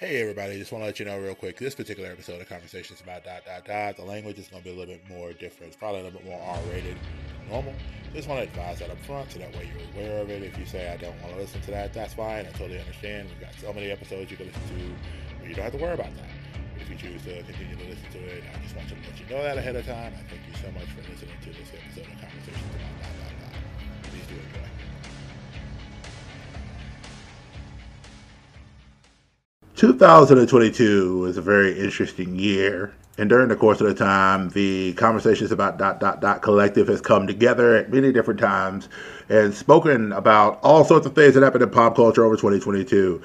Hey everybody, just want to let you know real quick. This particular episode of Conversations about dot dot dot. The language is going to be a little bit more different. Probably a little bit more R-rated than normal. Just want to advise that up front, so that way you're aware of it. If you say I don't want to listen to that, that's fine. I totally understand. We've got so many episodes you can listen to you don't have to worry about that. If you choose to continue to listen to it, I just want to let you know that ahead of time. I thank you so much for listening to this episode of Conversations about dot dot 2022 was a very interesting year. And during the course of the time, the conversations about dot dot dot collective has come together at many different times and spoken about all sorts of things that happened in pop culture over 2022.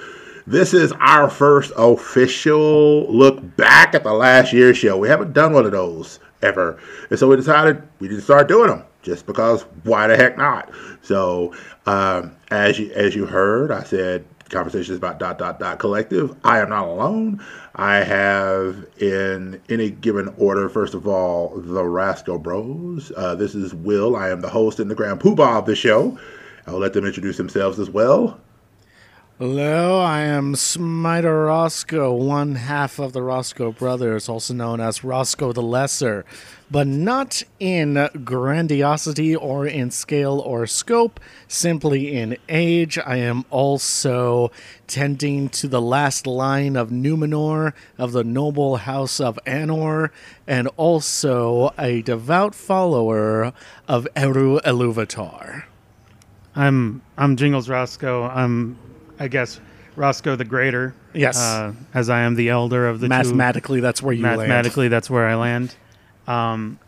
This is our first official look back at the last year's show. We haven't done one of those ever. And so we decided we didn't start doing them just because why the heck not? So um, as you as you heard, I said conversations about dot dot dot collective. I am not alone. I have in any given order, first of all, the Rascal Bros. Uh, this is Will. I am the host and the grand poobah of the show. I'll let them introduce themselves as well. Hello, I am Smiter Roscoe, one half of the Roscoe brothers, also known as Roscoe the Lesser, but not in grandiosity or in scale or scope, simply in age. I am also tending to the last line of Numenor of the noble house of Anor, and also a devout follower of Eru Iluvatar. I'm I'm Jingles Roscoe. I'm I guess Roscoe the Greater. Yes. Uh, as I am the elder of the two- Mathematically, that's where you land. mathematically, that's where I land. Um,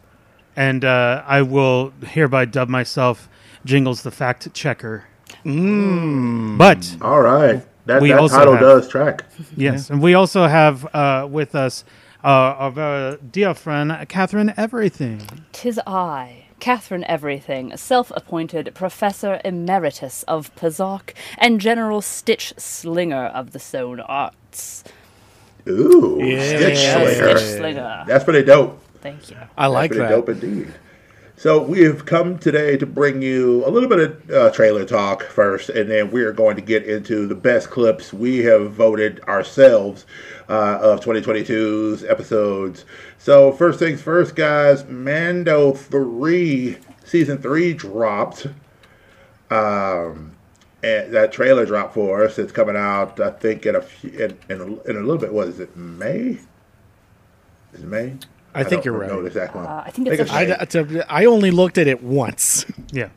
and uh, I will hereby dub myself Jingles the Fact Checker. Mm. But All right. That, We that also title have- does track. yes, and we also have uh, with us uh, our very dear friend Catherine Everything. Tis I, Catherine Everything, self appointed Professor Emeritus of Pazok and General Stitch Slinger of the Sewn Arts. Ooh, Yeah. Stitch Slinger. Stitch Slinger. That's pretty dope. Thank you. I like pretty that. dope indeed. So we have come today to bring you a little bit of uh, trailer talk first, and then we are going to get into the best clips we have voted ourselves uh, of 2022's episodes. So first things first, guys. Mando three season three dropped. Um, and that trailer dropped for us. It's coming out, I think, in a few, in, in, a, in a little bit. What is it? May? Is it May? I think don't you're know right. the exact one. Uh, I think it's a- I, to- I only looked at it once. Yeah.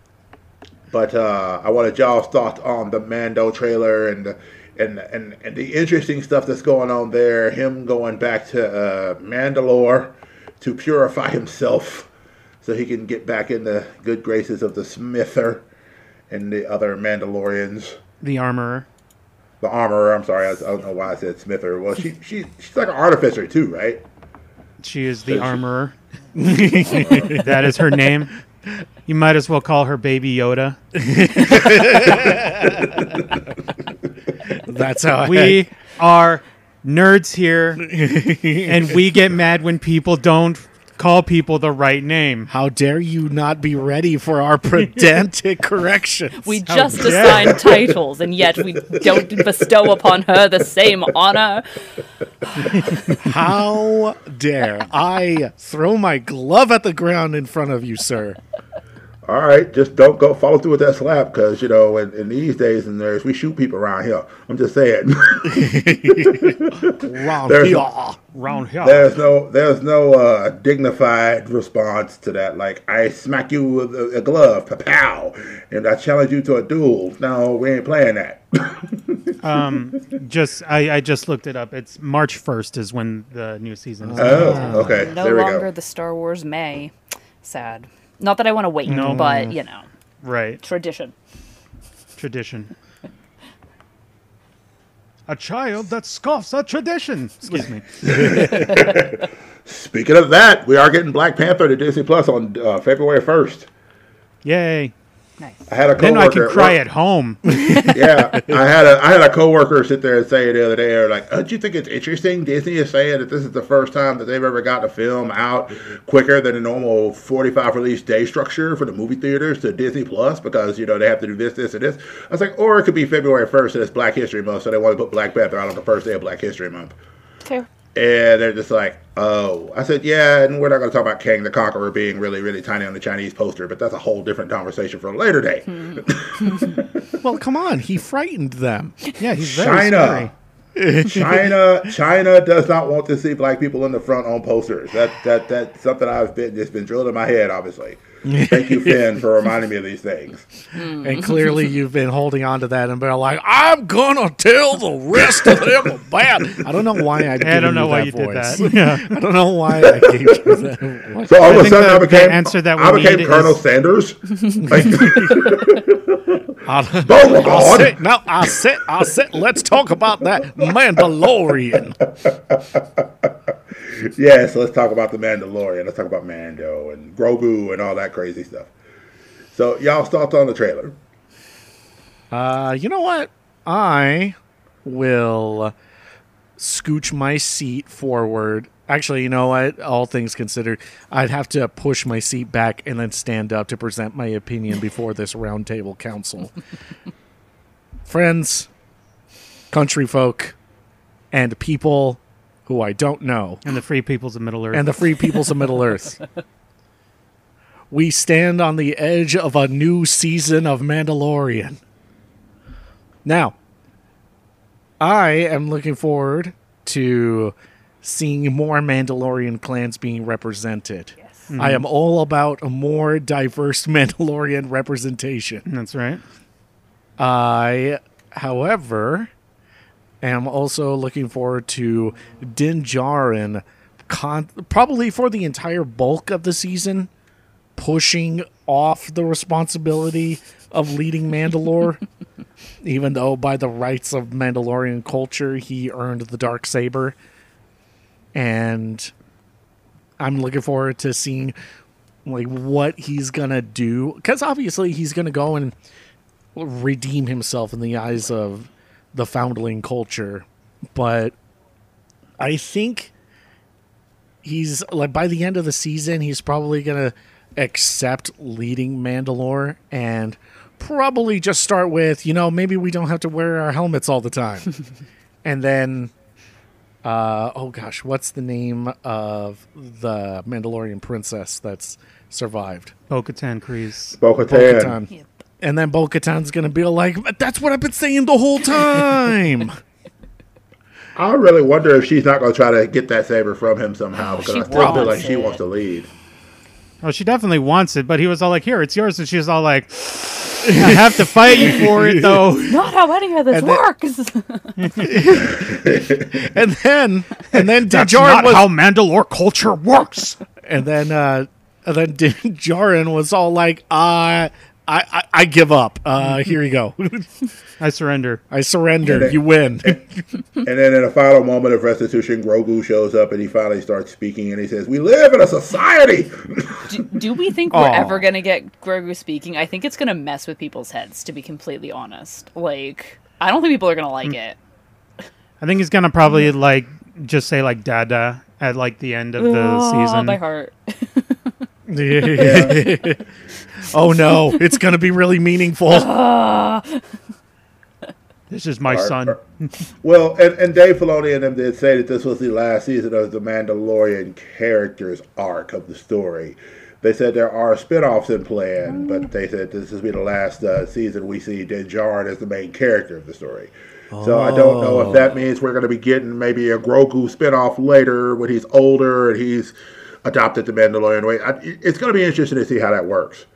But uh, I wanted y'all's thoughts on the Mando trailer and the, and, and and the interesting stuff that's going on there. Him going back to uh, Mandalore to purify himself so he can get back in the good graces of the Smither and the other Mandalorians. The armorer. The armorer. I'm sorry, I, I don't know why I said Smither. Well, she she she's like an artificer too, right? She is the armorer. that is her name. You might as well call her Baby Yoda. That's how We are nerds here, and we get mad when people don't call people the right name. How dare you not be ready for our pedantic corrections? We just assigned titles, and yet we don't bestow upon her the same honor. How dare I throw my glove at the ground in front of you, sir? All right, just don't go follow through with that slap because you know in, in these days and there's we shoot people around here. I'm just saying. Round There's here. a- Round here. There's no there's no uh, dignified response to that. Like I smack you with a, a glove, pow, and I challenge you to a duel. No, we ain't playing that. Um, just I, I just looked it up. It's March first is when the new season is. oh, okay. No there we longer go. the Star Wars May. Sad. Not that I want to wait, No. but you know, Right. tradition. Tradition. A child that scoffs at tradition. Excuse me. Speaking of that, we are getting Black Panther to Disney Plus on uh, February first. Yay. Nice. I had a coworker. Then coworker. I can cry work- at home. yeah, I had a I had a coworker sit there and say the other day, they're like, oh, "Don't you think it's interesting? Disney is saying that this is the first time that they've ever gotten a film out quicker than a normal 45 release day structure for the movie theaters to Disney Plus because you know they have to do this, this, and this." I was like, or it could be February 1st and it's Black History Month, so they want to put Black Panther out on the first day of Black History Month. Fair. And they're just like, oh. I said, yeah, and we're not going to talk about Kang the Conqueror being really, really tiny on the Chinese poster, but that's a whole different conversation for a later day. Hmm. Well, come on. He frightened them. Yeah, he's very China. scary. China, China does not want to see black people in the front on posters. That that that's something I've been just been drilled in my head. Obviously, thank you, Finn, for reminding me of these things. Mm. And clearly you've been holding on to that and been like, I'm going to tell the rest of them about. I don't know why I I don't know why that you voice. did that. Yeah. I don't know why I gave you that voice. So all of a sudden, the- I the became answer that we I became need Colonel is- Sanders. Like, I'll, oh I'll God! sit, no, I sit, I sit. Let's talk about that Mandalorian. Yes, let's talk about the Mandalorian. Let's talk about Mando and Grogu and all that crazy stuff. So y'all thoughts on the trailer? Uh, you know what? I will scooch my seat forward. Actually, you know what? All things considered, I'd have to push my seat back and then stand up to present my opinion before this roundtable council. Friends, country folk, and people who I don't know And the free peoples of Middle Earth. and the free peoples of Middle Earth. We stand on the edge of a new season of Mandalorian. Now, I am looking forward to seeing more Mandalorian clans being represented. Yes. I am all about a more diverse Mandalorian representation. That's right. I, however, am also looking forward to Din Djarin, con- probably for the entire bulk of the season, pushing off the responsibility of leading Mandalore. even though by the rights of Mandalorian culture, he earned the dark saber, and I'm looking forward to seeing like what he's gonna do because obviously he's gonna go and redeem himself in the eyes of the foundling culture but i think he's like by the end of the season he's probably gonna accept leading mandalore and probably just start with you know maybe we don't have to wear our helmets all the time and then uh oh gosh what's the name of the mandalorian princess that's survived Bo Katan Kryze. Bo-Katan. Bo-Katan. Yep. And then Bo Katan's gonna be like, that's what I've been saying the whole time. I really wonder if she's not going to try to get that saber from him somehow because She I still feel wants like she wants to lead. Oh, she definitely wants it, but he was all like, "Here, it's yours," and she's all like, "I have to fight you for it, though." Not how any of this And then- works. and then and then That's Djarin not was how Mandalore culture works. and then uh and then Djarin was all like, uh I, I, I give up. Uh, here you go. I surrender. I surrender. then- You win. And then in a final moment of restitution, Grogu shows up and he finally starts speaking and he says, "We live in a society." do, do we think we're Aw. ever gonna get Grogu speaking? I think it's gonna mess with people's heads. To be completely honest, like I don't think people are gonna like Hmm. it. I think he's gonna probably like just say like "dada" at like the end of the Oh, season. my heart. oh no, it's gonna be really meaningful. This is my Or- son. or- well, and, and Dave Filoni and them did say that this was the last season of the Mandalorian character's arc of the story. They said there are spin-offs in plan, but they said this will be the last uh, season we see Din Djarin as the main character of the story. So I don't know if that means we're going to be getting maybe a Grogu spin-off later when he's older and he's adopted the Mandalorian way. I, it's going to be interesting to see how that works.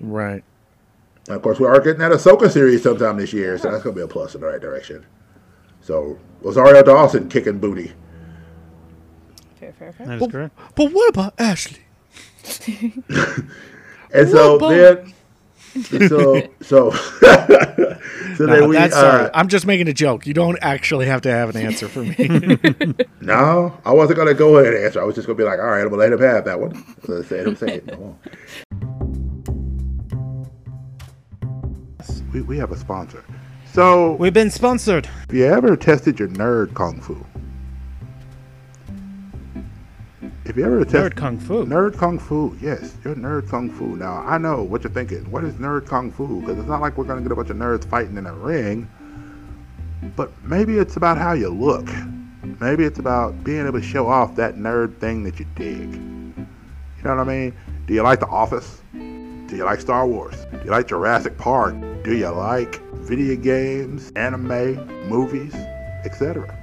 Right. And of course, we are getting that Ahsoka series sometime this year, so that's going to be a plus in the right direction. So Rosario Dawson kicking booty. Fair, fair, fair. That is correct. But what about Ashley? And so Whoa, then, so so so No, then we that's uh, sorry. I'm just making a joke. You don't actually have to have an answer for me. no, I wasn't going to go ahead and answer. I was just going to be like, all right, I'm going to let him have that one. So I said him say it. We, we have a sponsor. So, We've been sponsored. have you ever tested your nerd kung fu? If you ever tested Nerd Kung Fu. Nerd Kung Fu, yes, you're Nerd Kung Fu. Now, I know what you're thinking. What is Nerd Kung Fu? Because it's not like we're going to get a bunch of nerds fighting in a ring. But maybe it's about how you look. Maybe it's about being able to show off that nerd thing that you dig. You know what I mean? Do you like The Office? Do you like Star Wars? Do you like Jurassic Park? Do you like video games, anime, movies, etc.?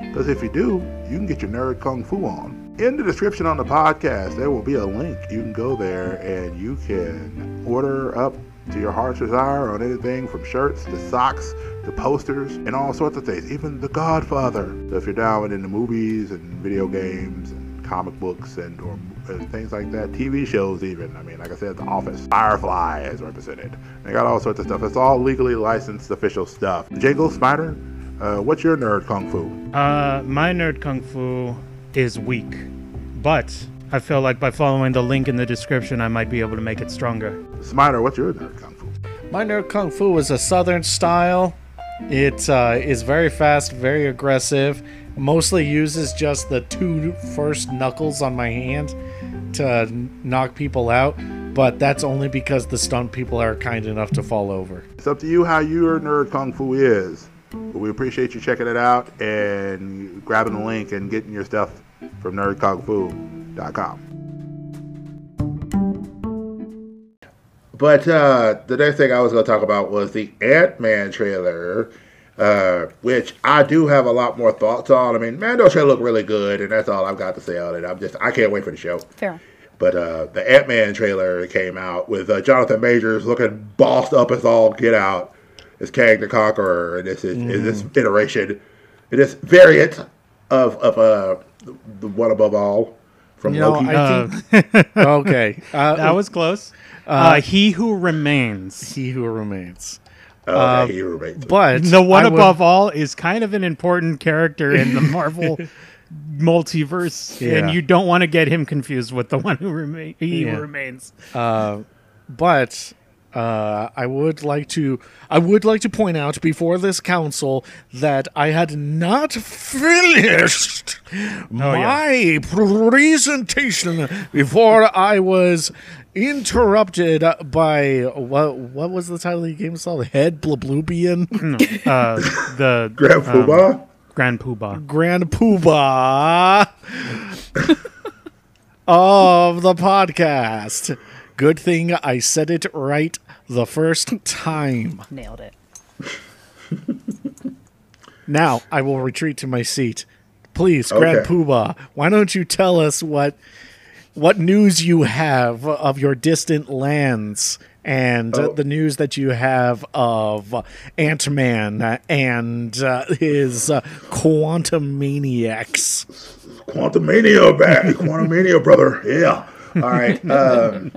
Because if you do, you can get your Nerd Kung Fu on. In the description on the podcast, there will be a link. You can go there and you can order up to your heart's desire on anything from shirts to socks to posters and all sorts of things, even The Godfather. So if you're down with into movies and video games and comic books and or uh, things like that, TV shows even. I mean, like I said, The Office, Firefly is represented. They got all sorts of stuff. It's all legally licensed official stuff. Jingle Spider, uh, what's your nerd kung fu? Uh, my nerd kung fu is weak, but I feel like by following the link in the description, I might be able to make it stronger. Spider, what's your nerd kung fu? My nerd kung fu is a southern style. It uh, is very fast, very aggressive. Mostly uses just the two first knuckles on my hand to knock people out, but that's only because the stunt people are kind enough to fall over. It's up to you how your nerd kung fu is. But we appreciate you checking it out and grabbing the link and getting your stuff from nerdkungfu.com. But uh, the next thing I was going to talk about was the Ant Man trailer, uh, which I do have a lot more thoughts on. I mean, Mando trailer look really good, and that's all I've got to say on it. I'm just, I can't wait for the show. Fair. But uh, the Ant Man trailer came out with uh, Jonathan Majors looking bossed up as all get out as Kang the Conqueror, and this is, is this iteration, this variant of of uh, the one above all from You know, Loki. I Uh, think. okay. Uh, that was close. Uh, he who remains. he who remains. Oh, okay, he remains. But The one I would- above all is kind of an important character in the Marvel multiverse, and you don't want to get him confused with the one who remains. He Yeah. who remains. but uh, I would like to I would like to point out before this council that I had not finished my presentation before I was interrupted by what what was the title of the game called? Head Blablubian Uh, the Grand um, Poobah? Grand Poobah. Grand Poobah of the podcast. Good thing I said it right the first time. Nailed it. Now I will retreat to my seat. Please, Grand Okay. Poobah, why don't you tell us what what news you have of your distant lands and uh, Oh. the news that you have of Ant Man and uh, his uh, quantum maniacs. Quantumania back. Quantumania, brother. Yeah. All right. Um,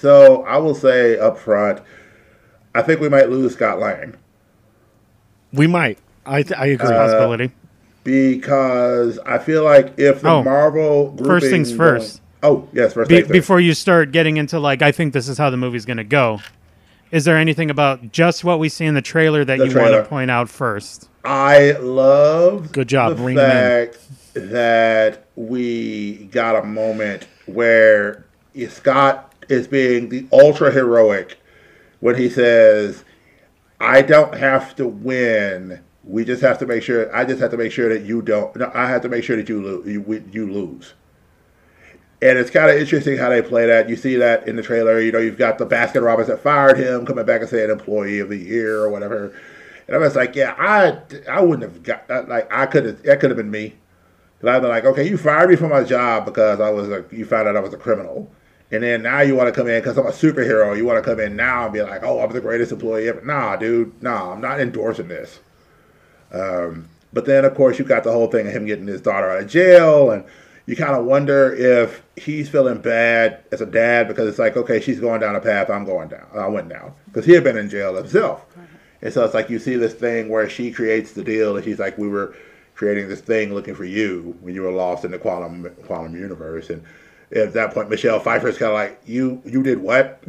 so I will say up front, I think we might lose Scott Lang. We might. I th- I agree. Uh, Possibility. because I feel like if the Oh, Marvel first things grouping first. Oh yes, first Be- before you start getting into like, I think this is how the movie's going to go. Is there anything about just what we see in the trailer that The you want to point out first? I love Good job, the Ring fact that we got a moment where Scott is being the ultra heroic when he says, "I don't have to win. We just have to make sure. I just have to make sure that you don't. No, I have to make sure that you lose. You, you lose." And it's kind of interesting how they play that. You see that in the trailer. You know, you've got the Baskin Robbins that fired him coming back and saying employee of the year or whatever. And I was like, yeah, I, I wouldn't have got. Like, I could have, that could have been me. Because I'd be like, okay, you fired me from my job because I was a, you found out I was a criminal. And then now you want to come in because I'm a superhero. You want to come in now and be like, oh, I'm the greatest employee ever. Nah, dude, nah, I'm not endorsing this. Um, but then, of course, you got the whole thing of him getting his daughter out of jail, and you kind of wonder if he's feeling bad as a dad because it's like, okay, she's going down a path I'm going down. I went down because he had been in jail himself, and so it's like you see this thing where she creates the deal, and she's like, we were creating this thing looking for you when you were lost in the quantum quantum universe, and At that point, Michelle Pfeiffer's kind of like, "You you did what?"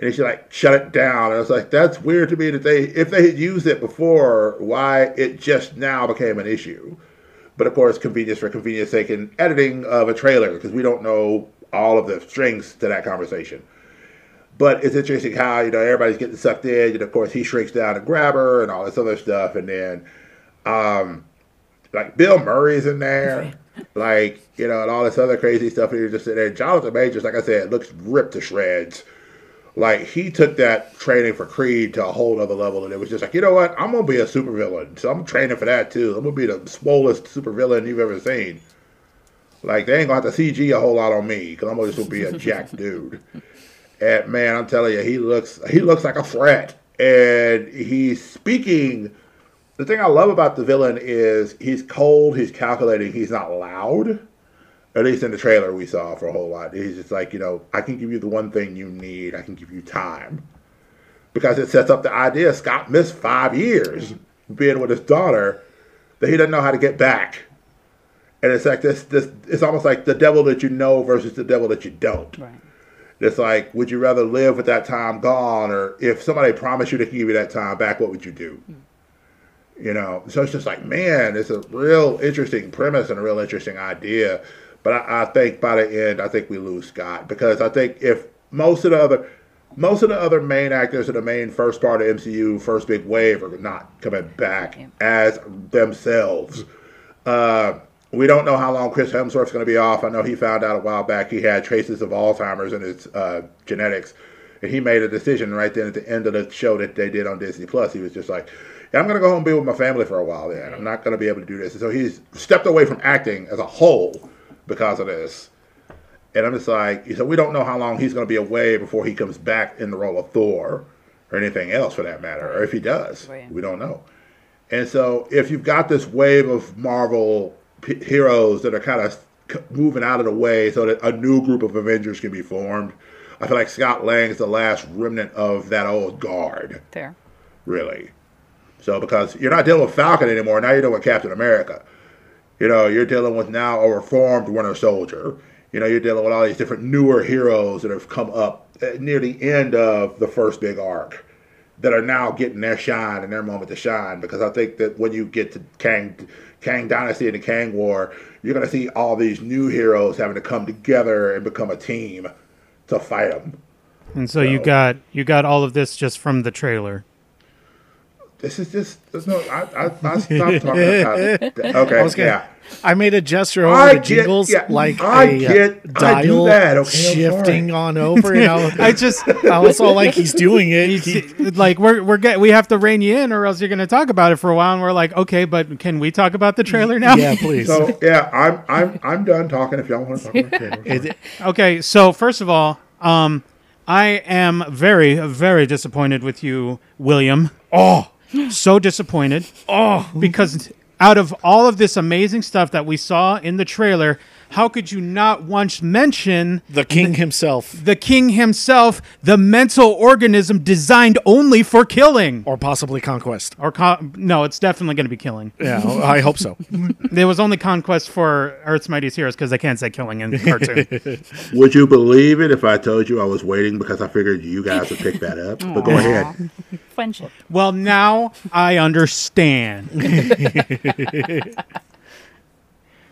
And she's like, "Shut it down." And I was like, "That's weird to me that they if they had used it before, why it just now became an issue." But of course, convenience for convenience sake in editing of a trailer because we don't know all of the strings to that conversation. But it's interesting how you know everybody's getting sucked in, and of course he shrinks down to grab her and all this other stuff, and then um, like Bill Murray's in there, like you know, and all this other crazy stuff. And you're just sitting there. Jonathan Majors, like I said, looks ripped to shreds. Like he took that training for Creed to a whole other level, and it was just like, you know what? I'm gonna be a supervillain, so I'm training for that too. I'm gonna be the smallest supervillain you've ever seen. Like they ain't gonna have to CG a whole lot on me because I'm just gonna be a jack dude. And man, I'm telling you, he looks he looks like a threat, and he's speaking. The thing I love about the villain is he's cold, he's calculating, he's not loud. At least in the trailer we saw for a whole lot. He's just like, you know, I can give you the one thing you need. I can give you time. Because it sets up the idea Scott missed five years being with his daughter that he doesn't know how to get back. And it's like this this it's almost like the devil that you know versus the devil that you don't. Right. It's like, would you rather live with that time gone, or if somebody promised you to give you that time back, what would you do? Hmm. You know, so it's just like, man, it's a real interesting premise and a real interesting idea. But I, I think by the end, I think we lose Scott because I think if most of the other, most of the other main actors in the main first part of MCU, first big wave, are not coming back Yeah. as themselves. Uh, we don't know how long Chris Hemsworth's going to be off. I know he found out a while back he had traces of Alzheimer's in his uh, genetics, and he made a decision right then at the end of the show that they did on Disney Plus. He was just like, "Yeah, I'm going to go home and be with my family for a while. Then I'm not going to be able to do this." And so he's stepped away from acting as a whole because of this. And I'm just like, so we don't know how long he's going to be away before he comes back in the role of Thor, or anything else for that matter, or if he does, Right. we don't know. And so, if you've got this wave of Marvel p- heroes that are kind of c- moving out of the way so that a new group of Avengers can be formed, I feel like Scott Lang is the last remnant of that old guard, There. really. So, because you're not dealing with Falcon anymore, now you're dealing with Captain America. You know, you're dealing with now a reformed Winter Soldier. You know, you're dealing with all these different newer heroes that have come up near the end of the first big arc that are now getting their shine and their moment to shine. Because I think that when you get to Kang, Kang Dynasty and the Kang War, you're going to see all these new heroes having to come together and become a team to fight them. And so you got you got all of this just from the trailer. This is just there's no. I I, I stopped talking about it. Okay, I yeah. I made a gesture over I to get- Jingles yeah, like I a uh, get- I do dial that, okay, shifting on over. You know, I just I was all like he's doing it. He- like we're we're get, we have to rein you in, or else you're going to talk about it for a while. And we're like, okay, but can we talk about the trailer now? yeah, please. So yeah, I'm I'm I'm done talking. If y'all want to talk about it, It- Okay, so first of all, um, I am very, very disappointed with you, William. Oh, so disappointed. Oh, because out of all of this amazing stuff that we saw in the trailer, how could you not once mention the king himself, the king himself, the mental organism designed only for killing? or possibly conquest. Or con- no, it's definitely going to be killing. Yeah, oh, I hope so. There was only conquest for Earth's Mightiest Heroes because they can't say killing in the cartoon. would you believe it if I told you I was waiting because I figured you guys would pick that up? But go ahead. Friendship. Well, now I understand.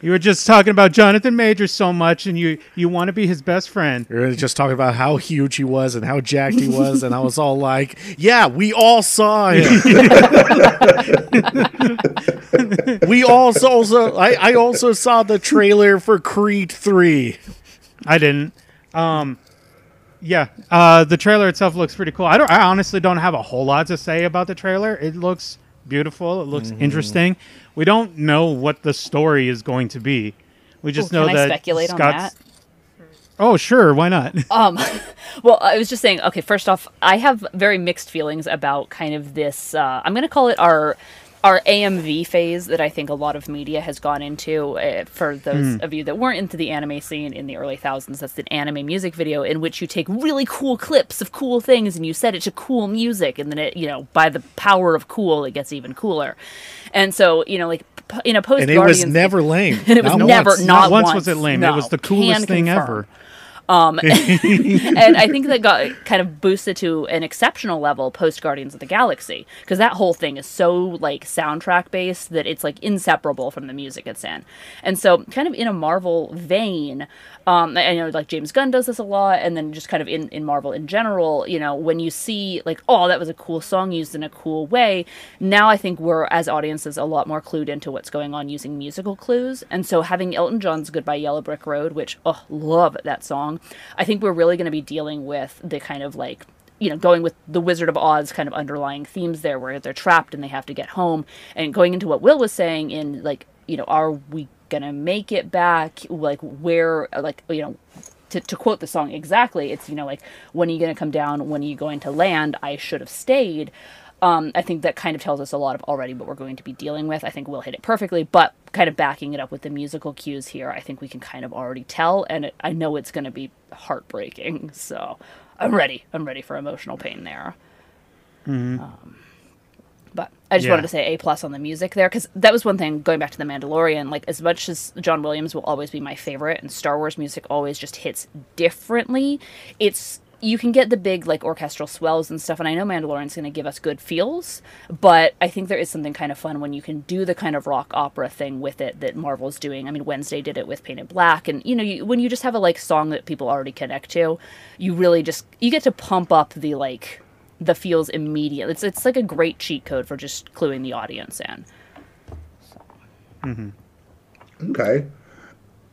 you were just talking about Jonathan Majors so much, and you you want to be his best friend. You were just talking about how huge he was and how jacked he was, and I was all like, "Yeah, we all saw him. we also, also I, I also saw the trailer for Creed Three. I didn't. Um, yeah, uh, the trailer itself looks pretty cool. I don't. I honestly don't have a whole lot to say about the trailer. It looks beautiful. It looks interesting. We don't know what the story is going to be. We just Ooh, know can I that speculate on Scott's. that? Oh, sure. Why not? Um, well, I was just saying. Okay, first off, I have very mixed feelings about kind of this. Uh, I'm going to call it our our AMV phase that I think a lot of media has gone into. Uh, for those of you that weren't into the anime scene in the early thousands, that's an anime music video in which you take really cool clips of cool things and you set it to cool music, and then it, you know, by the power of cool, it gets even cooler. And so, you know, like p- in a post and it was never lame. and it was Not never once. not, Not once once was it lame. No, it was the coolest thing confirm. ever. Um, and I think that got kind of boosted to an exceptional level post Guardians of the Galaxy because that whole thing is so like soundtrack based that it's like inseparable from the music it's in. And so, kind of in a Marvel vein, um, I I know like James Gunn does this a lot, and then just kind of in in Marvel in general, you know, when you see like, oh, that was a cool song used in a cool way. Now I think we're as audiences a lot more clued into what's going on using musical clues, and so having Elton John's "Goodbye Yellow Brick Road," which oh, love that song. I think we're really going to be dealing with the kind of like you know going with the Wizard of Oz kind of underlying themes there, where they're trapped and they have to get home, and going into what Will was saying in like you know, are we gonna make it back? Like where, like you know. To, to quote the song exactly, it's you know like when are you to come down? When are you going to land? I should have stayed. Um, I think that kind of tells us a lot of already what we're going to be dealing with. I think we'll hit it perfectly, but kind of backing it up with the musical cues here, I think we can kind of already tell, and it, I know it's going to be heartbreaking. So I'm ready. I'm ready for emotional pain there. Um, but I just Yeah. wanted to say A plus on the music there because that was one thing going back to the Mandalorian. Like as much as John Williams will always be my favorite, and Star Wars music always just hits differently. It's you can get the big like orchestral swells and stuff, and I know Mandalorian's going to give us good feels, but I think there is something kind of fun when you can do the kind of rock opera thing with it that Marvel's doing. I mean, Wednesday did it with Painted Black, and you know, you, when you just have a like song that people already connect to, you really just you get to pump up the like the feels immediate. It's it's like a great cheat code for just cluing the audience in. Mm-hmm. Okay.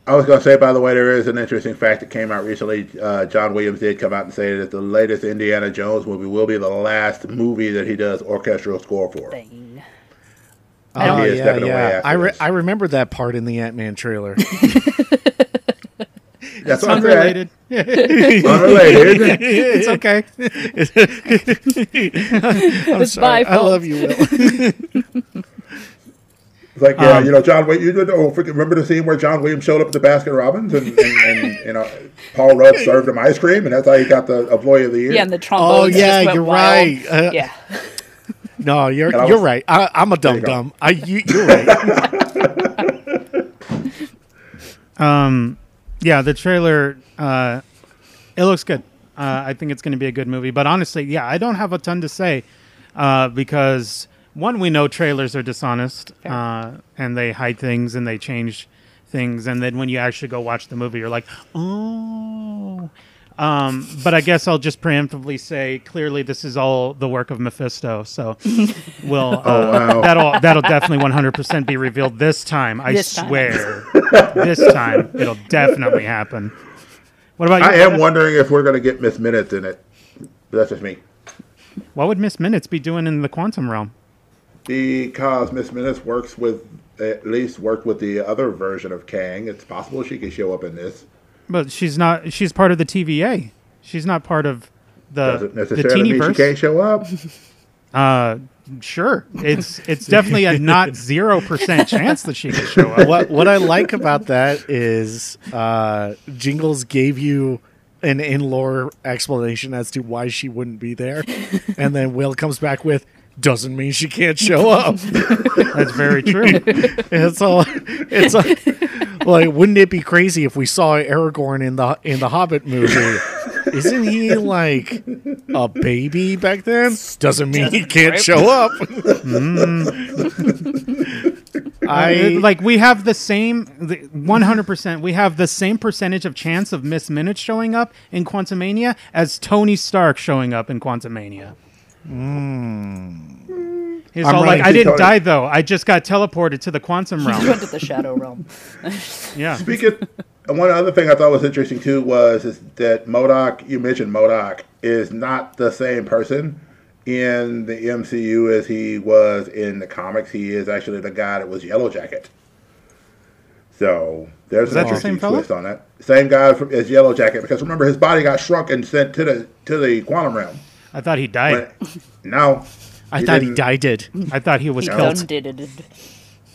I was going to say, by the way, there is an interesting fact that came out recently. Uh, John Williams did come out and say that the latest Indiana Jones movie will be the last movie that he does orchestral score for. Bang. Oh yeah, yeah. I re- I remember that part in the Ant Man trailer. That's It's what I said. unrelated. Unrelated. it's okay. I'm sorry. I love you, Will. It's like, yeah, Um, you know, John. Williams. You did- oh, forget- remember the scene where John Williams showed up at the Baskin Robbins and, and, and you know Paul Rudd served him ice cream, and that's how he got the employee of the year. Yeah, and the trombone. Oh yeah, you're right. Uh, yeah. No, you're And I you're right. I, I'm a you dumb go. dumb. I you, you're right. Um, yeah, the trailer. Uh, it looks good. Uh, I think it's going to be a good movie. But honestly, yeah, I don't have a ton to say uh, because one, we know trailers are dishonest uh, and they hide things and they change things, and then when you actually go watch the movie, you're like, oh. Um, but I guess I'll just preemptively say clearly this is all the work of Mephisto. So we'll uh, Oh, wow. that'll that'll definitely 100% be revealed this time. I This time. swear. this time it'll definitely happen. What about you? I am wondering if we're going to get Miss Minutes in it. But that's just me. What would Miss Minutes be doing in the quantum realm? Because Miss Minutes works with, at least worked with the other version of Kang. It's possible she could show up in this. But she's not. She's part of the TVA. She's not part of the Doesn't the necessarily mean she can't show up. Uh, sure. It's it's definitely a not zero percent chance that she can show up. what what I like about that is uh, Jingles gave you an in lore explanation as to why she wouldn't be there, and then Will comes back with doesn't mean she can't show up. That's very true. it's all it's a, like wouldn't it be crazy if we saw Aragorn in the in the Hobbit movie? Isn't he like a baby back then? Doesn't mean he can't show up. Mm. I uh, like we have the same one hundred percent. We have the same percentage of chance of Miss Minutes showing up in Quantumania as Tony Stark showing up in Quantumania. Hmm. He's I'm all like, I didn't Tony. die though. I just got teleported to the quantum realm. Went to the shadow realm. yeah. Speaking, one other thing I thought was interesting too was is that MODOK. You mentioned MODOK is not the same person in the MCU as he was in the comics. He is actually the guy that was Yellow Jacket. So there's an that the interesting same fella? twist on that. Same guy from, as Yellow Jacket because remember his body got shrunk and sent to the to the quantum realm. I thought he died. But no, I thought he died. Did I thought he was He killed. done did it.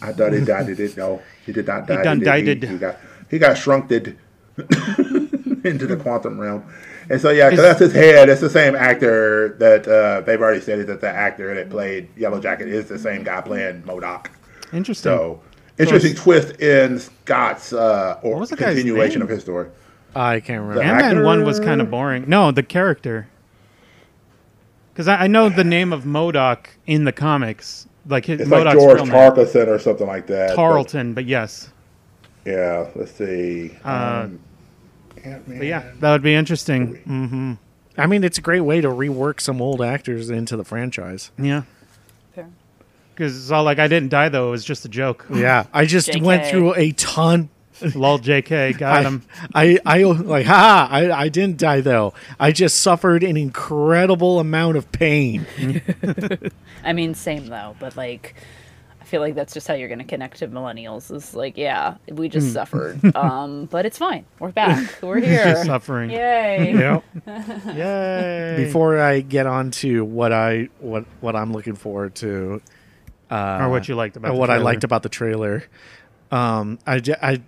I thought he died. He did no. He did not die. done did. died. He, he got he got shrunked into the quantum realm. And so yeah, because that's his head. It's the same actor that uh, they've already said that the actor that played Yellow Jacket is the same guy playing MODOK. Interesting. So interesting twist in Scott's uh, or was the guy's continuation name? of his story. I can't remember. The Ant Man one was kind of boring. No, the character. Because I, I know the name of MODOK in the comics, like his It's like George real name. Tarkison or something like that. Tarleton, but yes. yeah, let's see. Uh, um, Ant-Man. But yeah, that would be interesting. I mean, it's a great way to rework some old actors into the franchise. Yeah. Fair. Because it's all like, I didn't die though. It was just a joke. Yeah, I just JK. went through a ton. Lol, JK, got him. I, I, I like, ha! I, I didn't die though. I just suffered an incredible amount of pain. I mean, same though, but like, I feel like that's just how you're going to connect to millennials. Is like, yeah, we Hmm. just suffered, um, but it's fine. We're back. We're here. Suffering. Yay! Yep. Yay. Before I get on to what I what what I'm looking forward to, uh, or what you liked about and the what I liked about the trailer, um, I, j- I-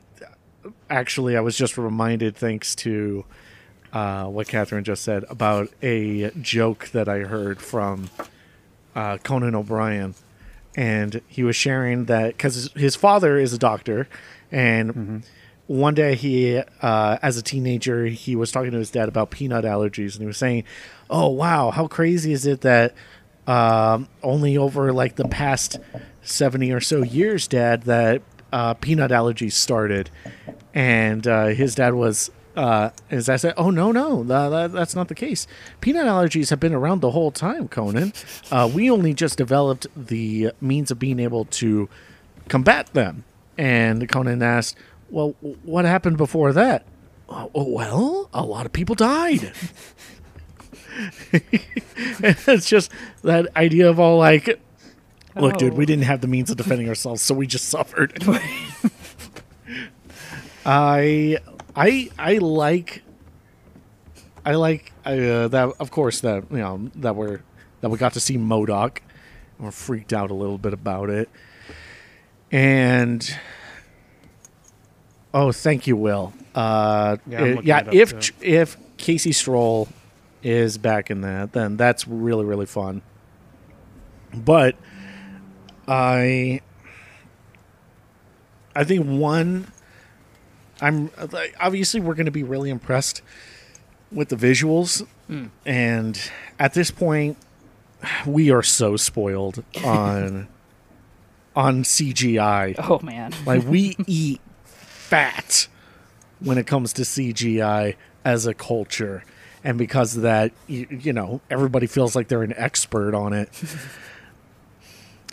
actually I was just reminded thanks to uh, what Catherine just said about a joke that I heard from uh, Conan O'Brien, and he was sharing that because his father is a doctor, and one day he, uh, as a teenager, he was talking to his dad about peanut allergies, and he was saying, "Oh wow, how crazy is it that um, only over like the past seventy or so years, Dad, that uh, peanut allergies started?" And uh, his dad was. Uh, as I said, oh no, no, tha- tha- that's not the case. Peanut allergies have been around the whole time, Conan. Uh, we only just developed the means of being able to combat them. And Conan asked, "Well, what happened before that?" "Oh, oh, well, a lot of people died. it's just that idea of all like, look, dude, Oh. we didn't have the means of defending ourselves, so we just suffered. I, I, I like, I like uh, that. Of course, that you know that we're that we got to see MODOK. and We're freaked out a little bit about it, and oh, thank you, Will. Uh, Yeah, I'm uh, looking yeah. it up, If too. if Corey Stoll is back in that, then that's really really fun. But I I think one I'm like, obviously we're going to be really impressed with the visuals hmm. and at this point we are so spoiled on on CGI. Oh man. Like we eat fat when it comes to CGI as a culture. And because of that, you, you know, everybody feels like they're an expert on it.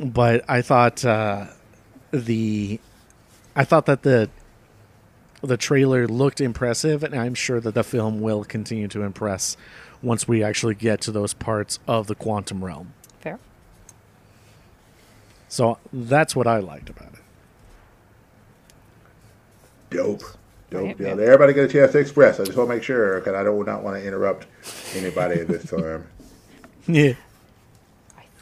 but I thought uh, the I thought that the the trailer looked impressive, and I'm sure that the film will continue to impress once we actually get to those parts of the quantum realm. Fair. So that's what I liked about it. Dope. Dope. Right, Yeah, yeah. everybody get a chance to express. I just want to make sure because I do not want to interrupt anybody at this time. Yeah.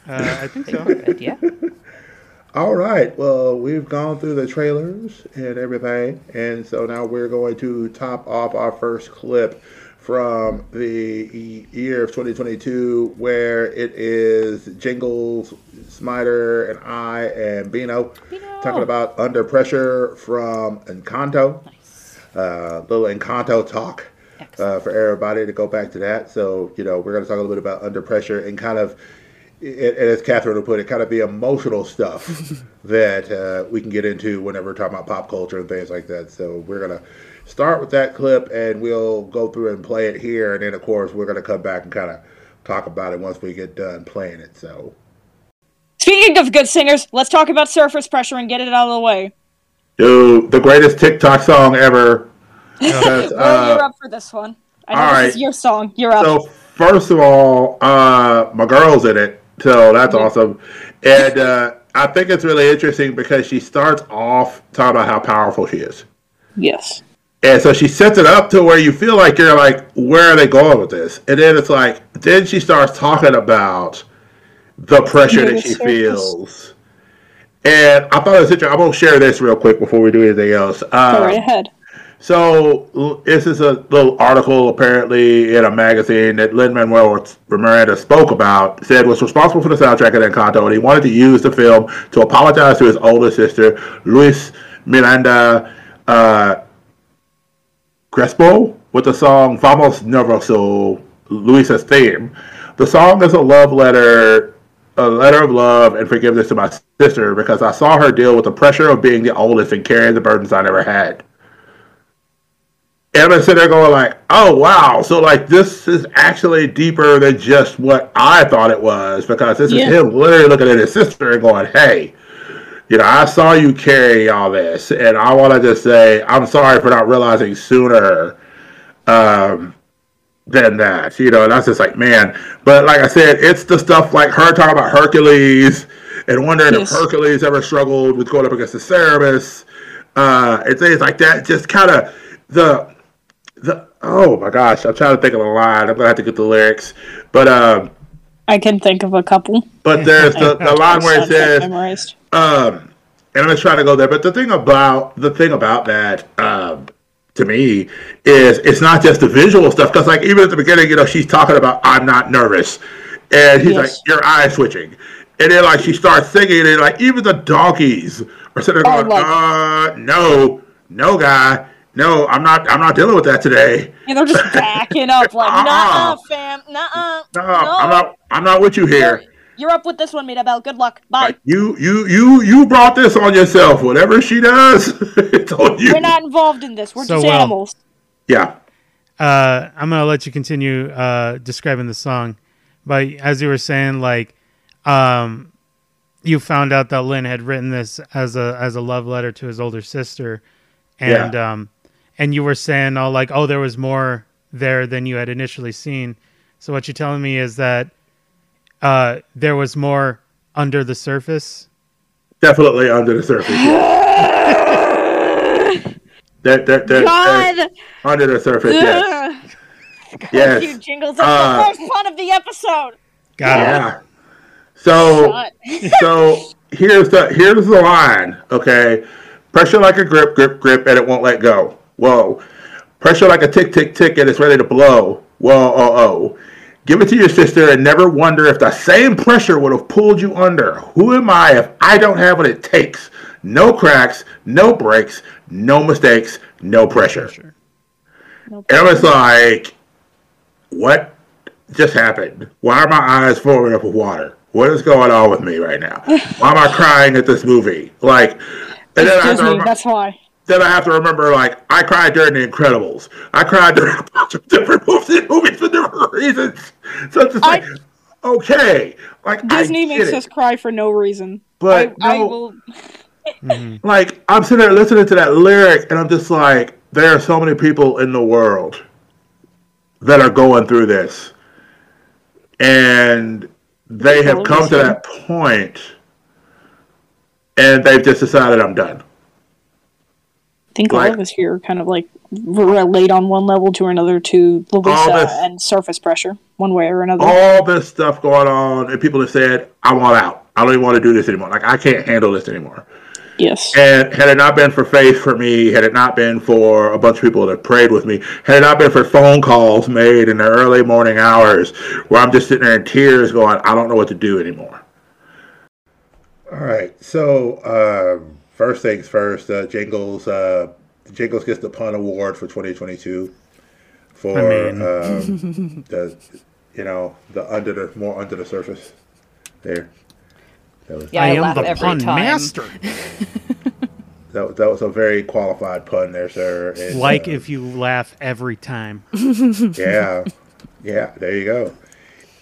Uh, I think so. Good, yeah. All right. Well, we've gone through the trailers and everything, and so now we're going to top off our first clip from the year of 2022, where it is Jingles, Smiter, and I and Bino, Bino. talking about Under Pressure from Encanto. Nice. Uh, little Encanto talk uh, for everybody to go back to that. So, you know, we're going to talk a little bit about Under Pressure and kind of, and as Catherine would put it, kind of the emotional stuff that uh, we can get into whenever we're talking about pop culture and things like that. So, we're going to start with that clip and we'll go through and play it here. And then, of course, we're going to come back and kind of talk about it once we get done playing it. So, Speaking of good singers, let's talk about surface pressure and get it out of the way. dude, the greatest TikTok song ever. Because, Will, uh, you're up for this one. I know all this right. is your song. You're up. So first of all, uh, my girl's in it, so that's awesome. And uh, I think it's really interesting because she starts off talking about how powerful she is, yes. and so she sets it up to where you feel like you're like, where are they going with this? And then it's like, then she starts talking about the pressure Yeah, that she feels. And I thought it was interesting. I'm gonna share this real quick before we do anything else. Go Um, right ahead. So this is a little article apparently in a magazine that Lin Manuel Miranda spoke about. Said was responsible for the soundtrack of Encanto, and he wanted to use the film to apologize to his older sister, Luz Miranda uh, Crespo, with the song "Vamos Nervoso," Luisa's theme. The song is a love letter a letter of love and forgiveness to my sister because I saw her deal with the pressure of being the oldest and carrying the burdens I never had. And I'm sitting there going like, oh wow, so like this is actually deeper than just what I thought it was because this Yeah. is him literally looking at his sister and going, hey, you know, I saw you carry all this, and I want to just say I'm sorry for not realizing sooner um, than that. You know, and that's just like, man. But like I said, it's the stuff like her talking about Hercules and wondering Yes. if Hercules ever struggled with going up against the Cerberus, uh, and things like that. Just kind of the the oh my gosh, I'm trying to think of a line. I'm gonna have to get the lyrics, but um, I can think of a couple. but there's the, the line where it says. memorized. Um, and I'm just trying to go there. But the thing about the thing about that, um, to me, is it's not just the visual stuff. Because like even at the beginning, you know, she's talking about I'm not nervous, and he's like your eyes switching, and then like she starts singing, and like even the donkeys are sitting there Oh, going, like- uh, no, no, guy. No, I'm not. I'm not dealing with that today. And they're just backing up like, Uh-uh. nah, fam, nah, No, I'm not. I'm not with you here. You're up with this one, Mirabel. Good luck. Bye. Like, you, you, you, you brought this on yourself. Whatever she does, it's on you. We're not involved in this. We're So just well. animals. Yeah. uh, I'm gonna let you continue uh, describing the song, but as you were saying, like, um, you found out that Lynn had written this as a as a love letter to his older sister, and Yeah. um, and you were saying, oh, like, oh, there was more there than you had initially seen. So what you're telling me is that uh, there was more under the surface. Definitely under the surface. Yeah. that, that, that, that- God, under the surface, yes. you Yes. jingles. That's Uh, the first part of the episode. Got it. Yeah. So, so here's the here's the line. Okay, pressure like a grip, grip, grip, and it won't let go. Whoa, pressure like a tick, tick, tick, and it's ready to blow. Whoa, oh, oh. Give it to your sister and never wonder if the same pressure would have pulled you under. Who am I if I don't have what it takes? No cracks, no breaks, no mistakes, no pressure. And I'm just like, what just happened? Why are my eyes filling up with water? What is going on with me right now? Why am I crying at this movie? Like, and then I, that's why. Then I have to remember, like, I cried during The Incredibles. I cried during a bunch of different movies, movies for different reasons. So it's just I- like, okay, like Disney I makes it. us cry for no reason. But I, I no- will. Mm-hmm. like I'm sitting there listening to that lyric, and I'm just like, there are so many people in the world that are going through this, and they have come to that point, and they've just decided I'm done. I think all of us here are kind of like relate on one level to another to Luisa and surface pressure, one way or another. All this stuff going on, and people have said, I want out. I don't even want to do this anymore. Like I can't handle this anymore. yes. And had it not been for faith for me, had it not been for a bunch of people that prayed with me, had it not been for phone calls made in the early morning hours where I'm just sitting there in tears going, I don't know what to do anymore. All right. So, um, first things first, uh, Jingles, uh, Jingles gets the pun award for 2022 for, I mean. um, the, you know, the under the, more under the surface there. That was, Yeah, I, I am the pun time. master. That, that was a very qualified pun there, sir. And, Like uh, if you laugh every time. yeah, yeah, there you go.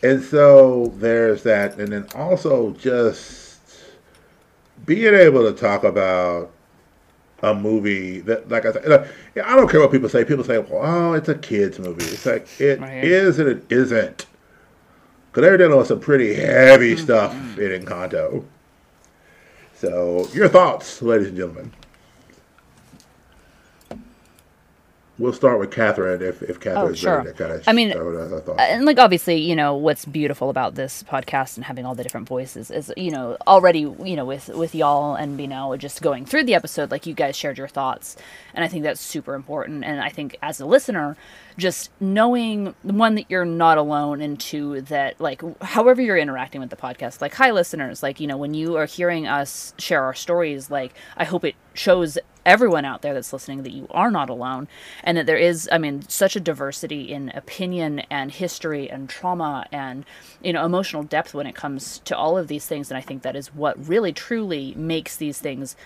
And so there's that, and then also just being able to talk about a movie that, like I said, yeah, I don't care what people say. People say, "Well, oh, it's a kids movie." It's like it Right. is and it isn't. Because they're dealing with some pretty heavy mm-hmm. stuff in Encanto. So, your thoughts, ladies and gentlemen? We'll start with Catherine if if Catherine's oh, sure. ready to kind of I mean, her uh, and like obviously you know what's beautiful about this podcast and having all the different voices is you know already you know with with y'all and you know just going through the episode like you guys shared your thoughts and i think that's super important and i think as a listener just knowing one that you're not alone and two that like however you're interacting with the podcast like hi listeners like you know when you are hearing us share our stories like i hope it shows everyone out there that's listening that you are not alone and that there is i mean such a diversity in opinion and history and trauma and you know emotional depth when it comes to all of these things. And i think that is what really truly makes these things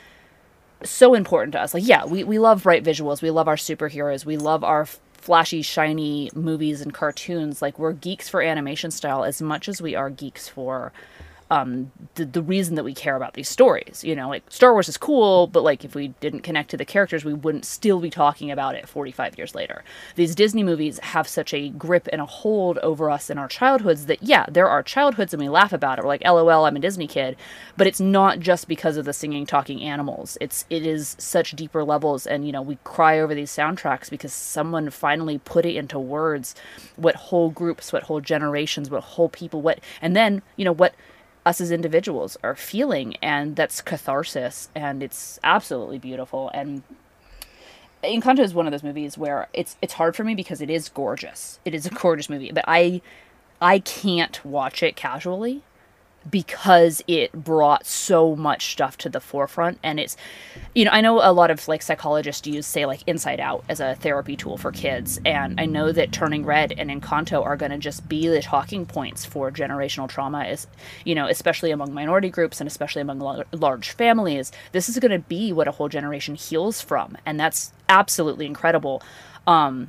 so important to us. Like yeah we, we love bright visuals. We love our superheroes. We love our flashy shiny movies and cartoons. Like we're geeks for animation style as much as we are geeks for um, the, the reason that we care about these stories. You know, like Star Wars is cool, but like if we didn't connect to the characters, we wouldn't still be talking about it 45 years later. These Disney movies have such a grip and a hold over us in our childhoods that, yeah, there are childhoods and we laugh about it. We're like, lol, I'm a Disney kid. But it's not just because of the singing, talking animals. It's, it is such deeper levels. And, you know, we cry over these soundtracks because someone finally put it into words what whole groups, what whole generations, what whole people, what, and then, you know, what, us as individuals are feeling and that's catharsis and it's absolutely beautiful and Encanto is one of those movies where it's it's hard for me because it is gorgeous. It is a gorgeous movie, but I I can't watch it casually because it brought so much stuff to the forefront. And it's you know i know a lot of like psychologists use say like inside out as a therapy tool for kids. And i know that turning red and encanto are going to just be the talking points for generational trauma is you know especially among minority groups and especially among lo- large families. This is going to be what a whole generation heals from. And that's absolutely incredible. Um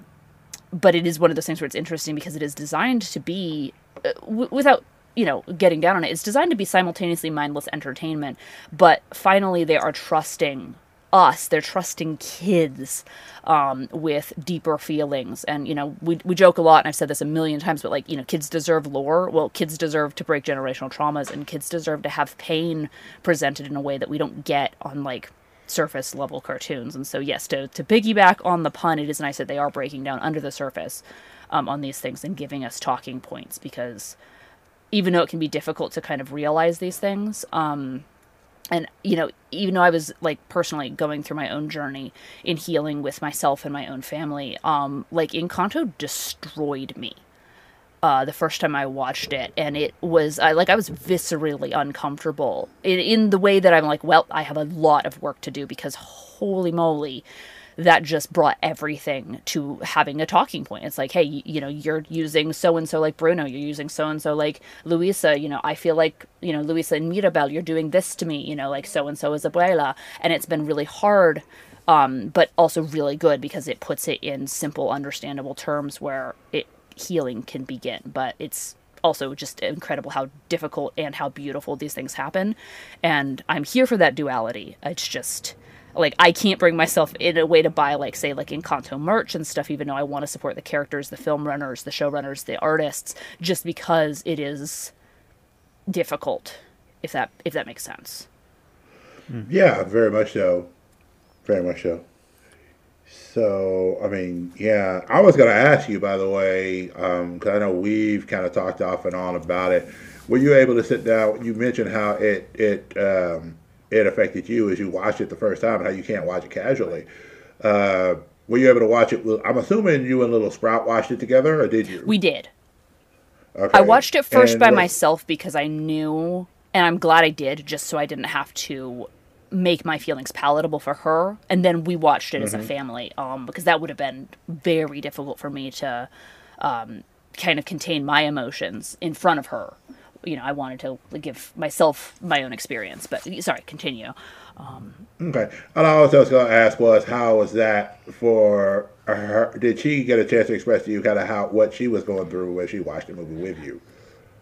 but it is one of those things where it's interesting because it is designed to be uh, w- without you know getting down on it. It's designed to be simultaneously mindless entertainment but finally they are trusting us. They're trusting kids um, with deeper feelings. And you know we, we joke a lot and i've said this a million times but like you know kids deserve lore. Well kids deserve to break generational traumas and kids deserve to have pain presented in a way that we don't get on like surface level cartoons. And so yes to, to piggyback on the pun it is nice that they are breaking down under the surface um, on these things and giving us talking points because even though it can be difficult to kind of realize these things um and you know even though i was like personally going through my own journey in healing with myself and my own family um like encanto destroyed me uh, the first time I watched it, and it was I like I was viscerally uncomfortable in, in the way that I'm like, well, I have a lot of work to do because holy moly, that just brought everything to having a talking point. It's like, hey, you, you know, you're using so and so like Bruno, you're using so and so like Luisa. You know, I feel like you know Luisa and Mirabel, you're doing this to me. You know, like so and so is Abuela, and it's been really hard. Um, but also really good because it puts it in simple, understandable terms where it healing can begin. But it's also just incredible how difficult and how beautiful these things happen. And I'm here for that duality. It's just like I can't bring myself in a way to buy like say like Encanto merch and stuff, even though I want to support the characters, the film runners, the showrunners, the artists, just because it is difficult. If that if that makes sense. Yeah, very much so. Very much so. So, I mean, yeah, I was to ask you, by the way, because I know we've kind of talked off and on about it. Were you able to sit down? You mentioned how it it um, it affected you as you watched it the first time, and how you can't watch it casually. Uh, were you able to watch it? with- I'm assuming you and Little Sprout watched it together, or did you? We did. Okay. I watched it first And by what- myself because I knew, and I'm glad I did, just so I didn't have to make my feelings palatable for her. And then we watched it as Mm-hmm. a family, um, because that would have been very difficult for me to um, kind of contain my emotions in front of her. You know, I wanted to give myself my own experience, but sorry, continue. Okay. And I also was going to ask was how was that for her? Did she get a chance to express to you kind of how what she was going through when she watched the movie with you?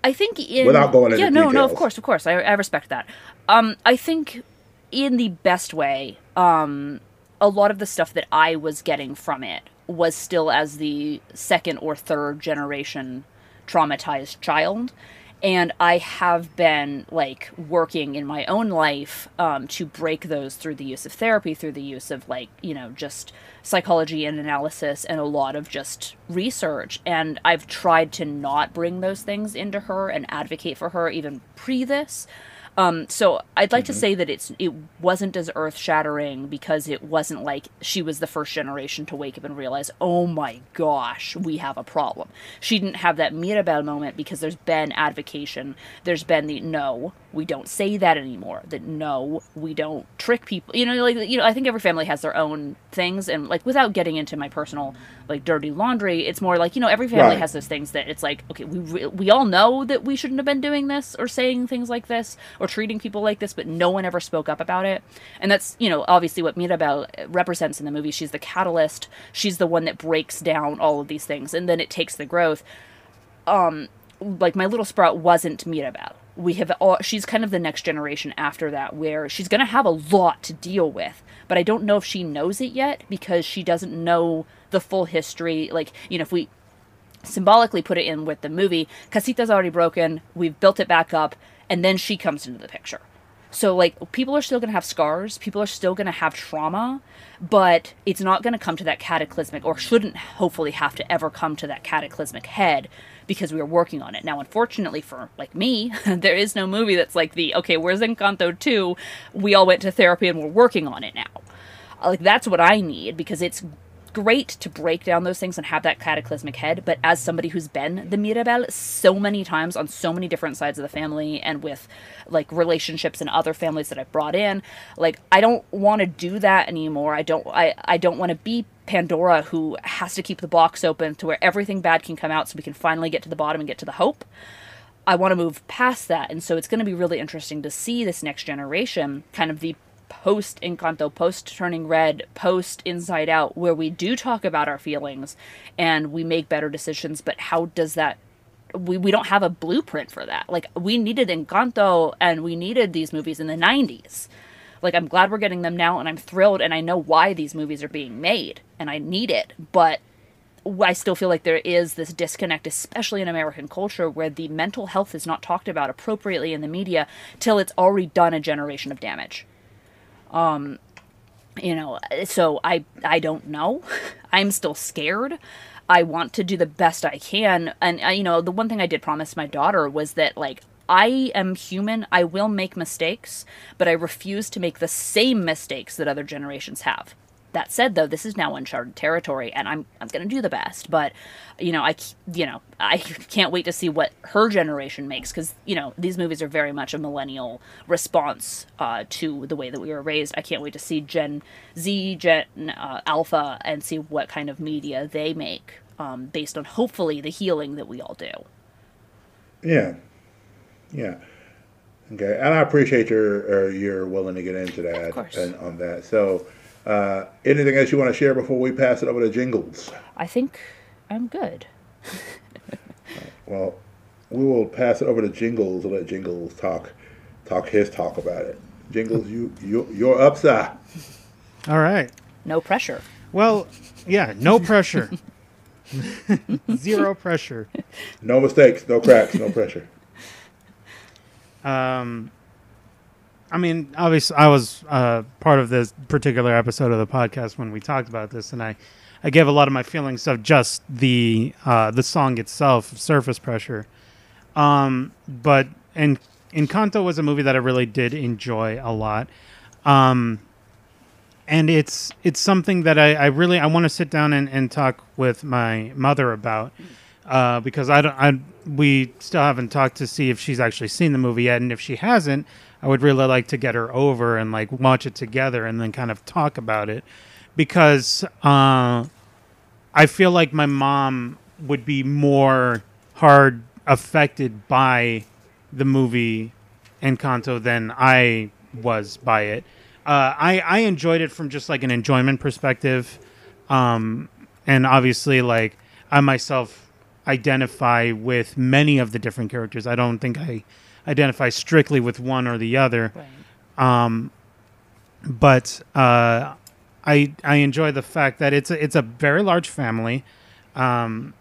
I think in Without going into yeah, no, no, of course, of course, I, I respect that. Um, I think in the best way, um, a lot of the stuff that I was getting from it was still as the second or third generation traumatized child, and I have been like working in my own life um, to break those through the use of therapy, through the use of like you know just psychology and analysis and a lot of just research. And I've tried to not bring those things into her and advocate for her even pre this. Um, so I'd like to say that it's it wasn't as earth shattering because it wasn't like she was the first generation to wake up and realize, oh my gosh, we have a problem. She didn't have that Mirabel moment because there's been advocation. There's been the no, we don't say that anymore. That no, we don't trick people. You know, like you know, I think every family has their own things, and like without getting into my personal like dirty laundry, it's more like you know every family Right. has those things that it's like okay, we re- we all know that we shouldn't have been doing this or saying things like this or treating people like this, but no one ever spoke up about it. And that's you know obviously what Mirabel represents in the movie. She's the catalyst. She's the one that breaks down all of these things, and then it takes the growth Um, like my little sprout wasn't Mirabel. We have all she's kind of the next generation after that where she's going to have a lot to deal with, but I don't know if she knows it yet because she doesn't know the full history. Like, you know, if we symbolically put it in with the movie, Casita's already broken, we've built it back up, and then she comes into the picture. So like people are still going to have scars, people are still going to have trauma, but it's not going to come to that cataclysmic or shouldn't hopefully have to ever come to that cataclysmic head because we are working on it. Now unfortunately for like me, there is no movie that's like the okay, where's Encanto 2? We all went to therapy and we're working on it now. Like that's what I need because it's great to break down those things and have that cataclysmic head, but as somebody who's been the Mirabel so many times on so many different sides of the family and with like relationships and other families that I've brought in, like I don't want to do that anymore. I don't I, I don't want to be Pandora who has to keep the box open to where everything bad can come out so we can finally get to the bottom and get to the hope. I want to move past that. And so it's going to be really interesting to see this next generation, kind of the post Encanto, post Turning Red, post Inside Out, where we do talk about our feelings and we make better decisions. But how does that? We, we don't have a blueprint for that. Like, we needed Encanto and we needed these movies in the 90s. Like, I'm glad we're getting them now and I'm thrilled and I know why these movies are being made and I need it. But I still feel like there is this disconnect, especially in American culture, where the mental health is not talked about appropriately in the media till it's already done a generation of damage. Um, you know, so I I don't know. I'm still scared. I want to do the best I can, and uh, you know, the one thing I did promise my daughter was that like. I am human. I will make mistakes, but I refuse to make the same mistakes that other generations have that said though this is now uncharted territory and i'm i'm going to do the best but you know i you know i can't wait to see what her generation makes cuz you know these movies are very much a millennial response uh, to the way that we were raised i can't wait to see gen z gen uh, alpha and see what kind of media they make um, based on hopefully the healing that we all do Yeah, yeah. Okay, and I appreciate your uh, your willing to get into that and on that. So, uh, anything else you want to share before we pass it over to Jingles? i think i'm good Well, we will pass it over to Jingles and let Jingles talk talk his talk about it. Jingles, you you you're upside. All right. no pressure Well, yeah, no pressure. Zero pressure. No mistakes, no cracks, no pressure. Um, I mean, obviously, I was uh, part of this particular episode of the podcast when we talked about this, and I, I gave a lot of my feelings of just the uh, the song itself, "Surface Pressure." Um, but and Encanto was a movie that I really did enjoy a lot. Um, and it's it's something that I, I really I want to sit down and, and talk with my mother about uh, because I don't I we still haven't talked to see if she's actually seen the movie yet, and if she hasn't, I would really like to get her over and like watch it together and then kind of talk about it because uh, I feel like my mom would be more hard affected by the movie Encanto than I was by it. Uh, I I enjoyed it from just like an enjoyment perspective, um, and obviously like I myself identify with many of the different characters. I don't think I identify strictly with one or the other right but uh, I I enjoy the fact that it's a, it's a very large family. Um,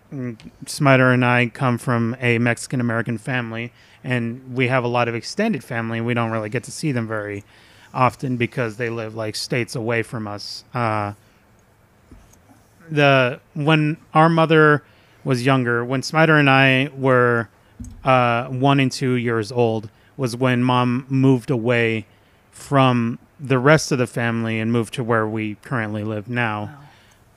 Smiter and I come from a Mexican American family, and we have a lot of extended family. and We don't really get to see them very often because they live like states away from us. Uh, the when our mother was younger, when Smiter and I were uh, one and two years old, was when mom moved away from the rest of the family and moved to where we currently live now.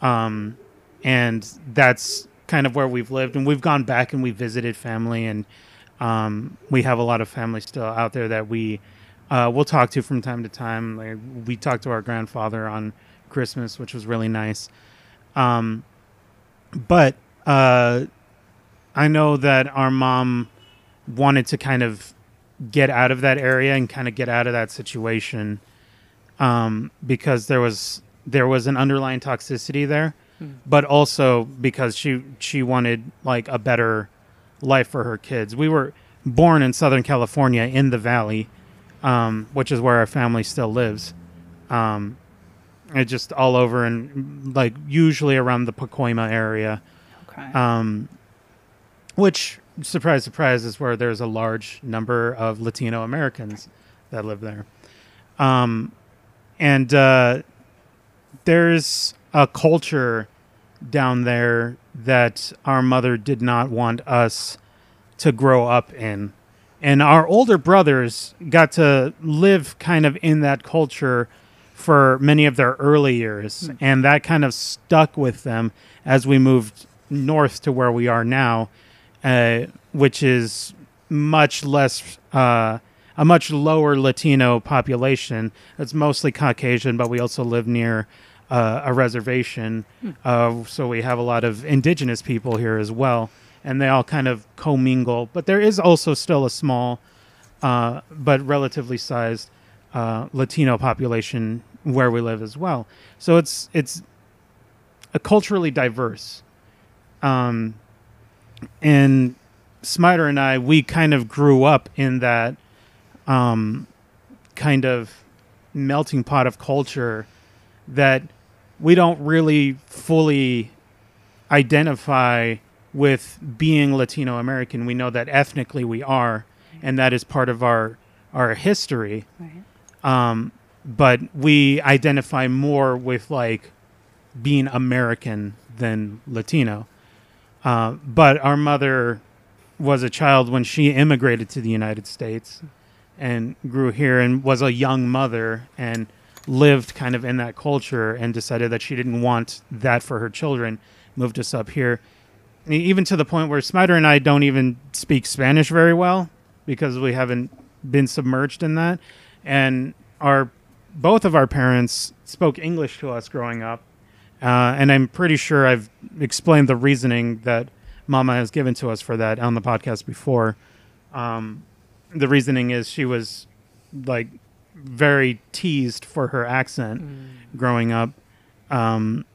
Um, and that's kind of where we've lived. And we've gone back and we visited family, and um, we have a lot of family still out there that we uh, we'll talk to from time to time. Like, we talked to our grandfather on Christmas, which was really nice. Um, but uh, I know that our mom wanted to kind of get out of that area and kind of get out of that situation um, because there was there was an underlying toxicity there, but also because she she wanted like a better life for her kids. We were born in Southern California in the Valley, um, which is where our family still lives. Um, it just all over and like usually around the Pacoima area Okay. um, which surprise surprise is where there's a large number of latino americans that live there. Um, and uh, there's a culture down there that our mother did not want us to grow up in. And our older brothers got to live kind of in that culture for many of their early years. And that kind of stuck with them as we moved north to where we are now uh, which is much less uh, a much lower latino population it's mostly caucasian but we also live near uh, a reservation uh, so we have a lot of indigenous people here as well and they all kind of commingle but there is also still a small uh, but relatively sized uh, Latino population where we live as well. So it's it's a culturally diverse. Um, and Smiter and I, we kind of grew up in that um, kind of melting pot of culture that we don't really fully identify with being Latino American. We know that ethnically we are, and that is part of our our history. Right. Um, but we identify more with like being American than Latino. Uh, but our mother was a child when she immigrated to the United States and grew here and was a young mother and lived kind of in that culture and decided that she didn't want that for her children, moved us up here. Even to the point where Smiter and I don't even speak Spanish very well because we haven't been submerged in that. And our both of our parents spoke English to us growing up. Uh, and I'm pretty sure I've explained the reasoning that Mama has given to us for that on the podcast before. Um, the reasoning is she was like very teased for her accent growing up. Um,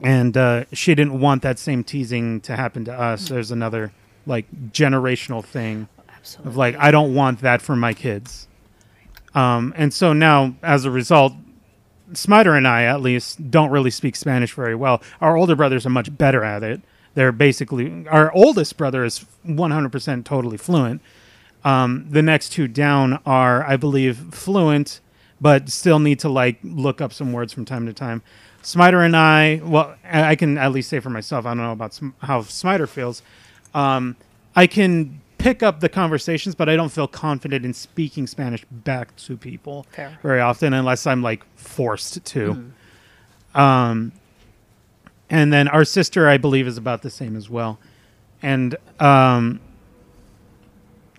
and uh, she didn't want that same teasing to happen to us. There's another like generational thing Absolutely. of like I don't want that for my kids. Um, and so now, as a result, Smiter and I, at least, don't really speak Spanish very well. Our older brothers are much better at it. They're basically our oldest brother is 100% totally fluent. Um, the next two down are, I believe, fluent, but still need to like look up some words from time to time. Smiter and I, well, I can at least say for myself. I don't know about how Smiter feels. Um, I can pick up the conversations, but I don't feel confident in speaking Spanish back to people Fair. very often unless I'm like forced to. Um, and then our sister, I believe, is about the same as well. And um,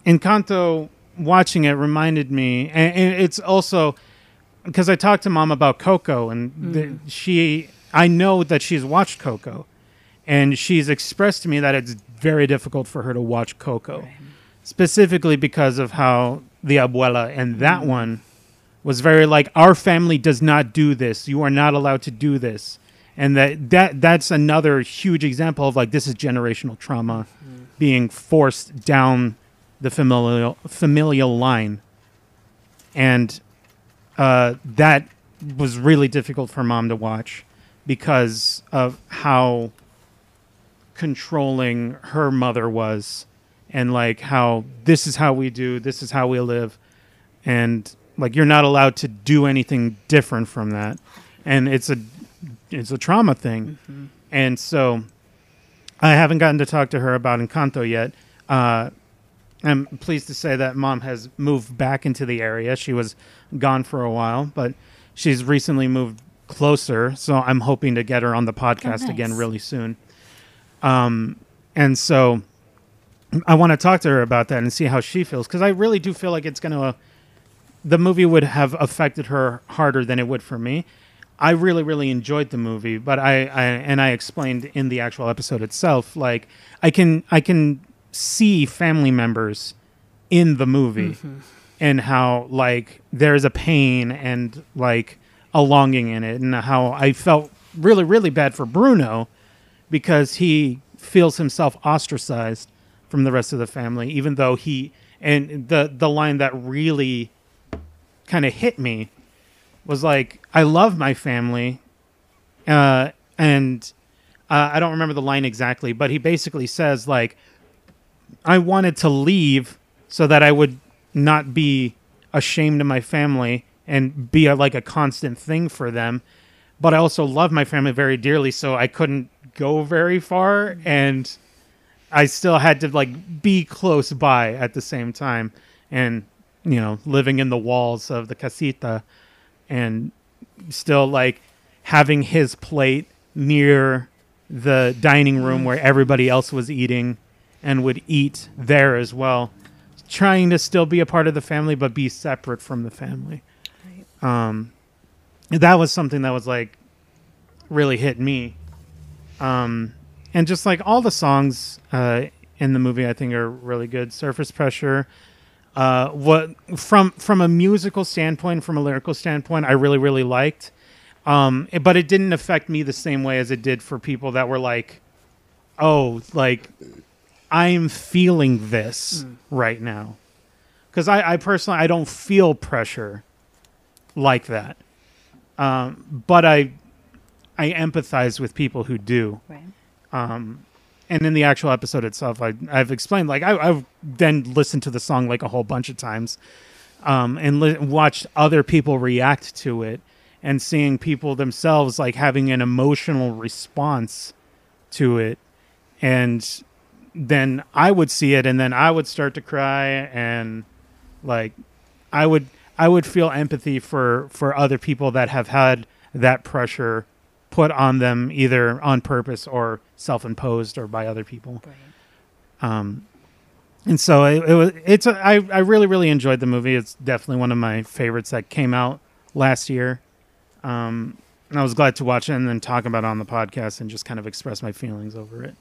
Encanto, watching it reminded me, and, and it's also because I talked to mom about Coco, and the, she, I know that she's watched Coco, and she's expressed to me that it's very difficult for her to watch Coco, specifically because of how the abuela and that one was very like our family does not do this. You are not allowed to do this. And that, that that's another huge example of like this is generational trauma being forced down the familial familial line. And uh, that was really difficult for mom to watch because of how controlling her mother was and like how this is how we do this is how we live. And like you're not allowed to do anything different from that. And it's a it's a trauma thing. And so i haven't gotten to talk to her about encanto yet. Uh, i'm pleased to say that mom has moved back into the area. She was gone for a while but she's recently moved closer. So i'm hoping to get her on the podcast again nice. really soon um, and so I want to talk to her about that and see how she feels because I really do feel like it's going to. Uh, the movie would have affected her harder than it would for me. I really, really enjoyed the movie, but I, I and I explained in the actual episode itself, like I can I can see family members in the movie and how like there's a pain and like a longing in it and how I felt really, really bad for Bruno because he feels himself ostracized from the rest of the family, even though he and the the line that really kind of hit me was like, "I love my family," uh, and uh, I don't remember the line exactly, but he basically says like, "I wanted to leave so that I would not be ashamed of my family and be a, like a constant thing for them." But I also love my family very dearly, so I couldn't go very far, and I still had to like be close by at the same time, and you know, living in the walls of the casita, and still like having his plate near the dining room where everybody else was eating, and would eat there as well, trying to still be a part of the family but be separate from the family. Um, that was something that was like really hit me um, and just like all the songs uh, in the movie, I think are really good. Surface Pressure. Uh, what from from a musical standpoint, from a lyrical standpoint, I really really liked. Um, it- but it didn't affect me the same way as it did for people that were like, "Oh, like I'm feeling this right now," because I, I personally I don't feel pressure like that. Um, but I I empathize with people who do Right. and in the actual episode itself, I, I've explained like I, I've then listened to the song like a whole bunch of times, um, and li- watched other people react to it, and seeing people themselves like having an emotional response to it, and then I would see it, and then I would start to cry, and like I would I would feel empathy for for other people that have had that pressure put on them either on purpose or self-imposed or by other people. Um, and so it, it was it's a, I, I really really enjoyed the movie. It's definitely one of my favorites that came out last year. Um, and i was glad to watch it and then talk about it on the podcast and just kind of express my feelings over it.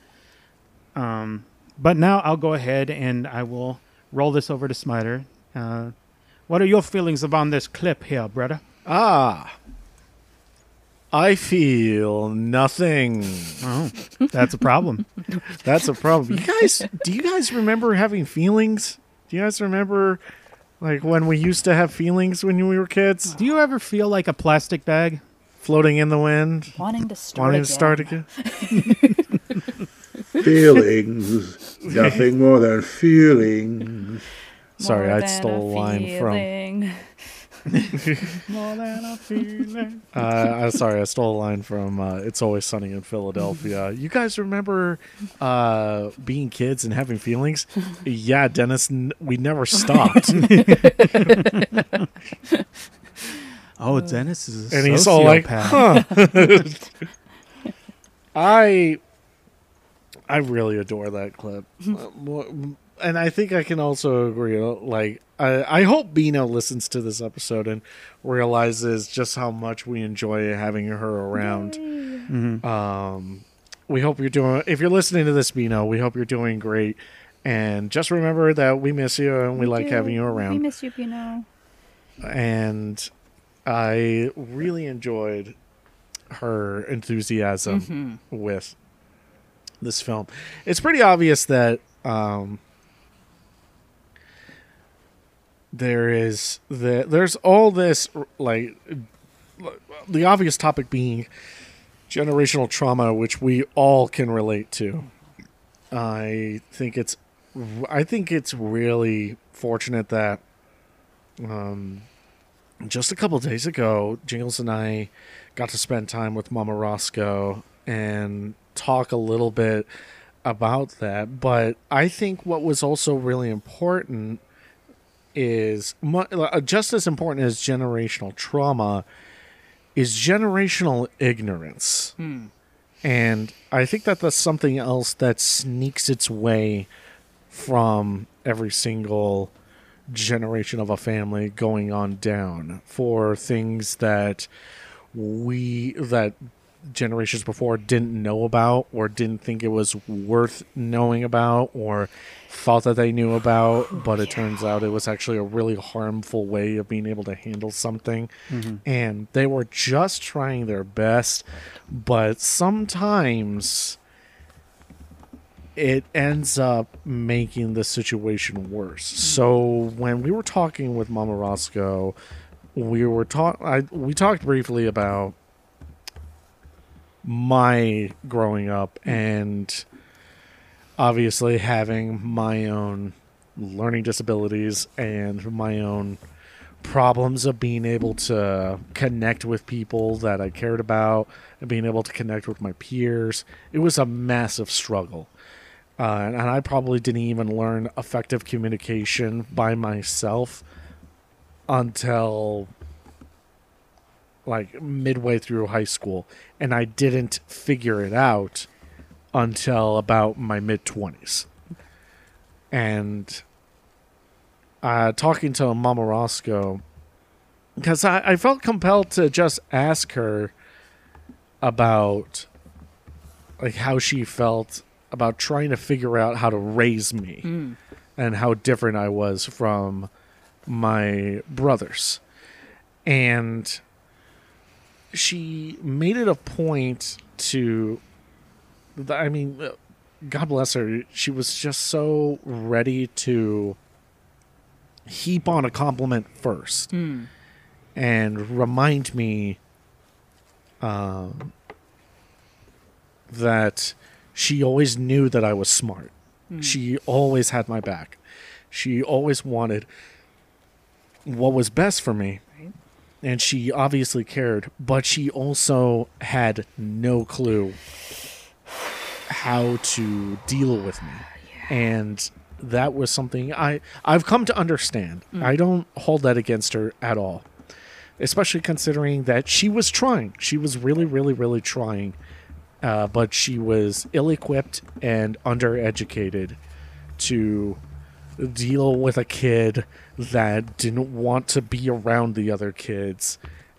Um, but now i'll go ahead and i will roll this over to smiter uh, what are your feelings about this clip here brother? Ah. I feel nothing. oh that's a problem That's a problem. You guys, do you guys remember having feelings? Do you guys remember like when we used to have feelings when we were kids? do you ever feel like a plastic bag Floating in the wind, Wanting to start wanting again. to start again. Feelings, nothing more than feelings. Sorry, More I stole a line from feeling. More than a feeling Uh, I'm sorry, I stole a line from uh, "It's Always Sunny in Philadelphia." You guys remember uh, being kids and having feelings? yeah, Dennis, n- we never stopped. Oh, Dennis is a and he's all like, sociopath. "Huh." I, I really adore that clip, Uh, mo- and I think I can also agree. Like, I, I hope Bino listens to this episode and realizes just how much we enjoy having her around. Um, we hope you're doing. If you're listening to this, Bino, we hope you're doing great. And just remember that we miss you and we, like do. having you around. We miss you, Pino. and I really enjoyed her enthusiasm with this film. It's pretty obvious that um, there is the there's all this like the obvious topic being generational trauma, which we all can relate to. I think it's I think it's really fortunate that um just a couple days ago, Jingles and I got to spend time with Mama Roscoe and talk a little bit about that. But I think what was also really important is mu- uh, just as important as generational trauma is generational ignorance. And I think that that's something else that sneaks its way from every single generation of a family going on down for things that we that generations before didn't know about or didn't think it was worth knowing about or thought that they knew about but it turns out it was actually a really harmful way of being able to handle something. Mm-hmm. And they were just trying their best but sometimes it ends up making the situation worse. Mm-hmm. So when we were talking with Mama Roscoe, we were talk I we talked briefly about my growing up and obviously having my own learning disabilities and my own problems of being able to connect with people that I cared about and being able to connect with my peers. It was a massive struggle. Uh, and I probably didn't even learn effective communication by myself until like midway through high school. And I didn't figure it out until about my mid 20s. And uh, talking to Mama Roscoe, because I, I felt compelled to just ask her about like how she felt about trying to figure out how to raise me and how different I was from my brothers. And she made it a point to I mean uh, God bless her, she was just so ready to heap on a compliment first and remind me um, that she always knew that I was smart. She always had my back. She always wanted what was best for me. And she obviously cared, but she also had no clue how to deal with me. And that was something I I've come to understand. I don't hold that against her at all. Especially considering that she was trying. She was really really really trying. Uh, but she was ill-equipped and undereducated to deal with a kid that didn't want to be around the other kids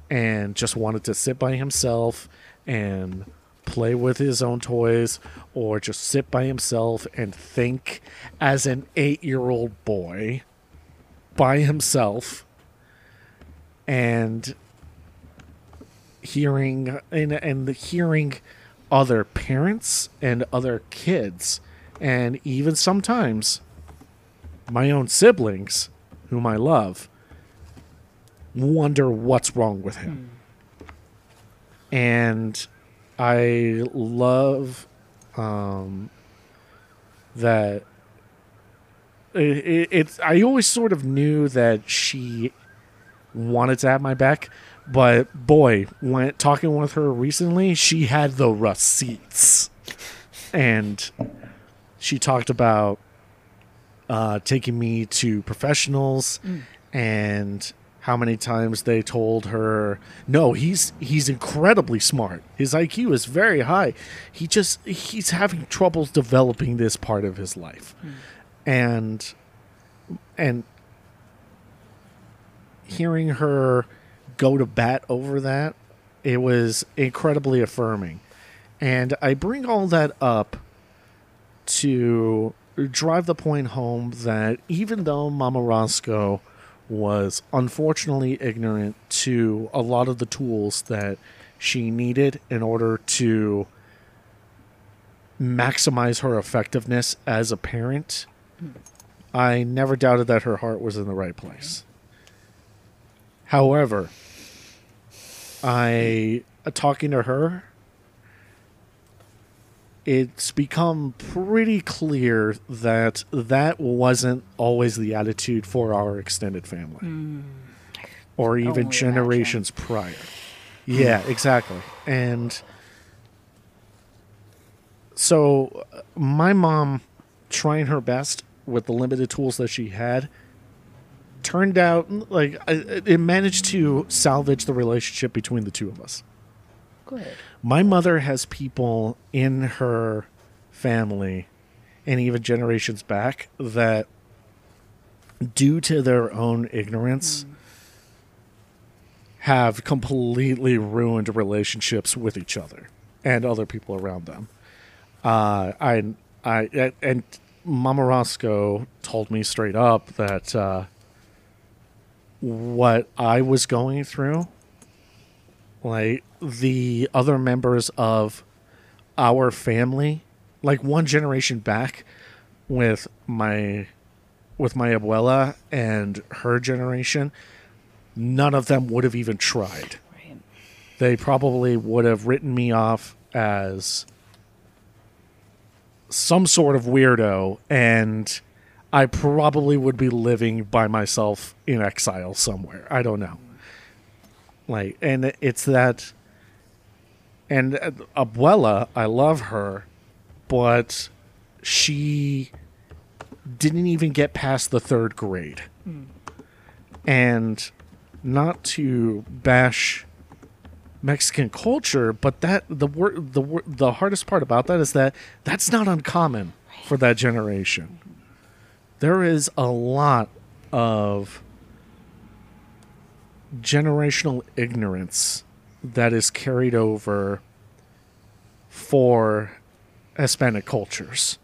and just wanted to sit by himself and play with his own toys or just sit by himself and think as an eight year old boy by himself and hearing and, and hearing other parents and other kids and even sometimes my own siblings whom I love wonder what's wrong with him. And I love um, that it, it, it's. I always sort of knew that she wanted to have my back, but boy, when talking with her recently, she had the receipts, and she talked about uh, taking me to professionals and how many times they told her no he's he's incredibly smart. His iq is very high. He just he's having troubles developing this part of his life. And and hearing her go to bat over that it was incredibly affirming. And i bring all that up to drive the point home that even though Mama Roscoe was unfortunately ignorant to a lot of the tools that she needed in order to maximize her effectiveness as a parent, I never doubted that her heart was in the right place. However, I talking to her it's become pretty clear that that wasn't always the attitude for our extended family or even only generations prior. Yeah, exactly. And so uh, my mom trying her best with the limited tools that she had turned out like it managed to salvage the relationship between the two of us. Good. My mother has people in her family and even generations back that due to their own ignorance have completely ruined relationships with each other and other people around them. Uh, I, I, and Mama Roscoe told me straight up that uh, what I was going through, like the other members of our family, like one generation back, with my with my abuela and her generation, none of them would have even tried Right. they probably would have written me off as some sort of weirdo and I probably would be living by myself in exile somewhere. I don't know. Like and it's that and uh, Abuela, I love her, but she didn't even get past the 3rd grade. And not to bash Mexican culture, but that the wor- the wor- the hardest part about that is that that's not uncommon for that generation. There is a lot of generational ignorance that is carried over for Hispanic cultures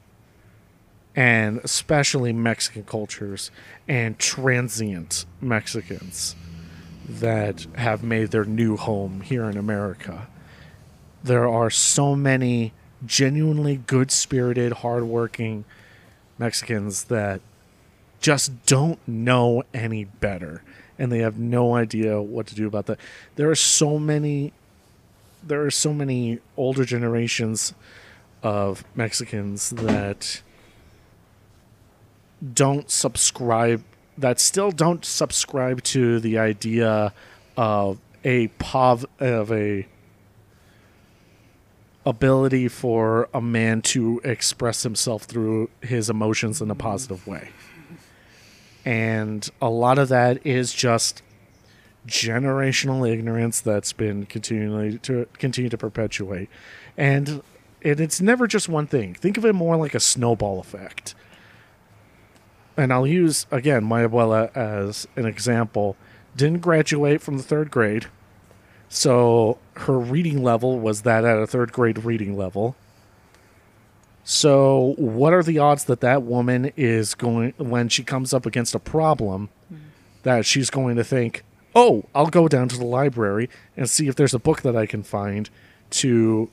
and especially Mexican cultures and transient Mexicans that have made their new home here in America. There are so many genuinely good spirited, hardworking Mexicans that just don't know any better and they have no idea what to do about that. There are so many there are so many older generations of Mexicans that don't subscribe that still don't subscribe to the idea of a pov of a ability for a man to express himself through his emotions in a positive way. And a lot of that is just generational ignorance that's been continually to continue to perpetuate. And it, it's never just one thing. Think of it more like a snowball effect and I'll use again my abuela as an example. Didn't graduate from the third grade, so her reading level was that at a third grade reading level. So, what are the odds that that woman is going when she comes up against a problem that she's going to think, "Oh, I'll go down to the library and see if there's a book that I can find to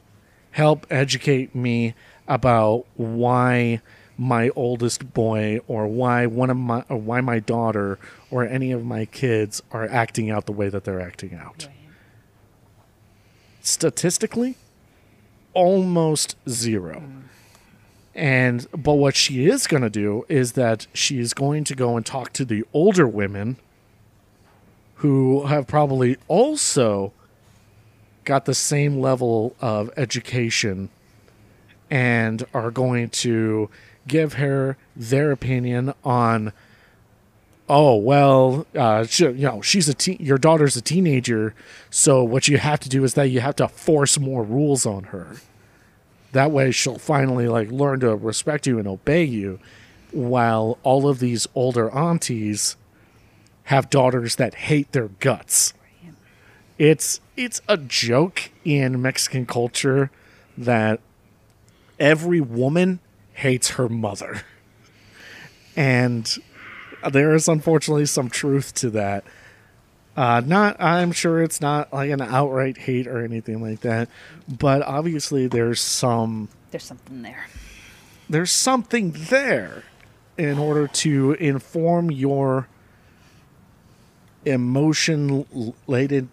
help educate me about why my oldest boy or why one of my or why my daughter or any of my kids are acting out the way that they're acting out. Statistically, almost zero. Mm. And but what she is going to do is that she is going to go and talk to the older women who have probably also got the same level of education and are going to give her their opinion on oh well uh she, you know she's a teen your daughter's a teenager so what you have to do is that you have to force more rules on her that way she'll finally like learn to respect you and obey you while all of these older aunties have daughters that hate their guts it's it's a joke in mexican culture that every woman hates her mother. And there is unfortunately some truth to that. Uh, not, I'm sure it's not like an outright hate or anything like that, but obviously there's some, There's something there. there's something there in order to inform your emotion related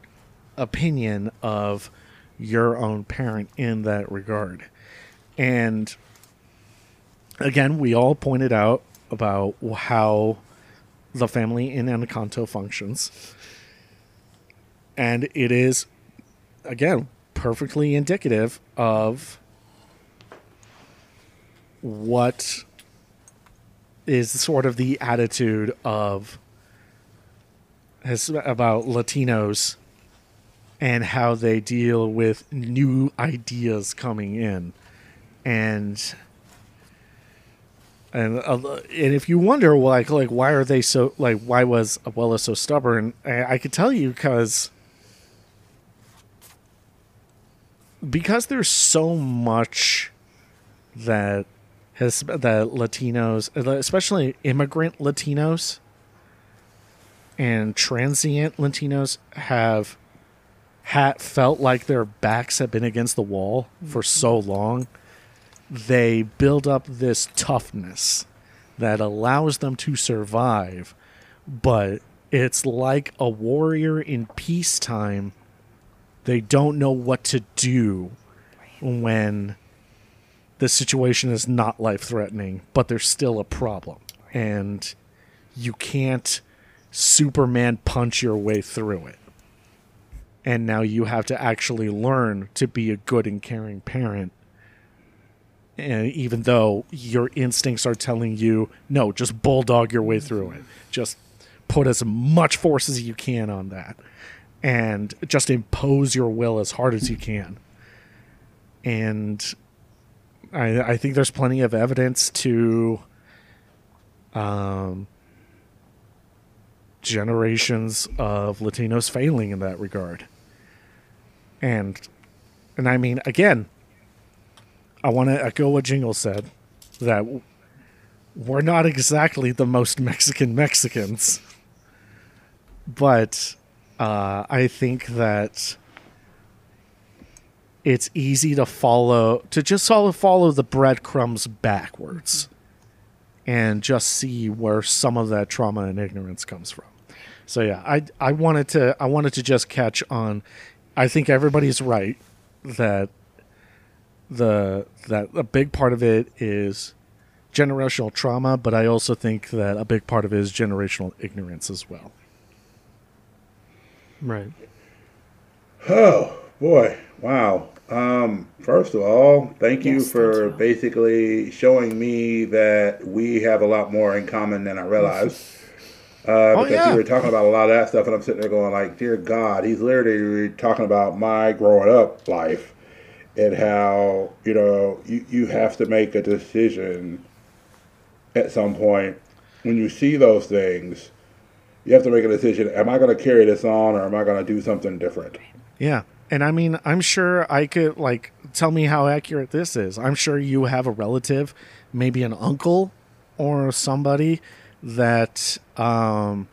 opinion of your own parent in that regard And again, we all pointed out about how the family in Encanto functions. And it is, again, perfectly indicative of what is sort of the attitude of about Latinos and how they deal with new ideas coming in, and and uh, and if you wonder like like why are they so like why was Abuela so stubborn, I, I could tell you because because there's so much that has that Latinos, uh, especially immigrant Latinos and transient Latinos, have had felt like their backs have been against the wall for mm-hmm. so long. They build up this toughness that allows them to survive, but it's like a warrior in peacetime. They don't know what to do when the situation is not life threatening, but there's still a problem. And you can't Superman punch your way through it. And now you have to actually learn to be a good and caring parent. And even though your instincts are telling you, no, just bulldog your way through it. Just put as much force as you can on that. And just impose your will as hard as you can. And I, I think there's plenty of evidence to um, generations of Latinos failing in that regard. And and I mean again, I want to echo what Jingle said that we're not exactly the most Mexican Mexicans. But uh, I think that it's easy to follow to just follow the breadcrumbs backwards and just see where some of that trauma and ignorance comes from. So yeah, I I wanted to I wanted to just catch on I think everybody's right that the that a big part of it is generational trauma, but I also think that a big part of it is generational ignorance as well. Right. Oh boy, wow. Um, first of all, thank you Yes, for thank you. basically showing me that we have a lot more in common than I realized. Uh, because yeah. you were talking about a lot of that stuff, and I'm sitting there going, like, dear God, he's literally talking about my growing up life and how you know you, you have to make a decision at some point when you see those things. You have to make a decision: Am I going to carry this on, or am I going to do something different? Yeah. And I mean, I'm sure I could like tell me how accurate this is. I'm sure you have a relative, maybe an uncle or somebody that um,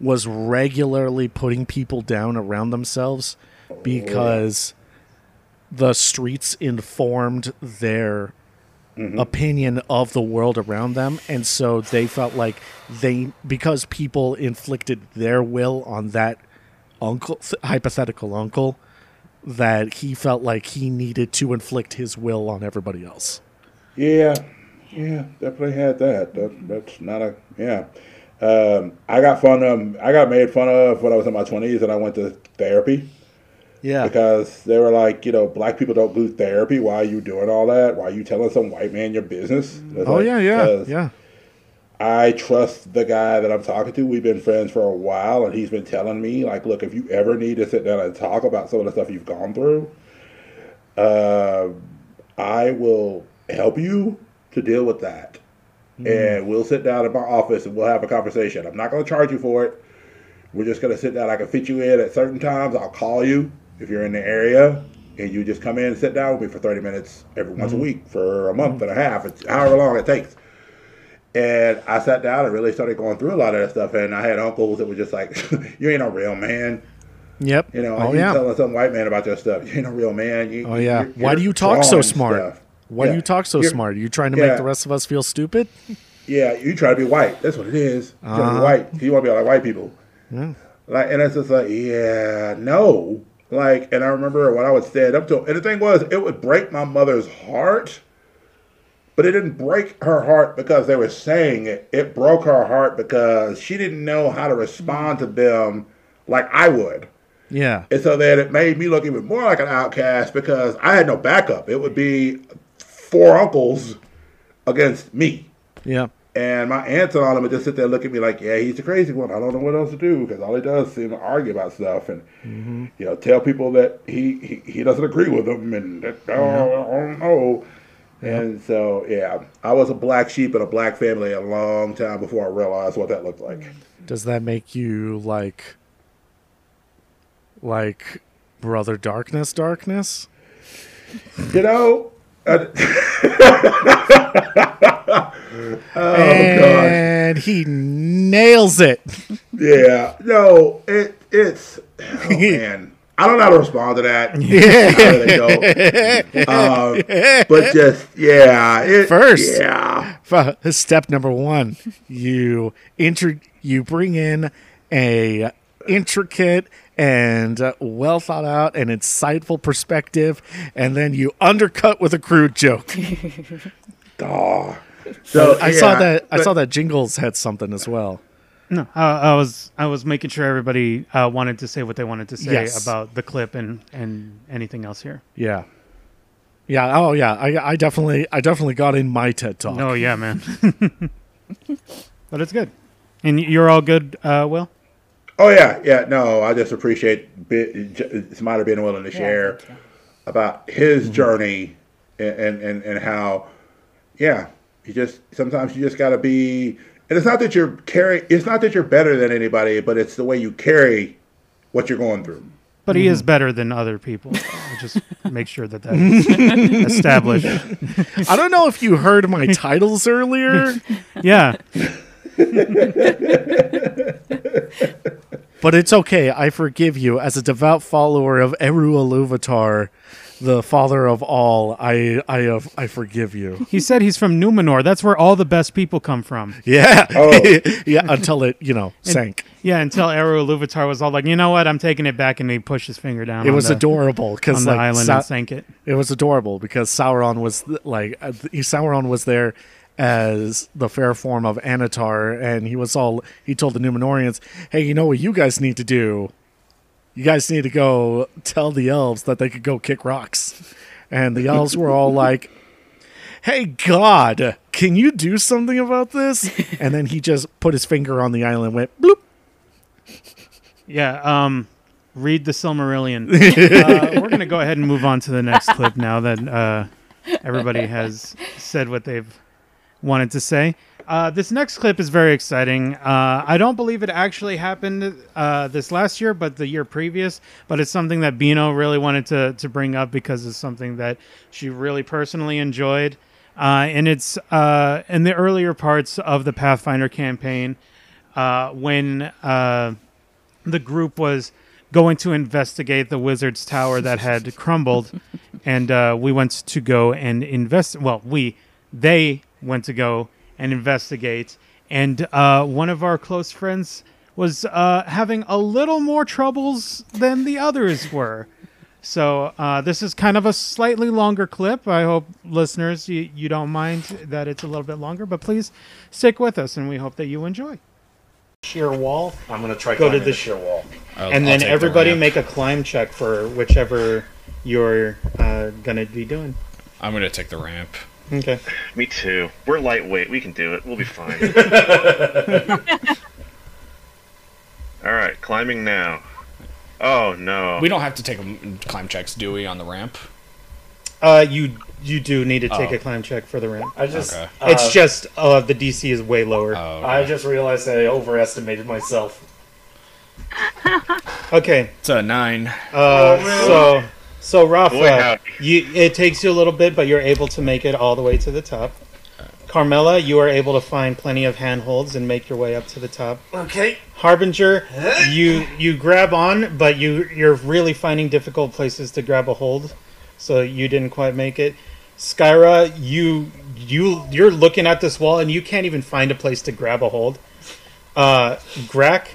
was regularly putting people down around themselves because the streets informed their opinion of the world around them and so they felt like they because people inflicted their will on that uncle hypothetical uncle that he felt like he needed to inflict his will on everybody else Yeah, yeah, definitely had that. that that's not a yeah. Um, I got fun of. I got made fun of when I was in my twenties and I went to therapy yeah because they were like, you know, black people don't do therapy. Why are you doing all that? Why are you telling some white man your business? Oh like, yeah yeah yeah I trust the guy that I'm talking to. We've been friends for a while, and he's been telling me, like, look, if you ever need to sit down and talk about some of the stuff you've gone through, uh, I will help you to deal with that. And we'll sit down in my office and we'll have a conversation. I'm not going to charge you for it. We're just going to sit down. I can fit you in at certain times. I'll call you if you're in the area, and you just come in and sit down with me for 30 minutes every once a week for a month and a half. It's however long it takes. And I sat down and really started going through a lot of that stuff. And I had uncles that were just like, "You ain't a real man." yep You know, oh you yeah telling some white man about your stuff. You ain't a real man. You, oh yeah you're- why do you talk so smart stuff. why do you talk so You're- smart are you trying to yeah. make the rest of us feel stupid Yeah, you try to be white. That's what it is. You Uh-huh. be white. You want to be like white people. Like, and it's just like, yeah, no. Like, and I remember when I would stand up to him, and the thing was, it would break my mother's heart but it didn't break her heart because they were saying it. It broke her heart because she didn't know how to respond to them like I would. Yeah. And so then it made me look even more like an outcast because I had no backup. It would be four uncles against me. Yeah. And my aunts and all of them would just sit there and look at me like, yeah, he's the crazy one. I don't know what else to do because all he does is seem to argue about stuff and, you know, tell people that he, he, he doesn't agree with them and that, oh, I don't know. And so, yeah, I was a black sheep in a black family a long time before I realized what that looked like. Does that make you like like Brother Darkness Darkness? You know, uh, oh, God. and he nails it. Yeah, no, it it's oh man, I don't know how to respond to that. I really. Um, but just yeah, it, First. yeah, Step number one: you inter- you bring in a intricate and uh, well thought out and insightful perspective, and then you undercut with a crude joke. oh. So I saw yeah, that. I saw that Jingles had something as well. No, uh, I was I was making sure everybody uh, wanted to say what they wanted to say Yes. about the clip and and anything else here. Yeah. Yeah. Oh, yeah. I, I definitely, I definitely got in my TED talk. Oh yeah, man. but it's good, and you're all good, uh, Will. Oh yeah, yeah. No, I just appreciate bi- J- Smiler being willing to share about his journey and, and and and how, yeah, you just sometimes you just got to be. And it's not that you're carry. It's not that you're better than anybody, but it's the way you carry what you're going through. But he is mm-hmm. better than other people. I'll just make sure that that is established. I don't know if you heard my titles earlier, Yeah, but it's okay. I forgive you. As a devout follower of Eru Iluvatar, the father of all, I, I, uh, I forgive you. he said he's from Numenor. That's where all the best people come from. Yeah. Oh. yeah. Until it, you know, sank. Yeah, until Eru Iluvatar was all like, you know what, I'm taking it back, and he pushed his finger down. It on was the, adorable on because the like island Sa- and sank it. it was adorable because Sauron was th- like uh, th- Sauron was there as the fair form of Annatar, and he was all he told the Numenorians, "Hey, you know what you guys need to do? You guys need to go tell the elves that they could go kick rocks." And the elves were all like, "Hey, God, can you do something about this?" And then he just put his finger on the island, and went bloop. Yeah, um, read the Silmarillion. uh, we're gonna go ahead and move on to the next clip now that uh, everybody has said what they've wanted to say. Uh, this next clip is very exciting. Uh, I don't believe it actually happened uh, this last year, but the year previous. But it's something that Bino really wanted to to bring up because it's something that she really personally enjoyed. Uh, and it's uh, in the earlier parts of the Pathfinder campaign uh, when uh, the group was going to investigate the wizard's tower that had crumbled, and uh, we went to go and invest. Well, we they went to go and investigate, and uh, one of our close friends was uh, having a little more troubles than the others were. So uh, this is kind of a slightly longer clip. I hope listeners you, you don't mind that it's a little bit longer, but please stick with us, and we hope that you enjoy. Sheer wall. I'm gonna try Go to the- the sheer wall. and I'll- I'll then take the everybody make a climb check for whichever you're uh, gonna be doing. I'm gonna take the ramp. Okay. Me too. We're lightweight. We can do it. We'll be fine. All right, climbing now. Oh no. We don't have to take um, climb checks, do we, on the ramp? Uh, you you do need to take Oh. a climb check for the ramp. I just, Okay. uh, it's just uh, the DC is way lower. Oh, I just realized I overestimated myself. okay. it's a nine. Uh, so so Rafa, you it takes you a little bit, but you're able to make it all the way to the top. Carmela, you are able to find plenty of handholds and make your way up to the top. Okay. Harbinger, you you grab on, but you you're really finding difficult places to grab a hold, so you didn't quite make it. Skyra, you you you're looking at this wall and you can't even find a place to grab a hold. Uh, Grak,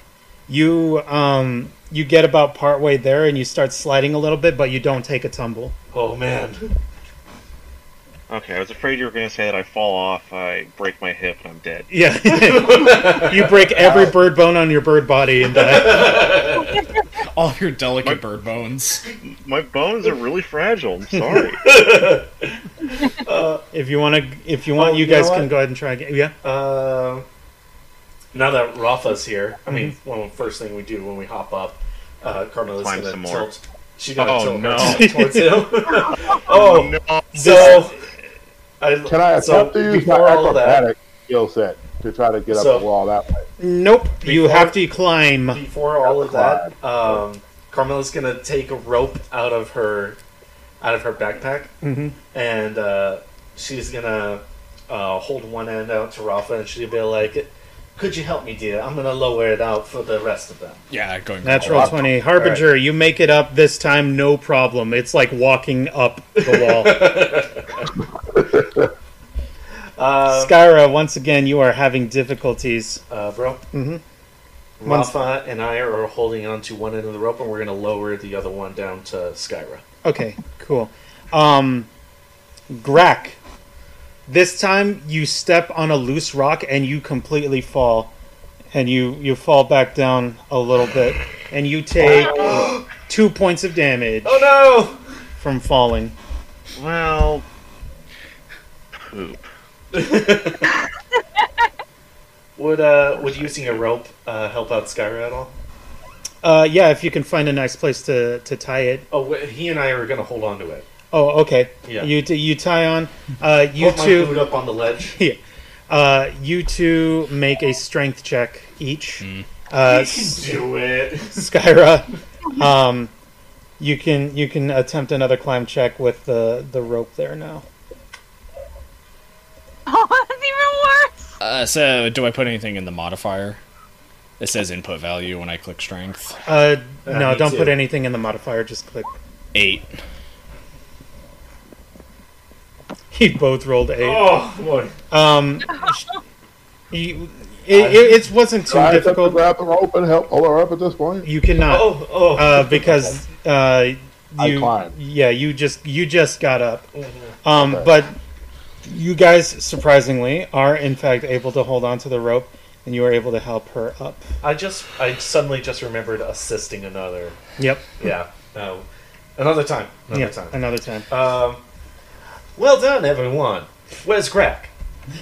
you um you get about partway there and you start sliding a little bit, but you don't take a tumble. Oh man. Okay, I was afraid you were going to say that I fall off, I break my hip, and I'm dead. Yeah. you break every bird bone on your bird body and die. All your delicate bird bones. My bones are really fragile. I'm sorry. If you want to, if you want, Oh, you you guys can go ahead and try again. Yeah. Uh, now that Rafa's here, I mean, Mm-hmm. one first thing we do when we hop up, uh, Carmela's Climb gonna tilt. She's gonna Oh, tilt no. her towards him. oh, no. so I, Can I so attempt to use my before all that, skill set to try to get So- up the wall that way? Nope. you have to climb. before all of that, um, Carmela's gonna take a rope out of her out of her backpack, Mhm. and uh, she's gonna uh, hold one end out to Rafa, and she'll be like, "Could you help me, dear? I'm gonna lower it out for the rest of them." Yeah, going Natural all- 20. Harbinger, you make it up this time, no problem. It's like walking up the wall. Uh, Skyra, once again, you are having difficulties. uh, bro. Mhm. Rafa and I are holding on to one end of the rope, and we're gonna lower the other one down to Skyra. Okay, cool. Um, Grak, this time you step on a loose rock and you completely fall. And you, you fall back down a little bit. And you take two points of damage Oh no! from falling. Well, poop. Would uh, would using a rope uh, help out Skyra at all? Uh, yeah, if you can find a nice place to, to tie it. Oh, he and I are gonna hold on to it. Oh, okay. Yeah. You t- you tie on. Uh, you Put my two. boot up on the ledge. Yeah. Uh, you two make a strength check each. Uh, S- Do it. Skyra, um, you can you can attempt another climb check with the the rope there now. Oh, that's even worse. Uh, so, do I put anything in the modifier? It says input value when I click strength. Uh, Uh, no, don't too. put anything in the modifier. Just click. Eight. You both rolled eight. Oh boy. Um, you, it, it, it wasn't too Try to difficult. grab the rope and help pull her up at this point. You cannot. Oh oh. uh, because uh, I you climbed. yeah you just you just got up um, Okay. but you guys surprisingly are in fact able to hold on to the rope and you are able to help her up I just I suddenly just remembered assisting another. yep Yeah. No. Another time. Another yeah time. another time Um. Well done, everyone. Where's Crack?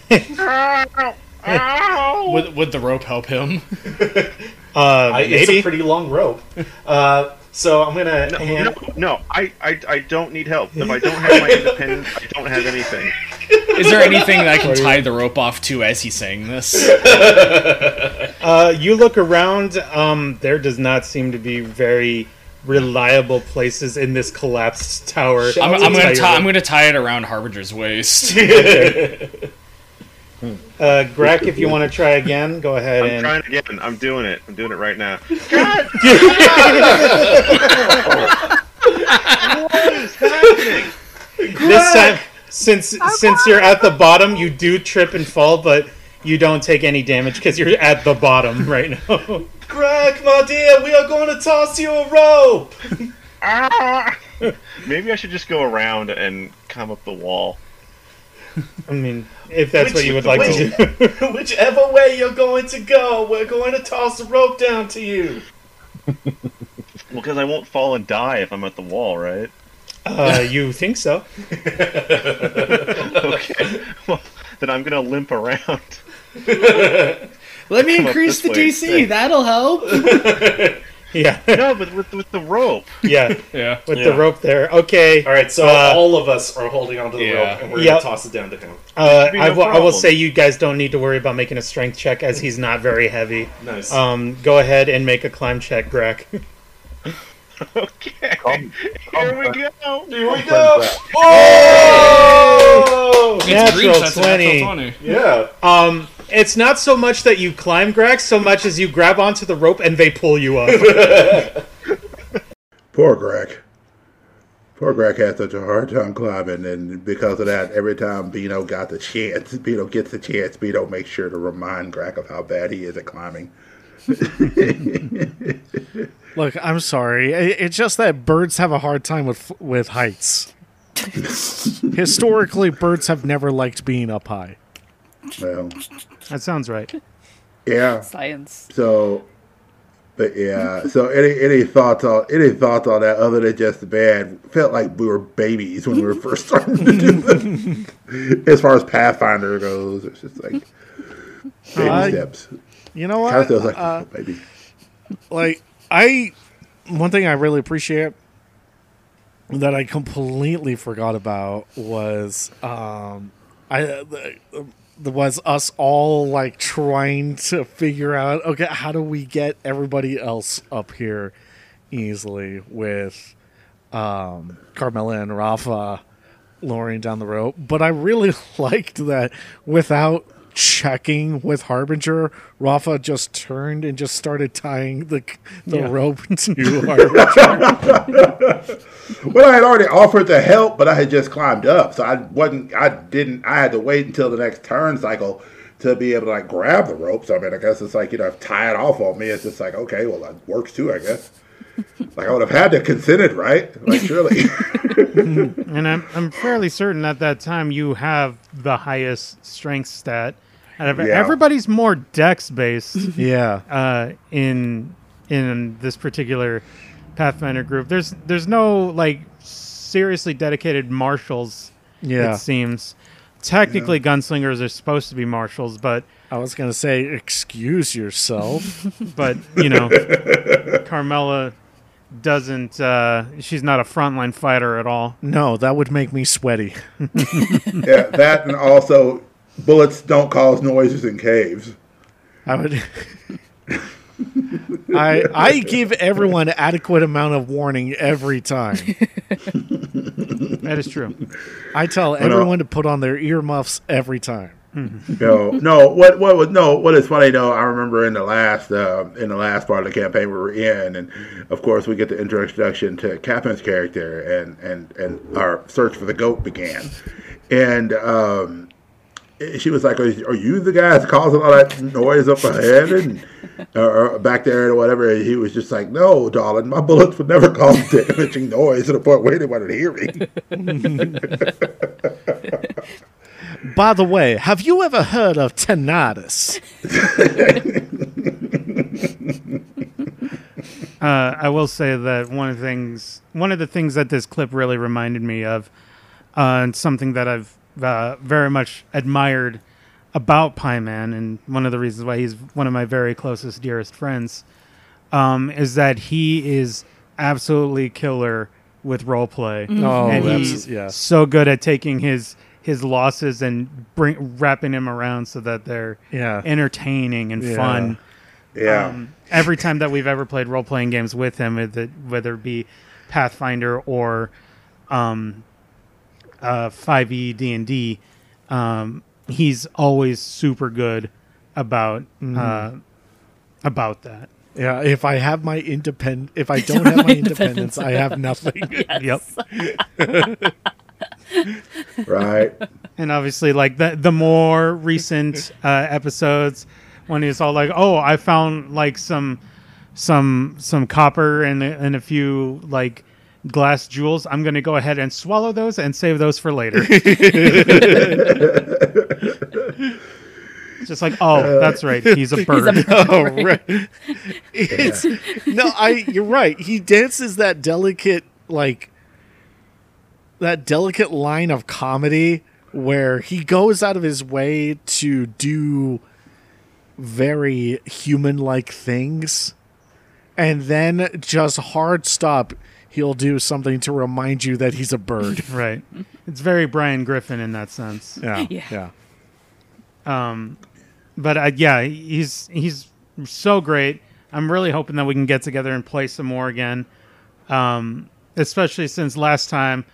Would, would the rope help him? uh, I, it's a pretty long rope. Uh, so I'm gonna No, hand. no, no I, I, I don't need help. If I don't have my independence, I don't have anything. Is there anything that I can tie the rope off to as he's saying this? uh, you look around um, there does not seem to be very reliable places in this collapsed tower I'm, I'm gonna your tie. I'm gonna tie it around Harbinger's waist. uh, Greg, if you want to try again go ahead I'm and trying again. I'm doing it. I'm doing it right now. what is happening? this time since since you're at the bottom you do trip and fall but you don't take any damage because you're at the bottom right now Greg, my dear, we are going to toss you a rope. Ah! Maybe I should just go around and come up the wall. i mean if that's what you would like to do Whichever way you're going to go, we're going to toss the rope down to you. Well, because I won't fall and die if I'm at the wall, right? uh, you think so okay. Well, then I'm gonna limp around. Let me Come increase the way DC. instead. That'll help. yeah No, but with with the rope. yeah yeah. with Yeah. the rope there okay All right, so Uh, all of us are holding onto the Yeah. rope, and we're Yep. going to toss it down to him. uh, I, no will, will say you guys don't need to worry about making a strength check as he's not very heavy Nice. um, go ahead and make a climb check Greg Okay. Come- Here we come go. Here we go. Oh! It's Natural green, so 20. 20. Yeah. um, it's not so much that you climb Greg so much as you grab onto the rope and they pull you up Poor Greg. Poor Greg had such a hard time climbing, and because of that, every time Bino got the chance, Bino gets the chance, Bino makes sure to remind Greg of how bad he is at climbing. Look, I'm sorry. It's just that birds have a hard time with with heights. Historically, birds have never liked being up high. Well, That sounds right. yeah. Science. So, but yeah. So any any thoughts on any thoughts on that other than just bad? Felt like we were babies when we were first starting to do this. as far as Pathfinder goes, it's just like baby Uh, steps. You know Kind of what? feels like Uh, baby. like I one thing I really appreciate that I completely forgot about was um I the, the was us all like trying to figure out okay how do we get everybody else up here easily with um Carmela and Rafa lowering down the rope? But I really liked that without checking with Harbinger, Rafa just turned and just started tying the the Yeah. rope to Harbinger. Well, I had already offered to help, but I had just climbed up, so I wasn't. I didn't. I had to wait until the next turn cycle to be able to like grab the rope. So I mean, I guess it's like you know, if tie it off on me, it's just like okay, well, that works too, I guess. Like I would have had to consented, right? Like surely. And I'm I'm fairly certain at that time you have the highest strength stat. Out of Yeah. everybody's more dex based yeah. uh, in in this particular Pathfinder group. There's there's no like seriously dedicated marshals. Yeah. it seems. Technically, gunslingers are supposed to be marshals, but I was gonna say, excuse yourself. but you know, Carmela doesn't. Uh, she's not a frontline fighter at all. no, that would make me sweaty. yeah, that and also bullets don't cause noises in caves. I would. I I give everyone adequate amount of warning every time. That is true. I tell everyone to put on their earmuffs every time. No, no. What what was no? What is funny though? I remember in the last uh, in the last part of the campaign we were in, and of course we get the introduction to Captain's character, and and and our search for the goat began, and um, she was like, "Are are you the guy that's causing all that noise up ahead and or, back there or whatever?" And he was just like, "No, darling, my bullets would never cause damaging noise to the point where anyone would hear me." By the way, have you ever heard of tinnitus? Uh, I will say that one of the things, one of the things that this clip really reminded me of, uh, and something that I've uh, very much admired about Pyman, and one of the reasons why he's one of my very closest, dearest friends, um, is that he is absolutely killer with role play, Oh, and he's yeah. so good at taking his his losses and bring wrapping him around so that they're Yeah. entertaining and Yeah. fun Yeah. um, every time that we've ever played role playing games with him, whether whether it be Pathfinder or um, uh, 5e D and D, um, he's always super good about uh, about that. Yeah, if I have my independent, if I don't have my independence, I have nothing. Yep. right. And obviously, like the the more recent uh, episodes, when he's all like, "Oh, I found like some some some copper and a- and a few like glass jewels. I'm going to go ahead and swallow those and save those for later." It's Just like, oh, that's right. He's a bird. oh, right. It's no, I. You're right. He dances that delicate, like that delicate line of comedy where he goes out of his way to do very human-like things, and then just hard stop. He'll do something to remind you that he's a bird. right. It's very Brian Griffin in that sense. Yeah, Yeah. yeah. Um, but uh, yeah, he's he's so great. I'm really hoping that we can get together and play some more again. Um, especially since last time,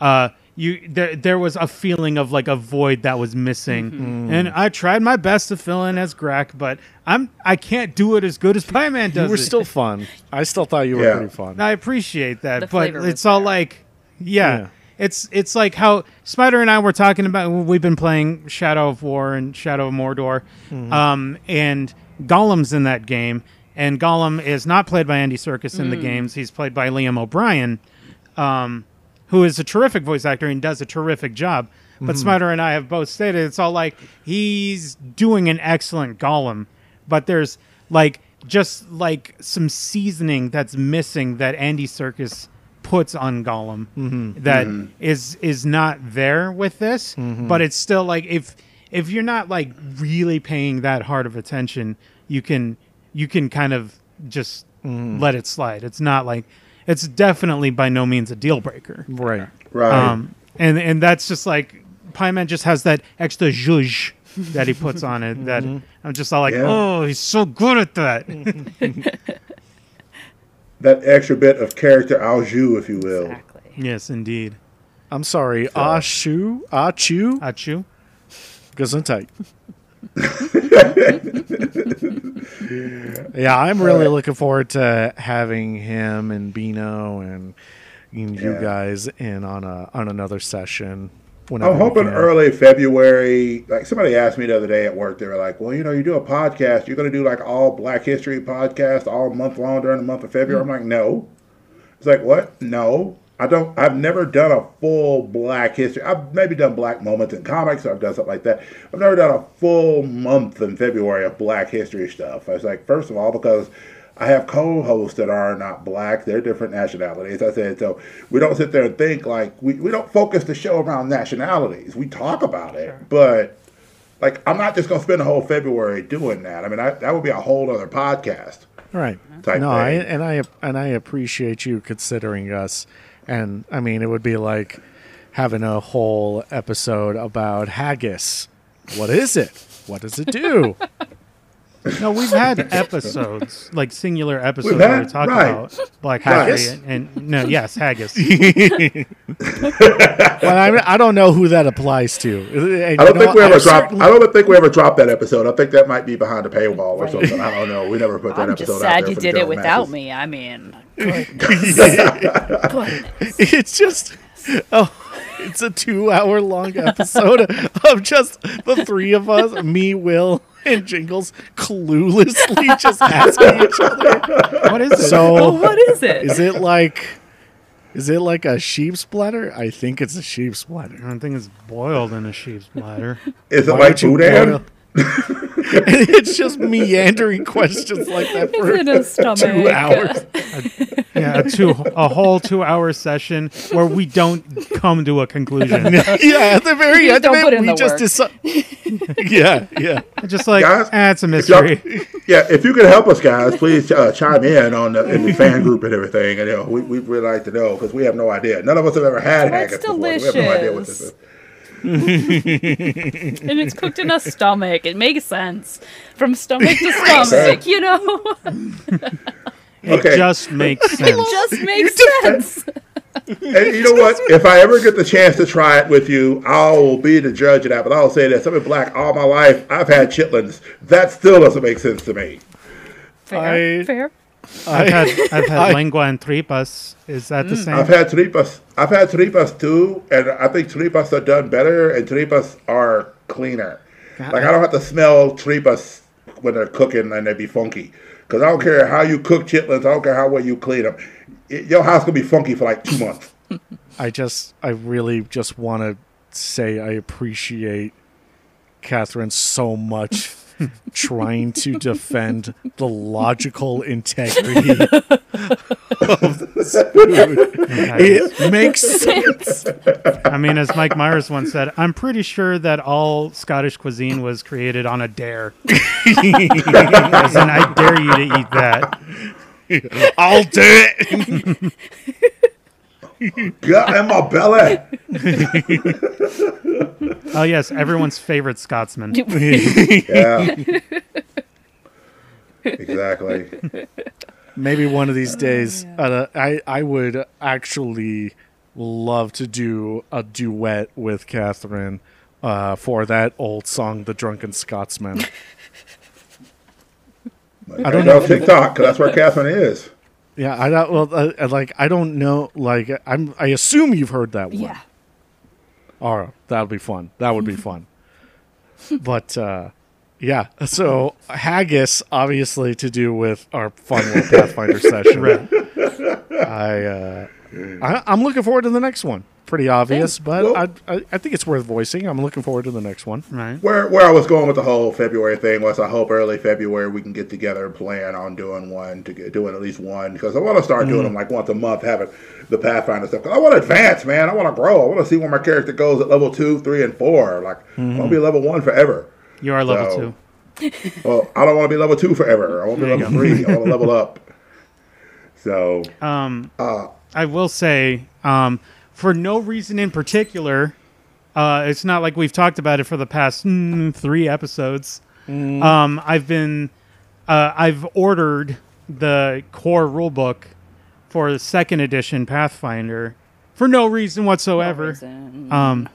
uh, you there there was a feeling of like a void that was missing, and I tried my best to fill in as Grak, but I'm I can't do it as good as Pieman does. You were it. still fun. I still thought you were Yeah. pretty fun. I appreciate that, The but it's all there. like, yeah, Yeah. it's it's like how Spider and I were talking about. We've been playing Shadow of War and Shadow of Mordor, Mm-hmm. um, and Gollum's in that game, and Gollum is not played by Andy Serkis Mm. in the games. He's played by Liam O'Brien, um, who is a terrific voice actor and does a terrific job. But Mhm. Smider and I have both stated it's all like he's doing an excellent Gollum, but there's like just like some seasoning that's missing that Andy Serkis puts on Gollum Mhm. that Mhm. is is not there with this. Mhm. But it's still like if if you're not like really paying that hard of attention, you can you can kind of just Mhm. let it slide. It's not like it's definitely by no means a deal breaker. Right. Right. Um, and and that's just like Pie Man just has that extra zhuzh that he puts on it that Mhm. I'm just all like, Yeah. oh, he's so good at that. That extra bit of character au jus, if you will. yes, indeed. I'm sorry. Ashu? Achu? Achu? Gesundheit. yeah, I'm really looking forward to having him and Bino and you Yeah. guys in on a on another session. Whenever I'm hoping early February. Like somebody asked me the other day at work, they were like, "Well, you know, you do a podcast. You're going to do like all Black History podcast all month long during the month of February." Hmm. I'm like, "No." It's like, "What? No." I don't. I've never done a full Black History. I've maybe done Black moments in comics. Or I've done something like that. I've never done a full month in February of Black History stuff. I was like, first of all, because I have co-hosts that are not black. They're different nationalities. I said so. We don't sit there and think like we, we don't focus the show around nationalities. We talk about it, but like I'm not just gonna spend the whole February doing that. I mean, I, that would be a whole other podcast. Right. no, I, and I and I appreciate you considering us. And I mean, it would be like having a whole episode about haggis. What is it? What does it do? No, we've had episodes, like singular episodes We've where we talk right. about Black Haggis? And, and no, yes, haggis. well, I, I don't know who that applies to. And I don't think know, we ever dropped. certainly- I don't think we ever dropped that episode. I think that might be behind a paywall or something. I don't know. We never put that I'm episode just out sad there you did it without masses. me. I mean, it's just oh it's a two hour long episode of just the three of us me will and jingles cluelessly just asking each other What is it? so Oh, what is it? is it like is it like a sheep's bladder? i think it's a sheep's bladder. I think it's boiled in a sheep's bladder. Is it Why like would you boudin? it's just meandering questions like that for It's in a two stomach. hours Yeah, a two a whole two hour session where we don't come to a conclusion. yeah at the very You end of it we just work. decide yeah yeah Just like Guys, ah, it's a If mystery. yeah, if you could help us, guys, please uh, chime in on the, in the fan group and everything. And you know, we we would really like to know because we have no idea. None of us have ever had That's haggis before. We have no idea what this is. and it's cooked in a stomach. It makes sense from stomach to stomach. You know, It Okay. just makes sense. it just makes sense. And you know what? If I ever get the chance to try it with you, I'll be the judge of that. But I'll say this: I've been black all my life. I've had chitlins. That still doesn't make sense to me. Fair, I- fair. I've had I've had I- lengua and tripas. Is that the mm. same? I've had tripas. I've had tripas too, and I think tripas are done better, and tripas are cleaner. Like I don't have to smell tripas when they're cooking and they be funky. Because I don't care how you cook chitlins. I don't care how well you clean them. Your house gonna be funky for like two months. I just, I really just want to say I appreciate Catherine so much trying to defend the logical integrity of this food. It makes sense. I mean, as Mike Myers once said, I'm pretty sure that all Scottish cuisine was created on a dare. As in, I dare you to eat that. I'll do it. Got in my belly. Oh yes, everyone's favorite Scotsman. Yeah. exactly. Maybe one of these days, uh, I I would actually love to do a duet with Catherine uh, for that old song, "The Drunken Scotsman." I don't know if TikTok because that's where Catherine is. Yeah, I don't. Well, uh, uh, like I don't know. Like I'm. I assume you've heard that one. Yeah. All right, that'll be fun. That would be fun. but uh, yeah, so haggis, obviously, to do with our fun little Pathfinder session. Right. I uh, I, I'm looking forward to the next one. Pretty obvious, but Well- I, I I think it's worth voicing. I'm looking forward to the next one. Right. Where where I was going with the whole February thing was I hope early February we can get together and plan on doing one to get doing at least one because I want to start doing them like once a month, having the Pathfinder stuff. 'Cause I want to advance, man. I want to grow. I want to see where my character goes at level two, three, and four. Like I want to be level one forever. You are level So- two. Well, I don't want to be level two forever. I want to be level go. three. I want to level up. So Um, uh, I will say, um, for no reason in particular, uh, it's not like we've talked about it for the past mm, three episodes. Um, I've been, uh, I've ordered the core rulebook for the second edition Pathfinder for no reason whatsoever. reason. Um,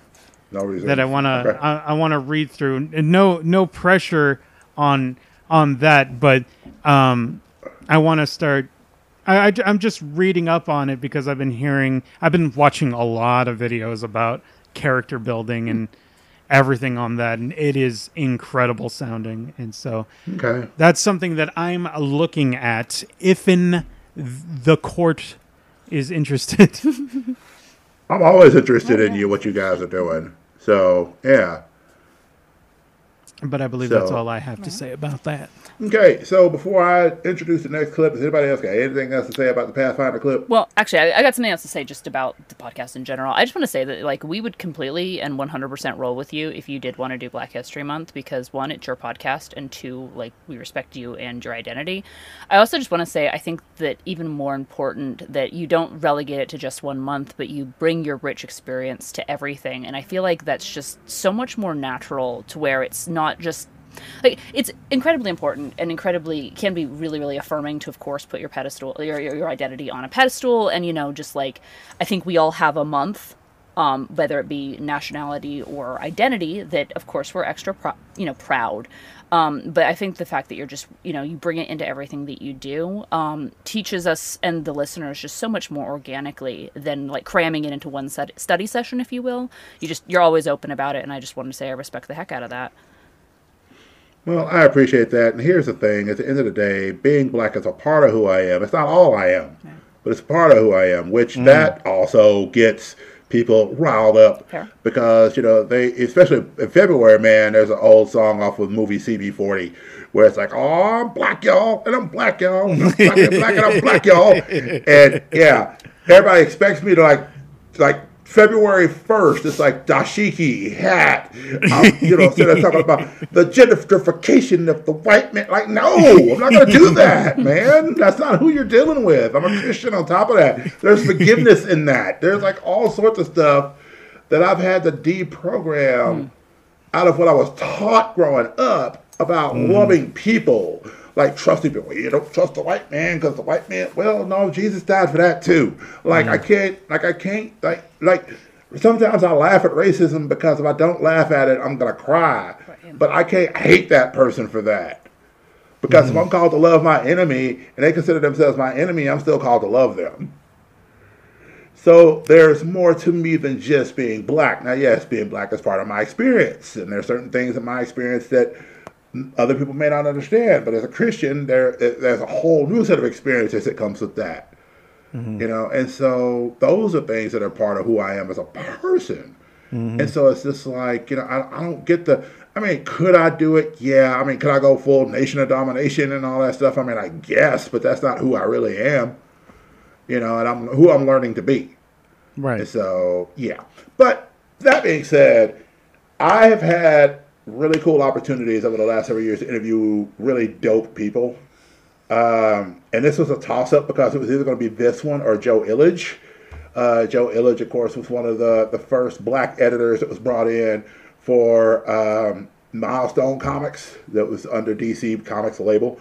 no reason that I want to Okay. I, I want to read through. And no no pressure on on that, but um, I want to start. I, I am just reading up on it because I've been hearing. I've been watching a lot of videos about character building and everything on that, and it is incredible sounding. And so Okay. that's something that I'm looking at if in the court is interested. I'm always interested in you, what you guys are doing. So yeah. But I believe that's all I have to say about that. Okay, so before I introduce the next clip, does anybody else got anything else to say about the Pathfinder clip? Well, actually, I, I got something else to say just about the podcast in general. I just want to say that, like, we would completely and 100% roll with you if you did want to do Black History Month because, one, it's your podcast, and two, like, we respect you and your identity. I also just want to say, I think that even more important that you don't relegate it to just one month, but you bring your rich experience to everything. And I feel like that's just so much more natural to where it's not just like it's incredibly important and incredibly can be really really affirming to of course put your pedestal your, your, your identity on a pedestal. And you know just like i think we all have a month um, whether it be nationality or identity that of course we're extra pro- you know proud. Um, but i think the fact that you're just you know you bring it into everything that you do um, teaches us and the listeners just so much more organically than like cramming it into one stud- study session if you will. You just you're always open about it and i just wanted to say i respect the heck out of that Well, I appreciate that. And here's the thing: at the end of the day, being black is a part of who I am. It's not all I am, but it's part of who I am. Which mm. that also gets people riled up Fair. because you know they, especially in February, man. There's an old song off of movie CB4 where it's like, "Oh, I'm black, y'all, and I'm black, y'all, and I'm black, and black, and I'm black, y'all," and yeah, everybody expects me to like, like. February 1st, it's like dashiki, hat. Um, you know, so they're talking about the gentrification of the white man. Like, no, I'm not going to do that, man. That's not who you're dealing with. I'm a Christian on top of that. There's forgiveness in that. There's like all sorts of stuff that I've had to deprogram out of what I was taught growing up about loving people, like trusting people. You don't trust the white man because the white man. Well, no, Jesus died for that too. Like I mm. can't, like I can't, like like. Sometimes I laugh at racism because if I don't laugh at it, I'm gonna cry. But I can't hate that person for that. Because if mm. I'm called to love my enemy and they consider themselves my enemy, I'm still called to love them. So there's more to me than just being black. Now, yes, being black is part of my experience, and there's certain things in my experience that other people may not understand. But as a Christian, there there's a whole new set of experiences that comes with that. Mm-hmm. You know, and so those are things that are part of who I am as a person. Mm-hmm. And so it's just like, you know, I, I don't get the. I mean, could I do it? Yeah. I mean, could I go full nation of domination and all that stuff? I mean, I guess, but that's not who I really am. You know, and I'm who I'm learning to be. Right. And so, yeah. But that being said, I have had really cool opportunities over the last several years to interview really dope people. Um, and this was a toss up because it was either going to be this one or Joe Illidge. Uh, Joe Illidge, of course, was one of the, the first black editors that was brought in for um, Milestone Comics, that was under DC Comics label.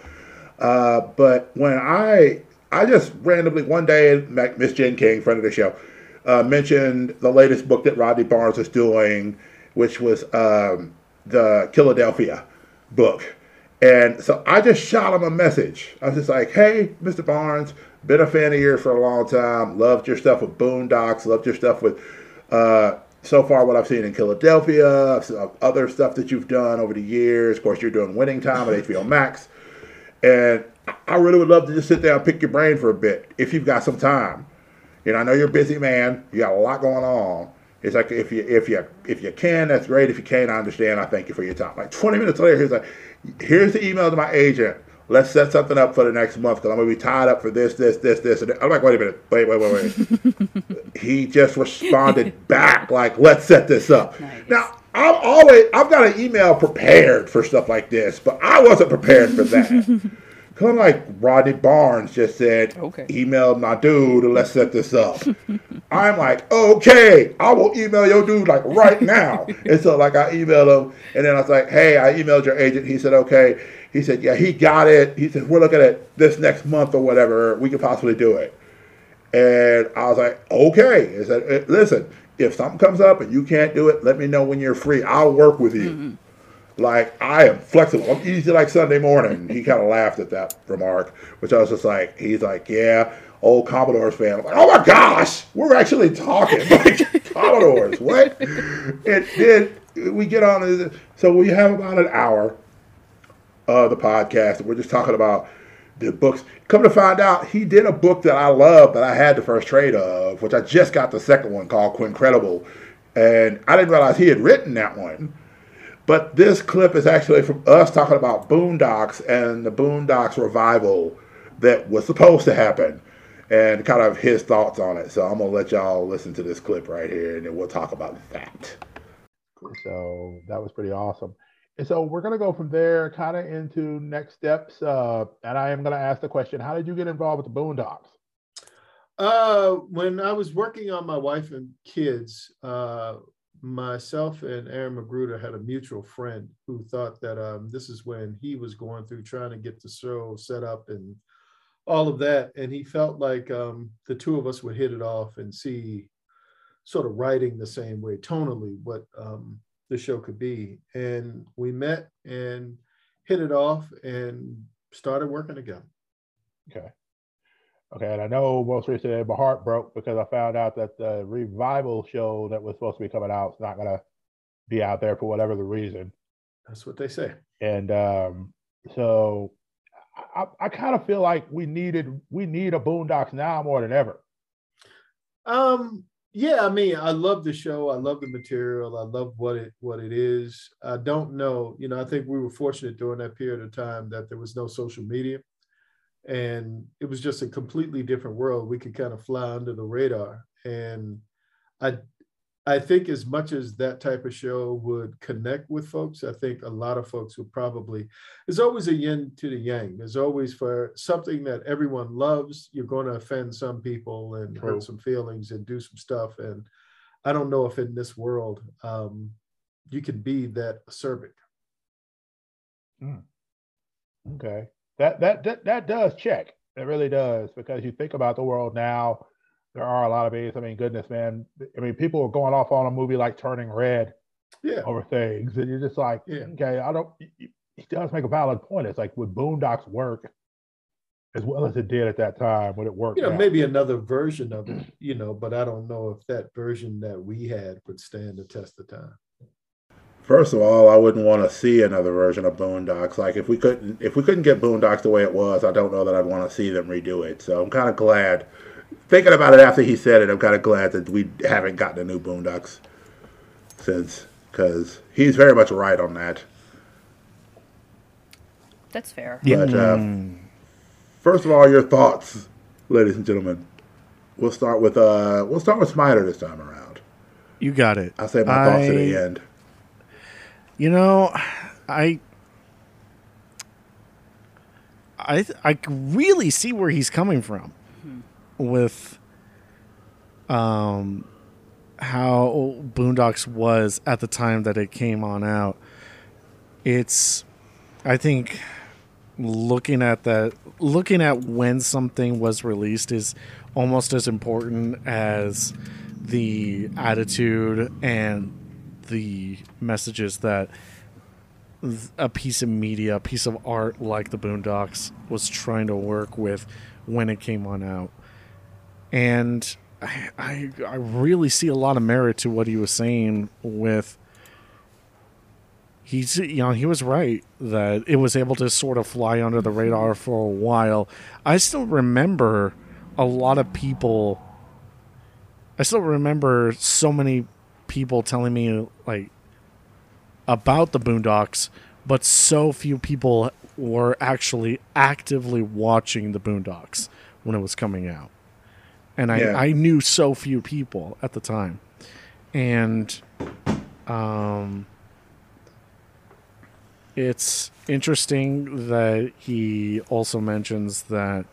Uh, but when I I just randomly one day, Miss Jen King, friend of the show, uh, mentioned the latest book that Rodney Barnes was doing, which was um, the Philadelphia book. And so I just shot him a message. I was just like, hey, Mr. Barnes, been a fan of yours for a long time. Loved your stuff with Boondocks. Loved your stuff with, uh, so far, what I've seen in Philadelphia, other stuff that you've done over the years. Of course, you're doing Winning Time at HBO Max. And I really would love to just sit down and pick your brain for a bit if you've got some time. You know, I know you're a busy man. You got a lot going on. It's like if you if you if you can, that's great. If you can't, I understand. I thank you for your time. Like 20 minutes later, he's like, here's the email to my agent. Let's set something up for the next month because I'm gonna be tied up for this, this, this, this. And I'm like, wait a minute, wait, wait, wait, wait. he just responded back like, let's set this up. Now I'm always I've got an email prepared for stuff like this, but I wasn't prepared for that. Kind of like Rodney Barnes just said, Okay. email my dude and let's set this up. I'm like, okay, I will email your dude like right now. and so like I emailed him and then I was like, hey, I emailed your agent. He said, okay. He said, yeah, he got it. He said, we're looking at this next month or whatever. We could possibly do it. And I was like, okay. I said, "Eh, listen, if something comes up and you can't do it, let me know when you're free. I'll work with you. Like I am flexible. I'm easy like Sunday morning. He kind of laughed at that remark, which I was just like, he's like, yeah, old Commodores fan. I'm like, oh my gosh, we're actually talking like Commodores. What? And then we get on. So we have about an hour of the podcast. We're just talking about the books. Come to find out, he did a book that I love that I had the first trade of, which I just got the second one called Quincredible. And I didn't realize he had written that one. But this clip is actually from us talking about Boondocks and the Boondocks revival that was supposed to happen and kind of his thoughts on it. So I'm going to let y'all listen to this clip right here and then we'll talk about that. So that was pretty awesome. And so we're going to go from there kind of into next steps. Uh, and I am going to ask the question How did you get involved with the Boondocks? Uh, when I was working on my wife and kids, uh, myself and Aaron McGruder had a mutual friend who thought that um, this is when he was going through trying to get the show set up and all of that. And he felt like um, the two of us would hit it off and see sort of writing the same way, tonally, what um, the show could be. And we met and hit it off and started working together. Okay. Okay. And I know most recently my heart broke because I found out that the revival show that was supposed to be coming out is not going to be out there for whatever the reason. That's what they say. And um, so I, I kind of feel like we needed we need a Boondocks now more than ever. Um, yeah, I mean, I love the show. I love the material. I love what it what it is. I don't know, you know, I think we were fortunate during that period of time that there was no social media and it was just a completely different world. We could kind of fly under the radar. And I I think as much as that type of show would connect with folks, I think a lot of folks would probably, there's always a yin to the yang. There's always for something that everyone loves, you're going to offend some people and True. hurt some feelings and do some stuff. And I don't know if in this world um, you can be that acerbic. Okay. That that that that does check. It really does because you think about the world now. There are a lot of these. I mean, goodness, man. I mean, people are going off on a movie like Turning Red Yeah. over things, and you're just like, Yeah. okay, I don't. He does make a valid point. It's like would Boondocks work as well as it did at that time? Would it work? You know, now? maybe another version of it, you know, but I don't know if that version that we had would stand the test of time. First of all, I wouldn't want to see another version of Boondocks. Like if we couldn't if we couldn't get Boondocks the way it was, I don't know that I'd want to see them redo it. So I'm kind of glad. Thinking about it after he said it, I'm kind of glad that we haven't gotten a new Boondocks since, because he's very much right on that. That's fair. But uh, first of all, your thoughts, ladies and gentlemen. We'll start with uh, we'll start with Smiter this time around. You got it. I'll say my thoughts at the end. You know, I I I really see where he's coming from with um how Boondocks was at the time that it came on out. It's I think looking at that looking at when something was released is almost as important as the attitude and the messages that a piece of media, a piece of art like the Boondocks was trying to work with when it came on out. And I, I, I really see a lot of merit to what he was saying with he's you know he was right that it was able to sort of fly under the radar for a while. I still remember a lot of people I still remember so many people telling me like about the Boondocks, but so few people were actually actively watching the Boondocks when it was coming out. And I, Yeah. I knew so few people at the time. And um it's interesting that he also mentions that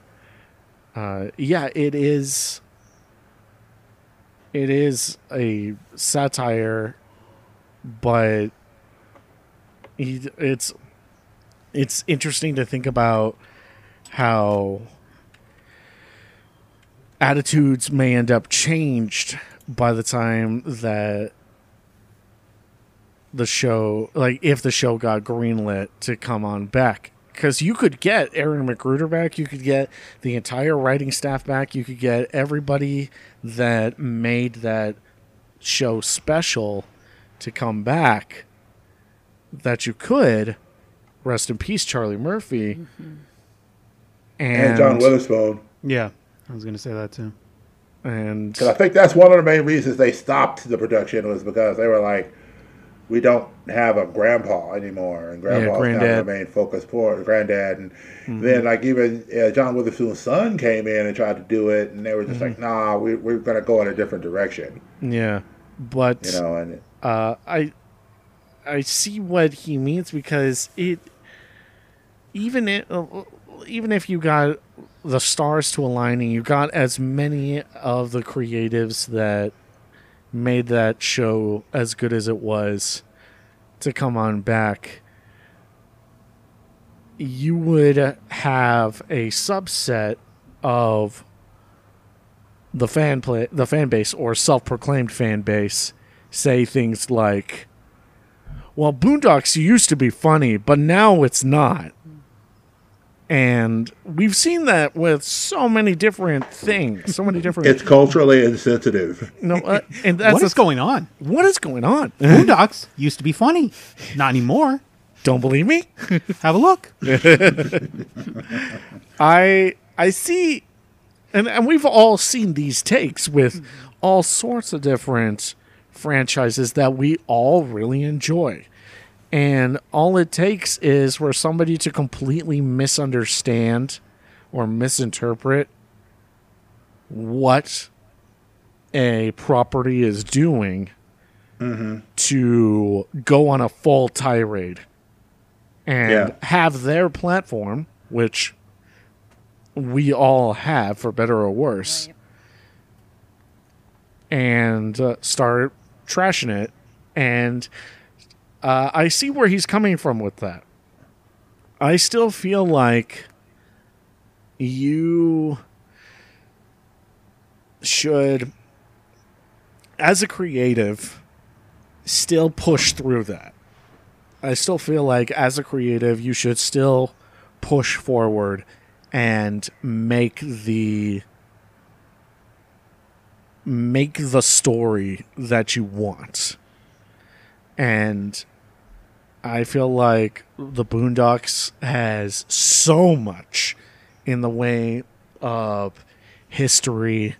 uh yeah, it is it is a satire but he, it's it's interesting to think about how attitudes may end up changed by the time that the show like if the show got greenlit to come on back because you could get Aaron McGruder back, you could get the entire writing staff back, you could get everybody that made that show special to come back that you could. Rest in peace, Charlie Murphy. Mm-hmm. And, and John Witherspoon. Yeah, I was going to say that too. And 'Cause I think that's one of the main reasons they stopped the production was because they were like, we don't have a grandpa anymore, and grandpa's kind of the main focus for granddad. And Mhm. then like even uh, John Witherspoon's son came in and tried to do it, and they were just like, nah, we, we're going to go in a different direction, yeah, but you know. And uh, I I see what he means because it even it, uh, even if you got the stars to align and you got as many of the creatives that made that show as good as it was to come on back you would have a subset of the fan play the fan base or self-proclaimed fan base say things like well boondocks used to be funny but now it's not and we've seen that with so many different things so many different it's culturally insensitive. no uh, and that's what the- going on? what is going on Boondocks used to be funny, not anymore. don't believe me Have a look. I I see, and and we've all seen these takes with all sorts of different franchises that we all really enjoy, and all it takes is for somebody to completely misunderstand or misinterpret what a property is doing to go on a full tirade and Yeah. have their platform, which we all have for better or worse, and uh, start trashing it. And uh, I see where he's coming from with that. I still feel like you should, as a creative, still push through that. I still feel like as a creative, you should still push forward and make the make the story that you want. And I feel like the Boondocks has so much in the way of history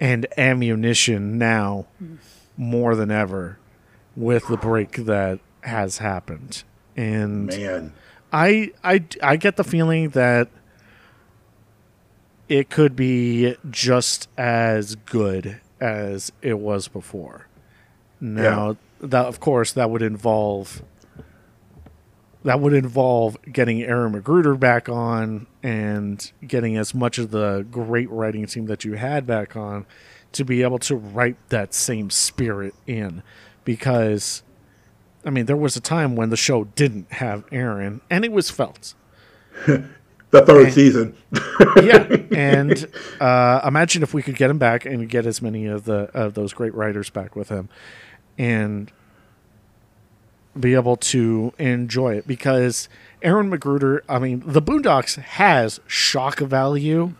and ammunition now more than ever with the break that has happened. And Man, I I I get the feeling that it could be just as good as it was before. Now, that of course that would involve that would involve getting Aaron McGruder back on and getting as much of the great writing team that you had back on to be able to write that same spirit in. Because I mean there was a time when the show didn't have Aaron and it was felt. The third And- season. yeah, and uh, imagine if we could get him back and get as many of the of those great writers back with him, and be able to enjoy it because Aaron McGruder. I mean, the Boondocks has shock value,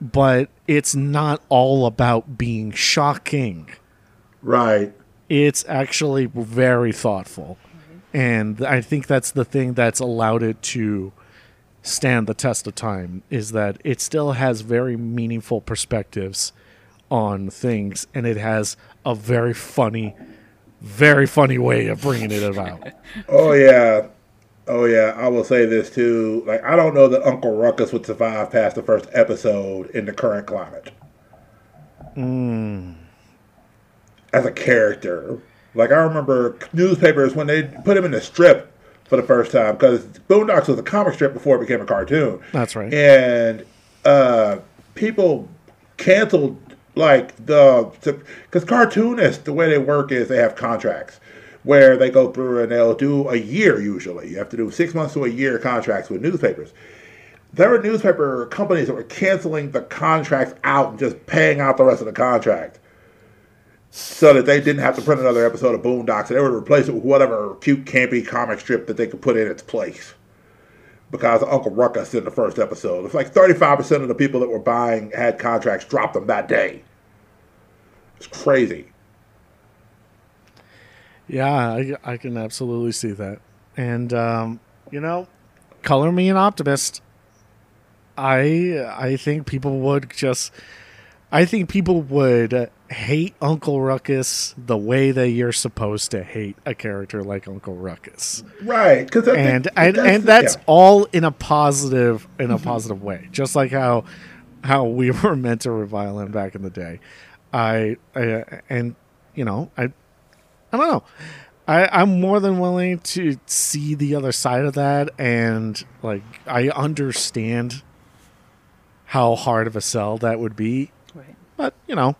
but it's not all about being shocking. Right. It's actually very thoughtful, and I think that's the thing that's allowed it to stand the test of time is that it still has very meaningful perspectives on things, and it has a very funny, very funny way of bringing it about. Oh yeah, oh yeah. I will say this too. Like I don't know that Uncle Ruckus would survive past the first episode in the current climate Mm. as a character. Like I remember newspapers when they put him in the strip for the first time because Boondocks was a comic strip before it became a cartoon. That's right. And uh, people canceled like the because cartoonists the way they work is they have contracts where they go through and they'll do a year usually. You have to do six months to a year contracts with newspapers. There were newspaper companies that were canceling the contracts out and just paying out the rest of the contract so that they didn't have to print another episode of Boondocks they would replace it with whatever cute, campy comic strip that they could put in its place. Because Uncle Ruckus in the first episode. It's like 35% of the people that were buying had contracts dropped them that day. It's crazy. Yeah, I, I can absolutely see that. And um, you know, color me an optimist. I I think people would just I think people would hate Uncle Ruckus the way that you're supposed to hate a character like Uncle Ruckus. Right, because and and, and that's all in a positive in a mm-hmm. positive way. Just like how how we were meant to revile him back in the day. I, I and you know I I don't know. I, I'm more than willing to see the other side of that, and like I understand how hard of a sell that would be. But you know,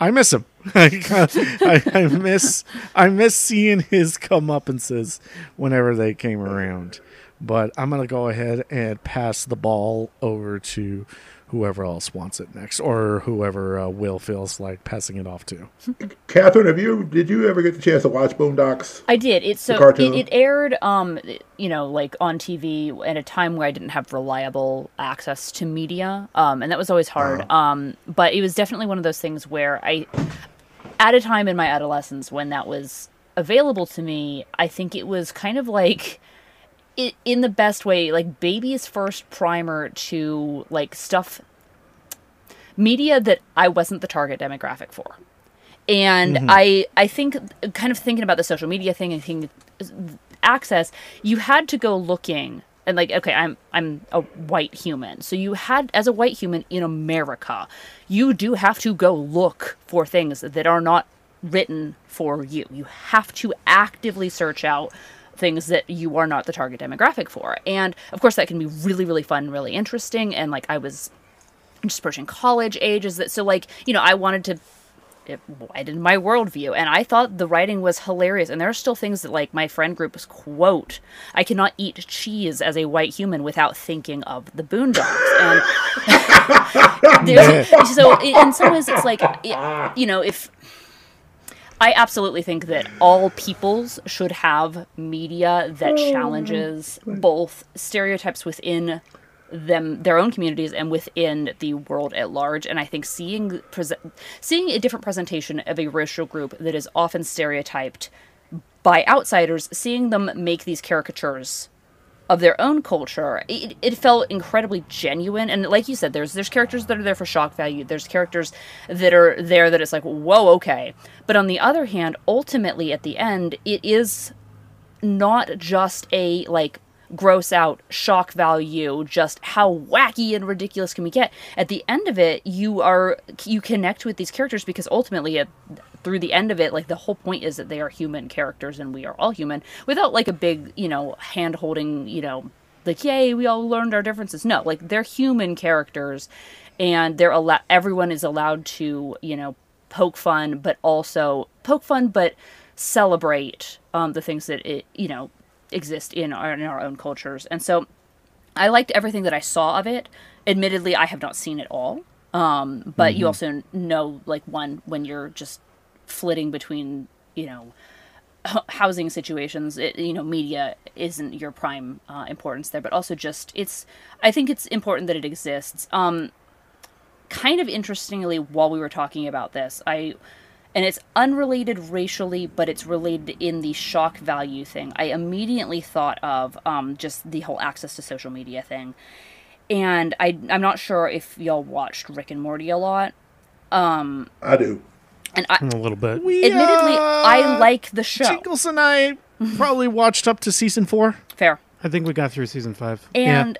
I miss him. I, I miss I miss seeing his comeuppances whenever they came around. But I'm gonna go ahead and pass the ball over to whoever else wants it next, or whoever uh, Will feels like passing it off to. Catherine, have you did you ever get the chance to watch Boondocks? I did. It The so it, cartoon? it aired, um, you know, like on TV at a time where I didn't have reliable access to media, um, and that was always hard. Uh-huh. Um, but it was definitely one of those things where I, at a time in my adolescence when that was available to me, I think it was kind of like. In the best way, like baby's first primer to like stuff, media that I wasn't the target demographic for. And Mhm. i i think kind of thinking about the social media thing and thinking access you had to go looking and like okay i'm i'm a white human. So you had as a white human in america you do have to go look for things that are not written for you. You have to actively search out things that you are not the target demographic for. And of course that can be really really fun really interesting. And like i was just approaching college age is that so like you know i wanted to it widened my worldview. And i thought the writing was hilarious. And there are still things that like my friend group was quote i cannot eat cheese as a white human without thinking of the boondocks. And so some ways it's like you know if I absolutely think that all peoples should have media that oh. challenges both stereotypes within them their own communities and within the world at large. And i think seeing present seeing a different presentation of a racial group that is often stereotyped by outsiders seeing them make these caricatures of their own culture it, it felt incredibly genuine. And like you said there's there's characters that are there for shock value. There's characters that are there that it's like whoa okay. But on the other hand ultimately at the end it is not just a like gross out shock value just how wacky and ridiculous can we get. At the end of it you are you connect with these characters because ultimately at, through the end of it like the whole point is that they are human characters and we are all human without like a big you know hand holding you know like yay we all learned our differences. No like they're human characters and they're allowed everyone is allowed to you know poke fun but also poke fun but celebrate um, the things that it you know exist in our, in our own cultures. And so i liked everything that i saw of it. Admittedly i have not seen it all um, but you Mhm. also know like one when you're just flitting between you know housing situations it, you know media isn't your prime uh, importance there but also just it's i think it's important that it exists. Um kind of interestingly while we were talking about this i and it's unrelated racially but it's related in the shock value thing. I immediately thought of um, just the whole access to social media thing. And I, i'm not sure if y'all watched rick and morty a lot. Um, I do. And I, a little bit. We, admittedly, I uh, like the show. Jingles and I probably watched up to season four. Fair. I think we got through season five. And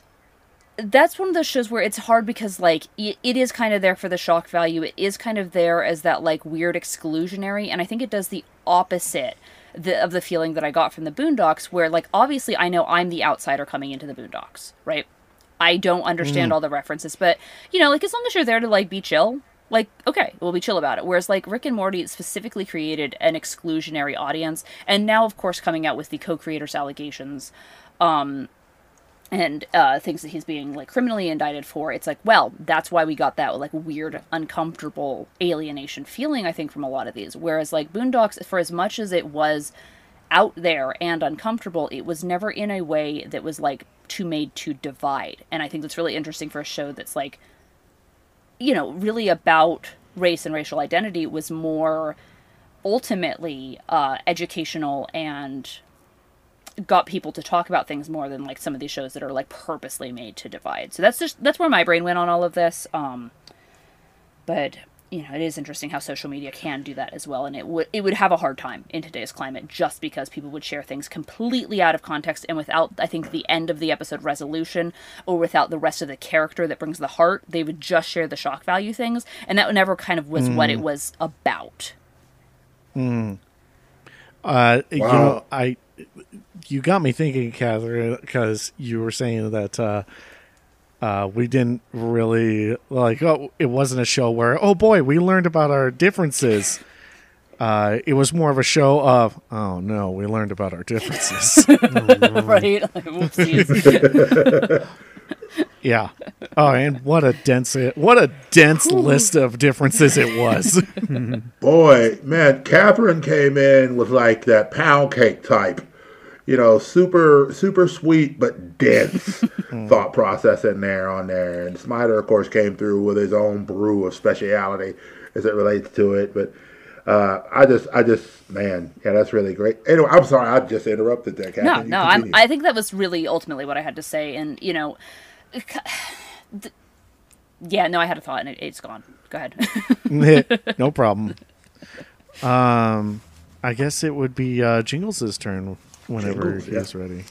that's one of those shows where it's hard because like it, it is kind of there for the shock value. It is kind of there as that like weird exclusionary, and I think it does the opposite the, of the feeling that I got from the Boondocks, where like obviously I know I'm the outsider coming into the Boondocks, right? I don't understand Mm. all the references, but you know, like as long as you're there to like be chill, like okay, we'll be chill about it. Whereas like Rick and Morty specifically created an exclusionary audience, and now of course coming out with the co-creators allegations, um, and uh, things that he's being like criminally indicted for. It's like, well, that's why we got that like weird, uncomfortable alienation feeling. I think from a lot of these. Whereas like Boondocks, for as much as it was out there and uncomfortable, it was never in a way that was like too made to divide. And I think that's really interesting for a show that's like, you know, really about race and racial identity was more ultimately uh, educational and got people to talk about things more than like some of these shows that are like purposely made to divide. So that's just that's where my brain went on all of this. Um, but you know, it is interesting how social media can do that as well, and it would it would have a hard time in today's climate just because people would share things completely out of context and without I think the end of the episode resolution or without the rest of the character that brings the heart. They would just share the shock value things, and that never kind of was what it Mm. was about. Hmm. Uh, You Wow. know, I you got me thinking, Catherine, because you were saying that uh, uh, we didn't really like. Oh, it wasn't a show where oh boy, we learned about our differences. Uh, it was more of a show of oh no, we learned about our differences. right? Yeah. Oh, and what a dense what a dense list of differences it was. Boy, man, Catherine came in with like that pound cake type, you know, super super sweet but dense thought process in there on there. And Smiter, of course, came through with his own brew of speciality as it relates to it. But uh, I just, I just, man, yeah, that's really great. Anyway, I'm sorry, I just interrupted there, Catherine. No, You no, I'm. I think that was really ultimately what I had to say. And, you know, th- yeah, no, I had a thought and it, it's gone. Go ahead. no problem. Um, I guess it would be uh, Jingles' turn whenever Jingles, yeah. he's ready.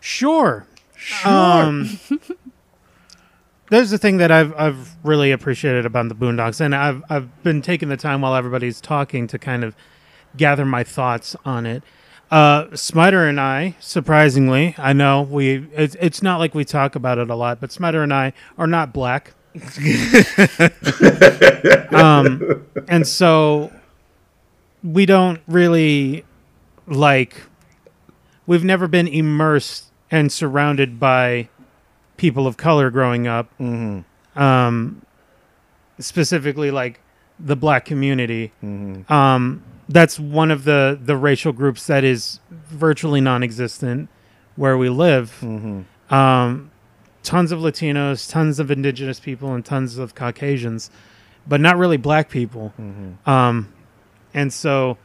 Sure. Sure. Um, there's the thing that I've I've really appreciated about the Boondocks, and I've I've been taking the time while everybody's talking to kind of gather my thoughts on it. Uh, Smiter and I, surprisingly, I know we it's it's not like we talk about it a lot, but Smiter and I are not black. um, and so we don't really like we've never been immersed and surrounded by people of color growing up. Um specifically like the black community. Um that's one of the the racial groups that is virtually non-existent where we live. Um tons of latinos tons of indigenous people and tons of caucasians but not really black people. Um and so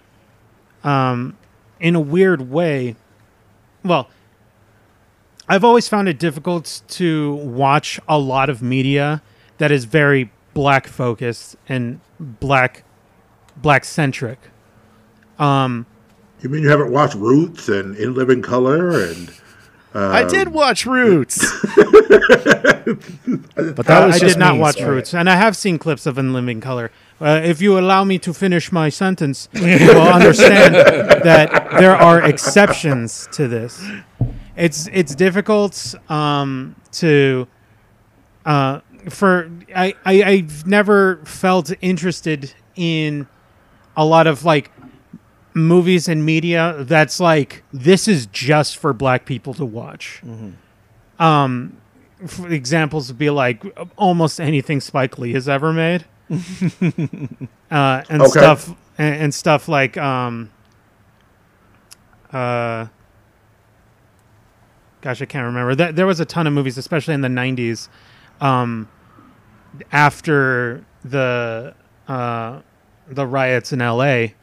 um in a weird way well I've always found it difficult to watch a lot of media that is very black focused and black black centric. Um, you mean you haven't watched Roots and In Living Color and? I um, did watch Roots, but that I, was I just did not watch sorry. Roots, and I have seen clips of In Living Color. Uh, if you allow me to finish my sentence, you will understand that there are exceptions to this. It's it's difficult um, to uh, for I, I I've never felt interested in a lot of like movies and media that's like this is just for black people to watch. Um, for examples would be like almost anything Spike Lee has ever made, uh, and Okay. stuff and, and stuff like um, uh, gosh, I can't remember. There, there was a ton of movies, especially in the '90s, um, after the uh, the riots in L.A.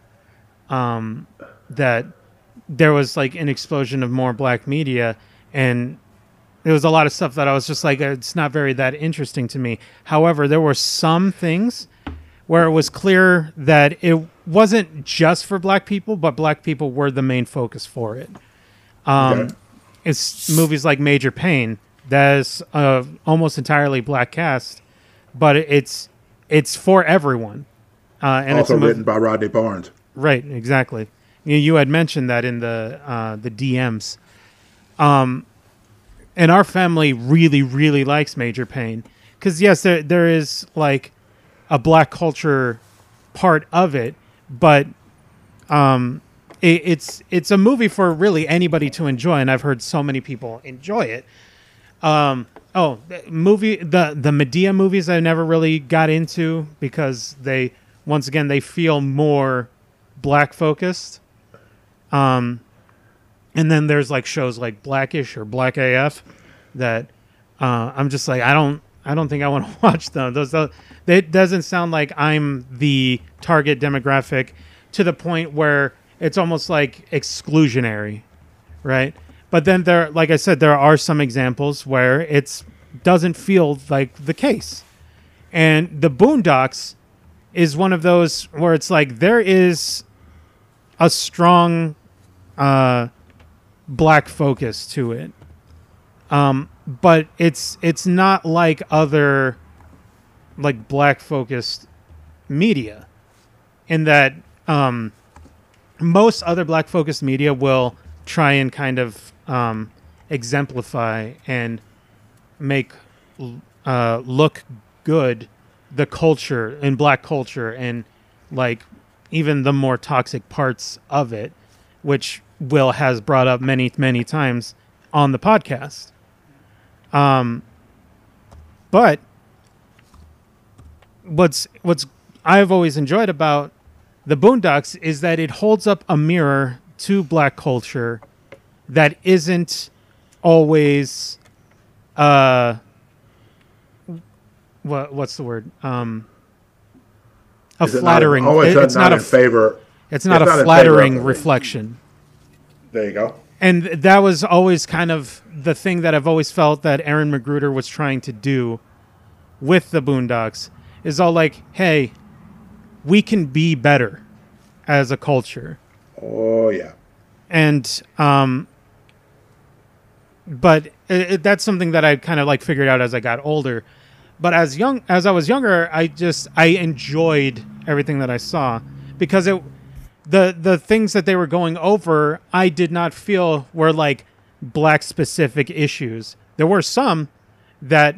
Um, that there was like an explosion of more black media, and there was a lot of stuff that I was just like, it's not very that interesting to me. However, there were some things where it was clear that it wasn't just for black people, but black people were the main focus for it. Um, Okay. It's movies like Major Payne that's uh, almost entirely black cast, but it's it's for everyone. Uh, and it's also mov- written by Rodney Barnes. Right, exactly. You, you had mentioned that in the uh, the DMs. Um, and our family really, really likes Major Payne because yes, there there is like a black culture part of it, but um, it, it's it's a movie for really anybody to enjoy, and I've heard so many people enjoy it. Um, oh, the movie the the Madea movies I never really got into because they once again they feel more black focused. Um, and then there's like shows like Blackish or Black AF that uh, I'm just like I don't I don't think I want to watch them. Those, those it doesn't sound like I'm the target demographic to the point where it's almost like exclusionary, right? But then there, like I said, there are some examples where it's doesn't feel like the case, and the Boondocks is one of those where it's like there is a strong uh, black focus to it, um, but it's it's not like other like black focused media, in that um, most other black focused media will try and kind of um, exemplify and make uh, look good the culture in black culture and like even the more toxic parts of it which will has brought up many many times on the podcast. Um but what's what's I've always enjoyed about the Boondocks is that it holds up a mirror to black culture that isn't always uh what what's the word? Um a Is it not- flattering oh, it's it- it's not not a in favor- it's not a flattering reflection There you go. and that was always kind of the thing that I've always felt that Aaron McGruder was trying to do with the Boondocks is all like, hey, we can be better as a culture. Oh yeah. And um but it, it- that's something that I kind of like figured out as I got older. But as young as I was younger, I just I enjoyed everything that I saw because it the the things that they were going over, I did not feel were like black specific issues. There were some that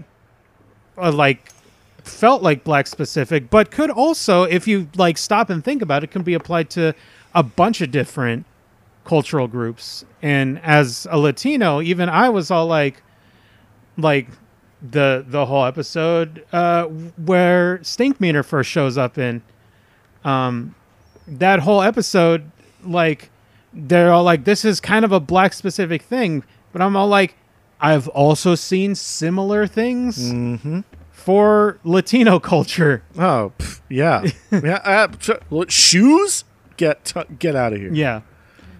uh, like felt like black specific, but could also, if you like stop and think about it, can be applied to a bunch of different cultural groups. And as a Latino, even I was all like, like the the whole episode uh, where Stinkmeaner first shows up in, um, that whole episode, like they're all like, this is kind of a black specific thing, but I'm all like, I've also seen similar things for Latino culture. Oh, pff, yeah, yeah. Uh, shoes? Get t- get out of here. Yeah,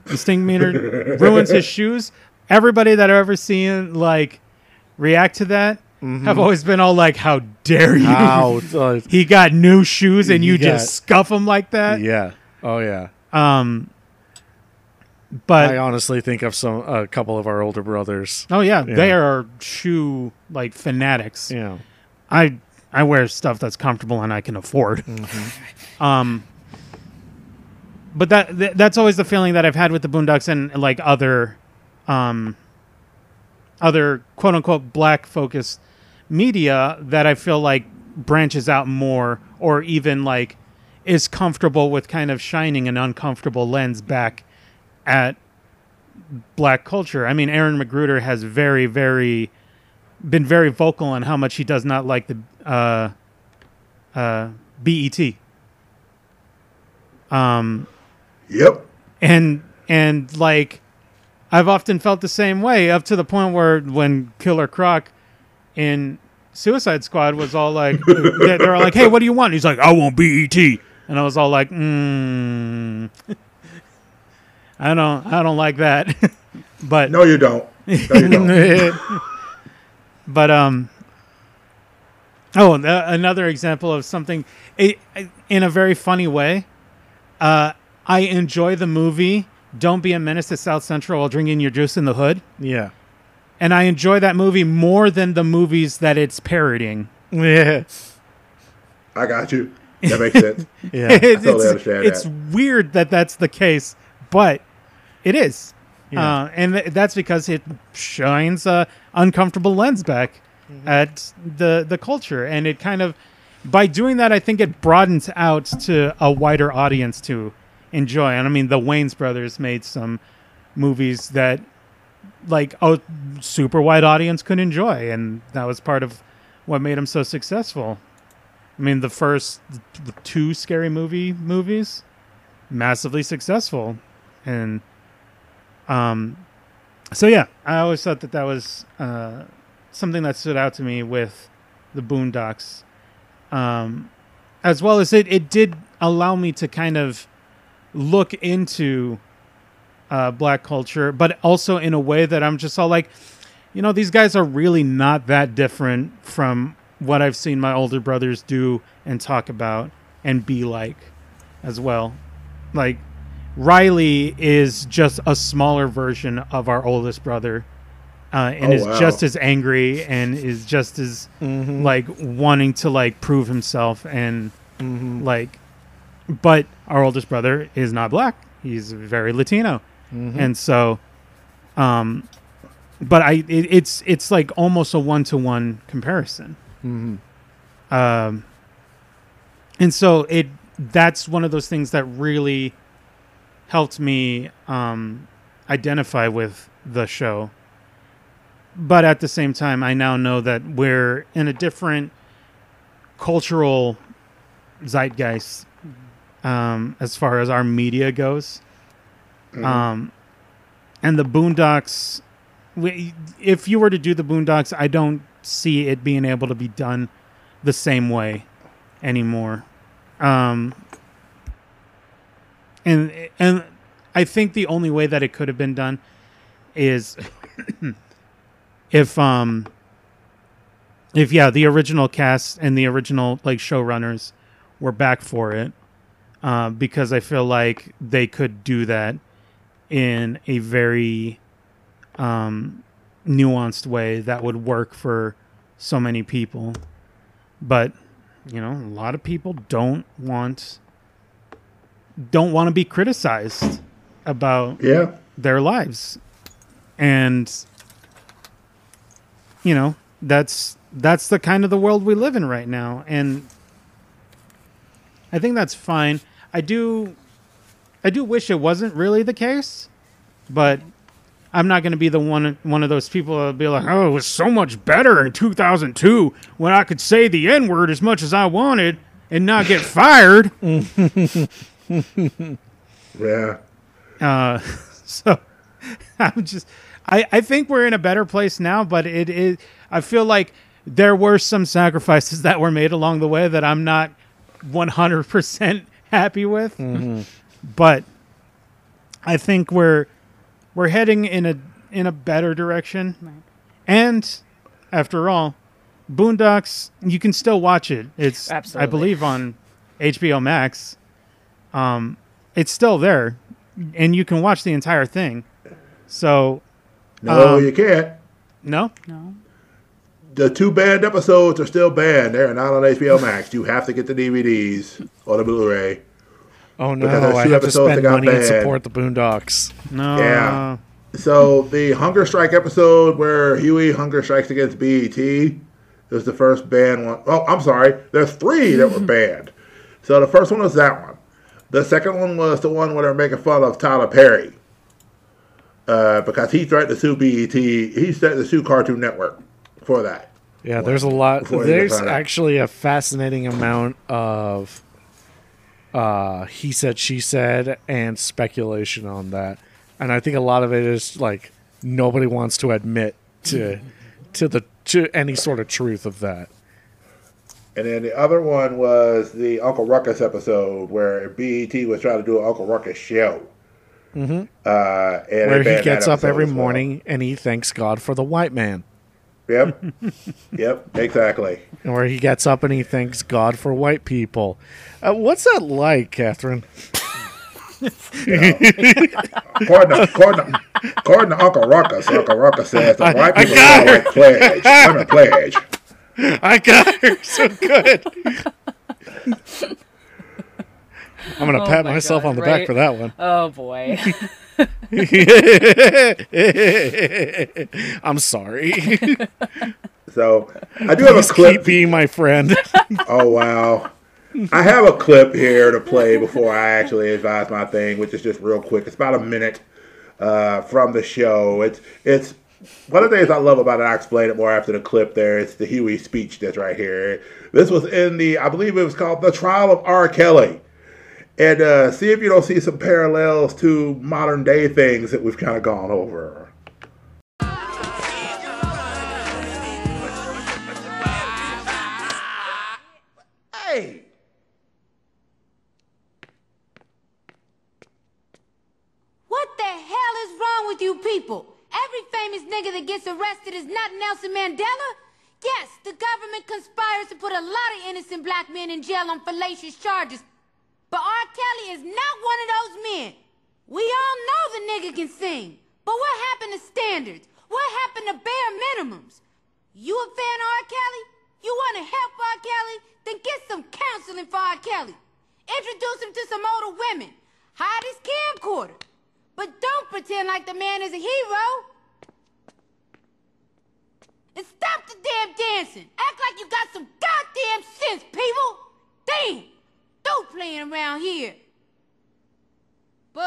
the Stinkmeaner ruins his shoes. Everybody that I've ever seen like react to that have always been all like, "How dare you? Uh, he got new shoes and you You got- just scuff them like that." Yeah. Oh yeah. Um, but I honestly think of some a couple of our older brothers. oh yeah, they are shoe like fanatics. Yeah. I I wear stuff that's comfortable and I can afford. Um, but that th- that's always the feeling that I've had with the Boondocks and like other, um, other quote unquote black focused media that I feel like branches out more or even like is comfortable with kind of shining an uncomfortable lens back at black culture. I mean, Aaron McGruder has very, very been very vocal on how much he does not like the uh, uh, BET. Um, Yep. and and like I've often felt the same way up to the point where when Killer Croc in Suicide Squad was all like they they were like, "Hey, what do you want?" He's like, "I want BET," and I was all like, "Hmm." I don't, I don't like that, but No, you don't. No, you don't. but um Oh, and, uh, another example of something it, in a very funny way. Uh, I enjoy the movie "Don't Be a Menace to South Central" while drinking your juice in the hood, Yeah. And I enjoy that movie more than the movies that it's parodying. Yeah. I got you. That makes sense. Yeah. it's, totally it's- understand it's that. weird that that's the case, but it is, Yeah. uh, and th- that's because it shines a uncomfortable lens back Mm-hmm. at the the culture, and it kind of by doing that, I think it broadens out to a wider audience to enjoy. And I mean, the Wayans brothers made some movies that like a super wide audience could enjoy, and that was part of what made him so successful. I mean, the first two scary movie movies, massively successful, and um, so yeah, I always thought that that was uh, something that stood out to me with the Boondocks, um, as well as it it did allow me to kind of look into uh, black culture, but also in a way that I'm just all like, you know, these guys are really not that different from what I've seen my older brothers do and talk about and be like as well. Like, Riley is just a smaller version of our oldest brother. Uh, and Oh, is wow. just as angry and is just as like wanting to like prove himself and like but our oldest brother is not black he's very latino and so um but i it, it's it's like almost a one-to-one comparison. Um and so it that's one of those things that really helped me um identify with the show. But at the same time i now know that we're in a different cultural zeitgeist um, as far as our media goes. Um, and the Boondocks, if you were to do the Boondocks, I don't see it being able to be done the same way anymore. Um, and and I think the only way that it could have been done is if um if yeah the original cast and the original like showrunners were back for it uh, because I feel like they could do that in a very um, nuanced way that would work for so many people. But you know, a lot of people don't want don't want to be criticized about Yeah. their lives, and you know that's that's the kind of the world we live in right now, and I think that's fine. I do I do wish it wasn't really the case, but I'm not going to be the one one of those people that'll be like, "Oh, it was so much better in 2002 when I could say the N word as much as I wanted and not get fired." Yeah. Uh, so I'm just, I, I think we're in a better place now, but it is, I feel like there were some sacrifices that were made along the way that I'm not 100% happy with. But I think we're, we're heading in a, in a better direction. And after all, Boondocks, you can still watch it. It's, I believe, on HBO Max. Um, it's still there, and you can watch the entire thing. So, No, Um, you can't. no, No. The two banned episodes are still banned. They're not on HBO Max. You have to get the DVDs or the Blu-ray. Oh no, I two have to spend got money and support the Boondocks. no. Yeah. So the Hunger Strike episode where Huey Hunger Strikes against BET is the first banned one. Oh, I'm sorry. There's three that were banned. So the first one was that one. The second one was the one where they're making fun of Tyler Perry. Uh, because he threatened to sue BET. He threatened to sue Cartoon Network for that. Yeah, there's a lot. There's actually a fascinating amount of uh, he said, she said, and speculation on that. And I think a lot of it is like nobody wants to admit to to the to any sort of truth of that. And then the other one was the Uncle Ruckus episode where BET was trying to do an Uncle Ruckus show. Mhm. Uh, and Where he gets up every well. morning and he thanks God for the white man. Yep. yep. Exactly. where he gets up and he thanks God for white people. Uh, what's that like, Catherine? According to, according, to, according to Uncle Ruckus, Uncle Ruckus says that I- white I people got are like her. pledge. Women pledge. I got her so good. I'm gonna Oh pat my myself God, on the right? back for that one. Oh boy. I'm sorry. So I do have a clip. keep being my friend. Oh wow. I have a clip here to play before I actually advise my thing, which is just real quick. It's about a minute uh, from the show. It's it's one of the things I love about it. I explain it more after the clip. There, it's the Huey speech that's right here. This was in the, I believe it was called "The Trial of R. Kelly," and uh, see if you don't see some parallels to modern day things that we've kind of gone over. Hey. What the hell is wrong with you people? Every famous nigga that gets arrested is not Nelson Mandela? Yes, the government conspires to put a lot of innocent black men in jail on fallacious charges. But R. Kelly is not one of those men. We all know the nigga can sing. But what happened to standards? What happened to bare minimums? You a fan of R. Kelly? You want to help R. Kelly? Then get some counseling for R. Kelly. Introduce him to some older women. Hide his camcorder. But don't pretend like the man is a hero. And stop the damn dancing. Act like you got some goddamn sense, people. Damn. Don't playing around here. Boo!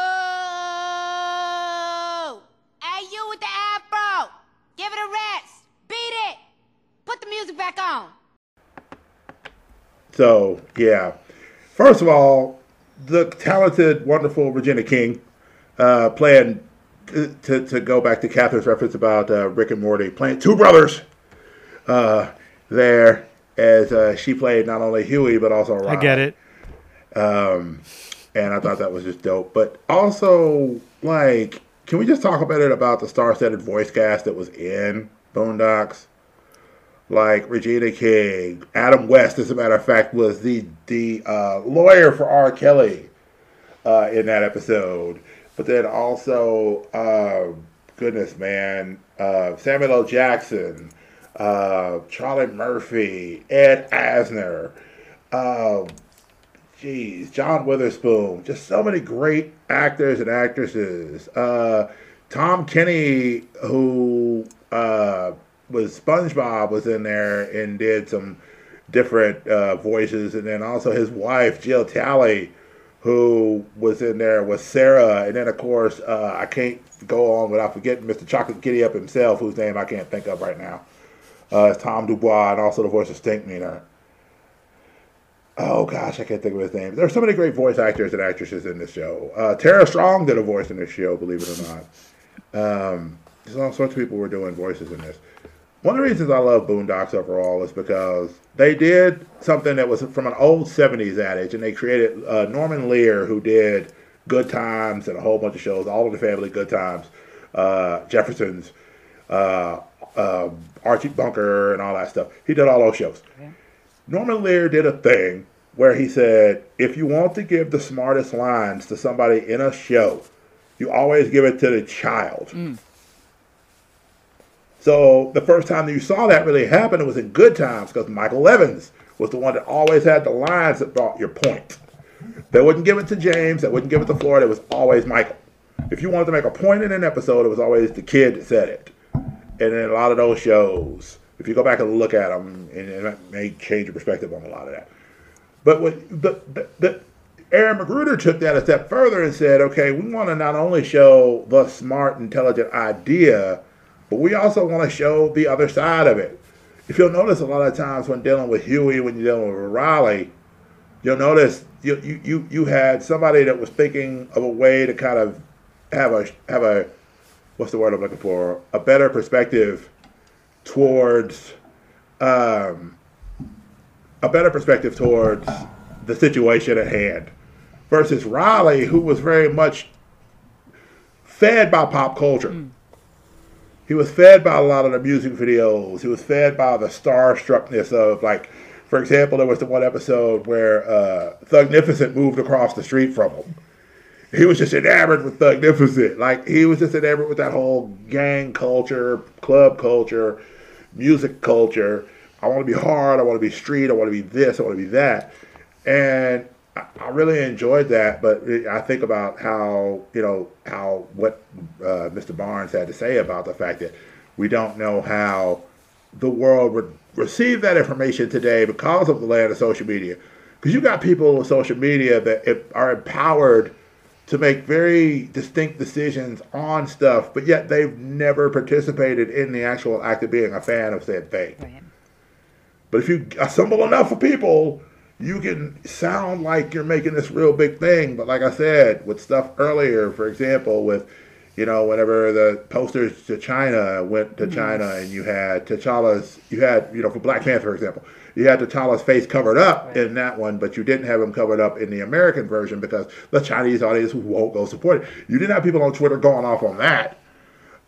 Hey, you with the afro. Give it a rest. Beat it. Put the music back on. So yeah, first of all, the talented, wonderful Regina King uh, playing to, to go back to Catherine's reference about uh, Rick and Morty playing two brothers uh, there as uh, she played not only Huey but also Ron. I get it. Um, and I thought that was just dope. But also, like, can we just talk a bit about the star-studded voice cast that was in Boondocks? Like Regina King, Adam West, as a matter of fact, was the the uh, lawyer for R. Kelly uh, in that episode. But then also, uh, goodness man, uh, Samuel L. Jackson, uh, Charlie Murphy, Ed Asner. Jeez, John Witherspoon, just so many great actors and actresses. Uh, Tom Kenny, who uh, was SpongeBob, was in there and did some different uh, voices, and then also his wife Jill Talley, who was in there with Sarah, and then of course uh, I can't go on without forgetting Mr. Chocolate Kitty up himself, whose name I can't think of right now. Uh, it's Tom Dubois, and also the voice of Stinkmeaner. Oh gosh, I can't think of his name. There's so many great voice actors and actresses in this show. Uh, Tara Strong did a voice in this show, believe it or not. Um, there's all sorts of people were doing voices in this. One of the reasons I love Boondocks overall is because they did something that was from an old 70s adage, and they created uh, Norman Lear, who did Good Times and a whole bunch of shows, All in the Family, Good Times, uh, Jeffersons, uh, uh, Archie Bunker, and all that stuff. He did all those shows. Norman Lear did a thing where he said, if you want to give the smartest lines to somebody in a show, you always give it to the child. Mm. So the first time that you saw that really happen, it was in Good Times because Michael Evans was the one that always had the lines that brought your point. They wouldn't give it to James. They wouldn't give it to Florida. It was always Michael. If you wanted to make a point in an episode, it was always the kid that said it. And in a lot of those shows, if you go back and look at them, and it may change your perspective on a lot of that. But what the, Aaron McGruder took that a step further and said, okay, we want to not only show the smart, intelligent idea, but we also want to show the other side of it. If you'll notice, a lot of times when dealing with Huey, when you're dealing with Riley, you'll notice you you you, you had somebody that was thinking of a way to kind of have a have a what's the word I'm looking for a better perspective towards um, a better perspective towards the situation at hand versus Riley, who was very much fed by pop culture. he was fed by a lot of the music videos. He was fed by the starstruckness of like, for example, there was the one episode where uh, Thugnificent moved across the street from him. He was just enamored with Thugnificent. Like he was just enamored with that whole gang culture, club culture, music culture. I want to be hard. I want to be street. I want to be this. I want to be that. And I, really enjoyed that. But I think about how you know how what uh, Mr. Barnes had to say about the fact that we don't know how the world would receive that information today because of the land of social media. Because you got people with social media that are empowered to make very distinct decisions on stuff, but yet they've never participated in the actual act of being a fan of said thing. But if you uh, assemble enough of people, you can sound like you're making this real big thing. But like I said, with stuff earlier, for example, with you know, whenever the posters to China went to mm-hmm. China and you had T'Challa's, you had, you know, for Black Panther, for example, you had the T'Challa's face covered up in that one, but you didn't have him covered up in the American version because the Chinese audience won't go support it. You didn't have people on Twitter going off on that.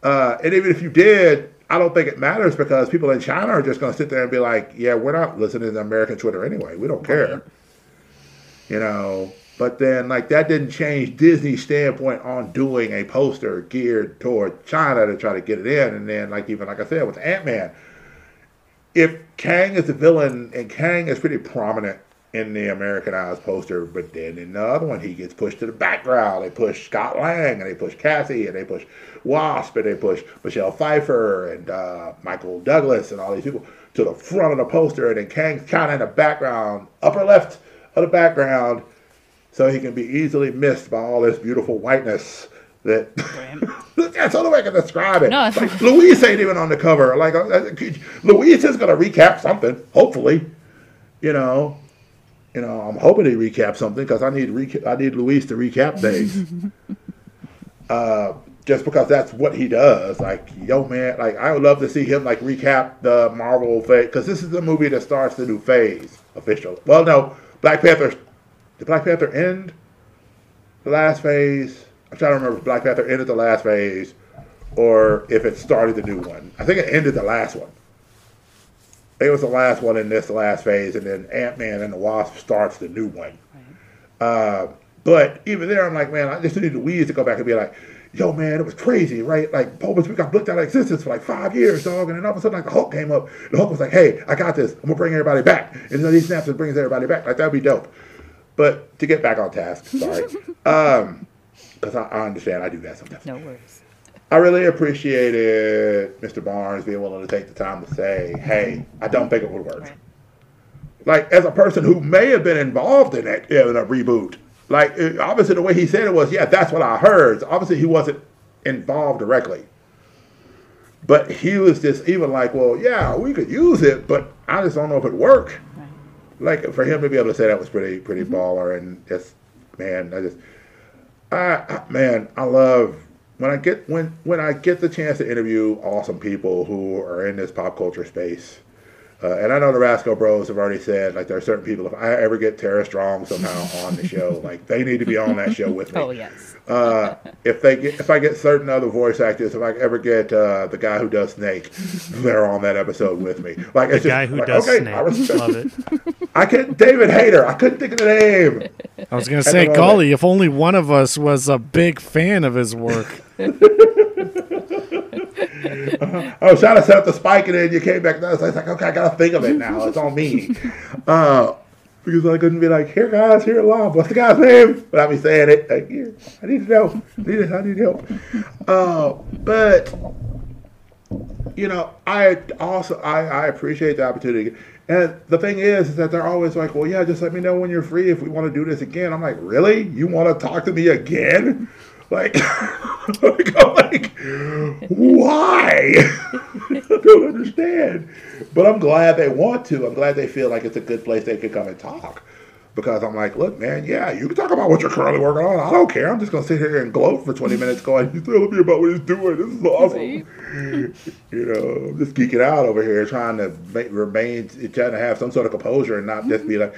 Uh, and even if you did, I don't think it matters because people in China are just going to sit there and be like, yeah, we're not listening to American Twitter anyway. We don't care. You know, but then like that didn't change Disney's standpoint on doing a poster geared toward China to try to get it in. And then like even like I said with Ant Man, if Kang is the villain and Kang is pretty prominent in the Americanized poster, but then in the other one he gets pushed to the background. They push Scott Lang and they push Cassie and they push Wasp and they push Michelle Pfeiffer and uh, Michael Douglas and all these people to the front of the poster, and then Kang's kind of in the background, upper left of the background, so he can be easily missed by all this beautiful whiteness. That that's the only way I can describe it. No. Like, Luis ain't even on the cover. Like uh, Luis is gonna recap something, hopefully. You know, you know, I'm hoping he recaps something because I need reca- I need Luis to recap things. uh, just because that's what he does. Like, yo, man, like I would love to see him like recap the Marvel phase because this is the movie that starts the new phase official. Well, no, Black Panther. Did Black Panther end the last phase? I'm trying to remember if Black Panther ended the last phase or if it started the new one. I think it ended the last one. It was the last one in this last phase, and then Ant Man and the Wasp starts the new one. Uh, but even there, I'm like, man, I just need Luis to go back and be like, yo, man, it was crazy, right? Like, Paul we got booked out of existence for like five years, dog. And then all of a sudden, like, the Hulk came up. The Hulk was like, hey, I got this. I'm going to bring everybody back. And then he snaps and brings everybody back. Like, that'd be dope. But to get back on task, sorry. um, because I, I understand I do that sometimes. No worries. I really appreciated Mr. Barnes being willing to take the time to say, hey, I don't think it would work. Like, as a person who may have been involved in it, in a reboot, like, it- obviously the way he said it was, yeah, that's what I heard. Obviously, he wasn't involved directly. But he was just even like, well, yeah, we could use it, but I just don't know if it'd work. Like, for him to be able to say that was pretty, pretty mm-hmm. baller. And just, man, I just, I, I- man, I love when I get when when I get the chance to interview awesome people who are in this pop culture space. Uh, and I know the Rascal Bros have already said like there are certain people. If I ever get Tara Strong somehow on the show, like they need to be on that show with me. Oh yes. Uh, if they get, if I get certain other voice actors, if I ever get uh, the guy who does Snake, they're on that episode with me. Like The it's just guy who like, does okay, Snake. I respect- Love it. I can't. David Hayter. I couldn't think of the name. I was gonna say, moment. golly, if only one of us was a big fan of his work. I was out, to set up the spike and then you came back. And I was like, okay, I gotta think of it now. It's on me. Uh, because I couldn't be like, here guys, here live. What's the guy's name? Without me saying it. Like, here, I need to know. I need, I need help. Uh, but you know, I also I, I appreciate the opportunity. And the thing is, is that they're always like, well, yeah, just let me know when you're free if we want to do this again. I'm like, really? You want to talk to me again? Like, like, I'm like why? I don't understand. But I'm glad they want to. I'm glad they feel like it's a good place they can come and talk. Because I'm like, look, man, yeah, you can talk about what you're currently working on. I don't care. I'm just gonna sit here and gloat for 20 minutes, going, "He's telling me about what he's doing. This is awesome." you know, I'm just geeking out over here, trying to make, remain, trying to have some sort of composure and not just be like,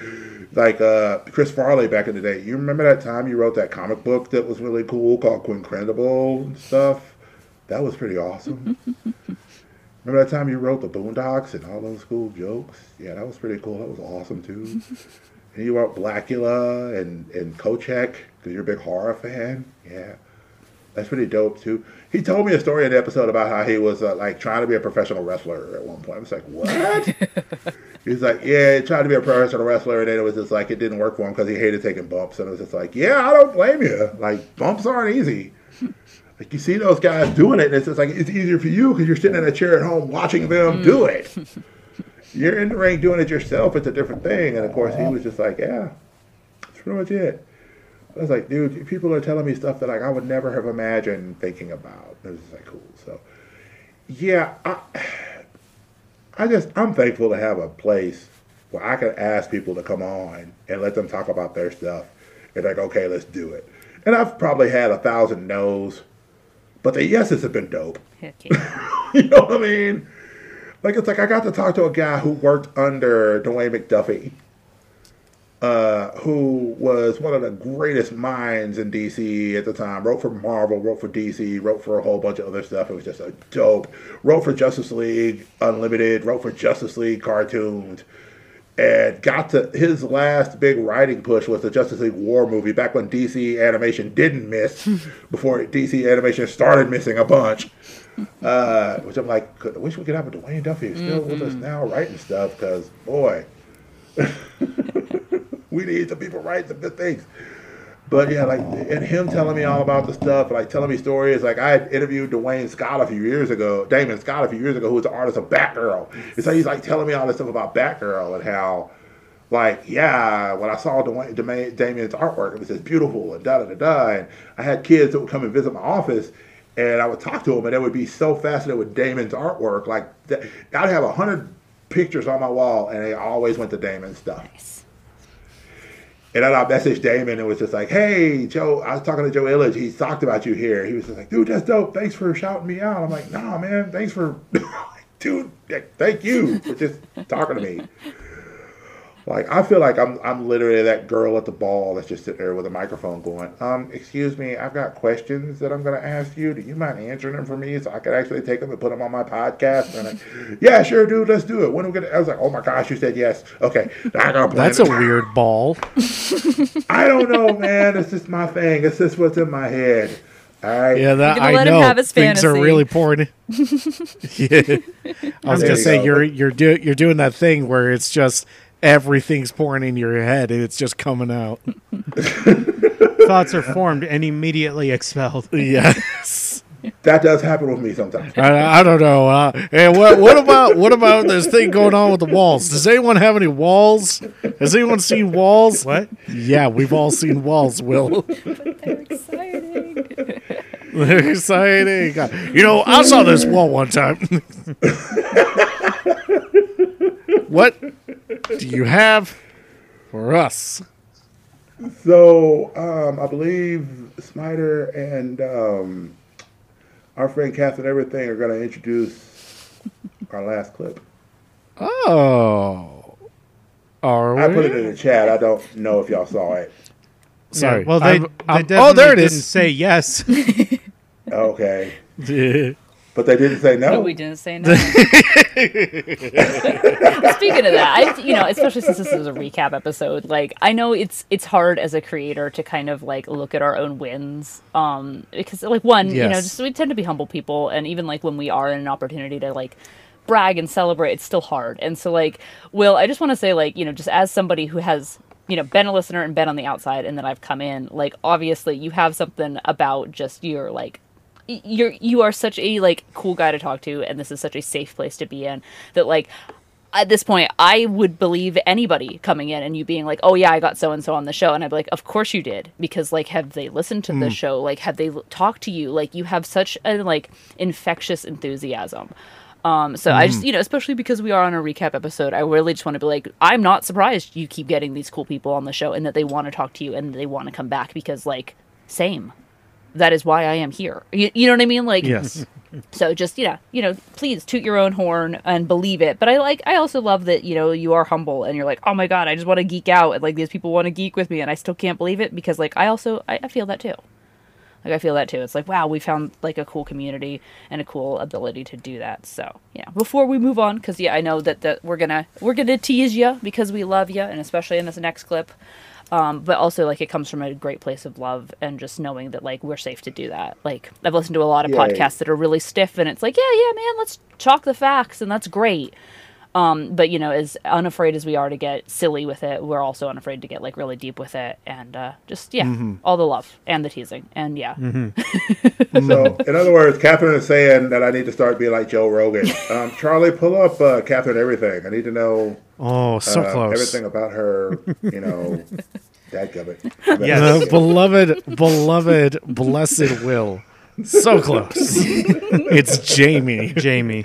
like uh, Chris Farley back in the day. You remember that time you wrote that comic book that was really cool called Quincredible and stuff? That was pretty awesome. Remember that time you wrote the Boondocks and all those cool jokes? Yeah, that was pretty cool. That was awesome too. And you wrote Blacula and and Kochek because you're a big horror fan. Yeah, that's pretty dope too. He told me a story in the episode about how he was uh, like trying to be a professional wrestler at one point. I was like, what? He's like, yeah, he tried to be a professional wrestler, and then it was just like it didn't work for him because he hated taking bumps, and it was just like, yeah, I don't blame you. Like bumps aren't easy. Like you see those guys doing it, and it's just like it's easier for you because you're sitting in a chair at home watching them do it. You're in the ring doing it yourself. It's a different thing. And of course, he was just like, yeah, that's pretty much it. I was like, dude, people are telling me stuff that like I would never have imagined thinking about. It was just like cool. So, yeah, I, I just I'm thankful to have a place where I can ask people to come on and let them talk about their stuff. And like, okay, let's do it. And I've probably had a thousand no's, but the yeses have been dope. you know what I mean? Like it's like I got to talk to a guy who worked under Dwayne McDuffie, uh, who was one of the greatest minds in DC at the time. Wrote for Marvel, wrote for DC, wrote for a whole bunch of other stuff. It was just a dope. Wrote for Justice League Unlimited, wrote for Justice League cartoons, and got to his last big writing push was the Justice League War movie back when DC Animation didn't miss, before DC Animation started missing a bunch. Uh, which I'm like, I wish we could have a Dwayne Duffy still with us now writing stuff because boy, we need some people writing some good things. But yeah, like and him telling me all about the stuff, like telling me stories. Like I had interviewed Dwayne Scott a few years ago, Damon Scott a few years ago, who was the artist of Batgirl. And so he's like telling me all this stuff about Batgirl and how, like, yeah, when I saw Dwayne, Dwayne Damion's artwork, it was just beautiful and da da da da. And I had kids that would come and visit my office, and I would talk to him, and they would be so fascinated with Damon's artwork. Like, I'd have a hundred pictures on my wall, and they always went to Damon's stuff. And then I messaged Damon and it was just like, hey, Joe, I was talking to Joe Illidge. He talked about you here. He was just like, dude, that's dope. Thanks for shouting me out. I'm like, nah, man, thanks for, dude, thank you for just talking to me. Like, I feel like I'm, I'm literally that girl at the ball that's just sitting there with a microphone going, um, excuse me, I've got questions that I'm going to ask you. Do you mind answering them for me so I can actually take them and put them on my podcast? And like, yeah, sure, dude, let's do it. When are we gonna? I was like, oh my gosh, you said yes. Okay, I gotta plan That's a weird ball. I don't know, man. It's just my thing. It's just what's in my head. All right. Yeah, that gonna I let him know. have his Things are really pouring. yeah. I was There gonna you say go. you're you're do, you're doing that thing where it's just everything's pouring in your head and it's just coming out. Thoughts are formed and immediately expelled. Yes. That does happen with me sometimes. I, I don't know. Uh, hey, what what about what about this thing going on with the walls? Does anyone have any walls? Has anyone seen walls? What? Yeah, we've all seen walls. Will But They're exciting. they're exciting? You know, I saw this wall one time. what do you have for us? So um, I believe Snyder and um, our friend Catherine Everything are going to introduce our last clip. Oh, are we? I put it in the chat. I don't know if y'all saw it. Sorry. Well, they, I'm- they I'm- oh, there it didn't is. say yes. Okay, Yeah. but they didn't say no. No, we didn't say no. Speaking of that, I you know, especially since this is a recap episode, like I know it's it's hard as a creator to kind of like look at our own wins, um, because like one, you know, Yes. just we tend to be humble people, and even like when we are in an opportunity to like brag and celebrate, it's still hard. And so like, Will, I just want to say like, you know, just as somebody who has you know been a listener and been on the outside, and then I've come in, like obviously you have something about just your like y- you're you are such a like cool guy to talk to and this is such a safe place to be in that like at this point i would believe anybody coming in and you being like oh yeah i got so and so on the show and i'd be like of course you did because like have they listened to the show? Like have they talked to you? Like you have such a like infectious enthusiasm. Um, so I just, you know, especially because we are on a recap episode, I really just want to be like, I'm not surprised you keep getting these cool people on the show and that they want to talk to you and they want to come back because, like, same. That is why I am here. You, you know what I mean? Like, Yes. so just you know, you know, please toot your own horn and believe it. But I like, I also love that you know you are humble and you're like, oh my god, I just want to geek out and like these people want to geek with me and I still can't believe it because like I also I, I feel that too. Like I feel that too. It's like wow, we found like a cool community and a cool ability to do that. So yeah. Before we move on, because yeah, I know that that we're gonna we're gonna tease you because we love you, and especially in this next clip. Um, but also like it comes from a great place of love and just knowing that like we're safe to do that. Like I've listened to a lot of Yeah. podcasts that are really stiff, and it's like yeah, yeah, man, let's chalk the facts, and that's great. Um, but you know, as unafraid as we are to get silly with it, we're also unafraid to get like really deep with it, and uh, just yeah, Mhm. all the love and the teasing, and yeah. So, in other words, Catherine is saying that I need to start being like Joe Rogan. Um, Charlie, pull up uh, Catherine everything. I need to know. Oh, so uh, close. Everything about her. You know, dadgummit. The beloved, beloved, blessed Will. So close. it's Jamie. Jamie.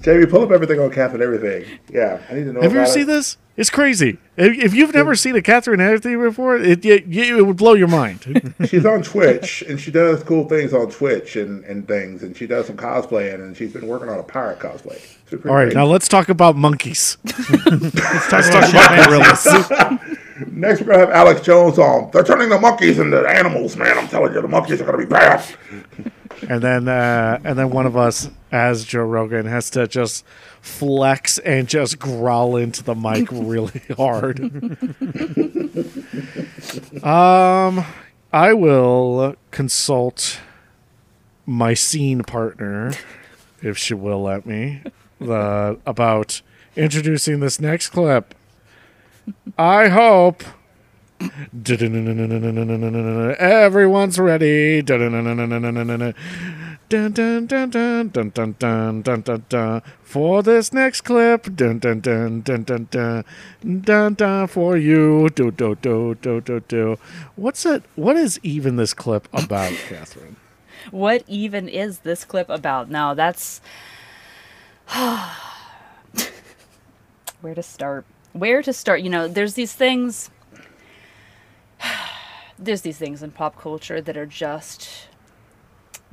Jamie, pull up everything on Catherine everything. Yeah, I need to know. Have you ever seen it. this? It's crazy. If, if you've never seen a Catherine Hennessy before, it, it, it would blow your mind. She's on Twitch and she does cool things on Twitch and, and things, and she does some cosplaying, and she's been working on a pirate cosplay. It's pretty All right, great. now let's talk about monkeys. let's talk about gorillas. Next, we're gonna have Alex Jones on. They're turning the monkeys into animals, man. I'm telling you, the monkeys are gonna be bad. And then uh, and then one of us as Joe Rogan has to just flex and just growl into the mic really hard. um, I will consult my scene partner, if she will let me, the about introducing this next clip. I hope. Everyone's ready. Dun, dun, dun, dun, dun, dun, dun, dun, dun, dun. For this next clip, dun, dun, dun, dun, dun, dun, dun, dun, for you. Do, do, do, do, do, do. What's it? What is even this clip about, Catherine? What even is this clip about? Now that's where to start. Where to start? You know, there's these things. There's these things in pop culture that are just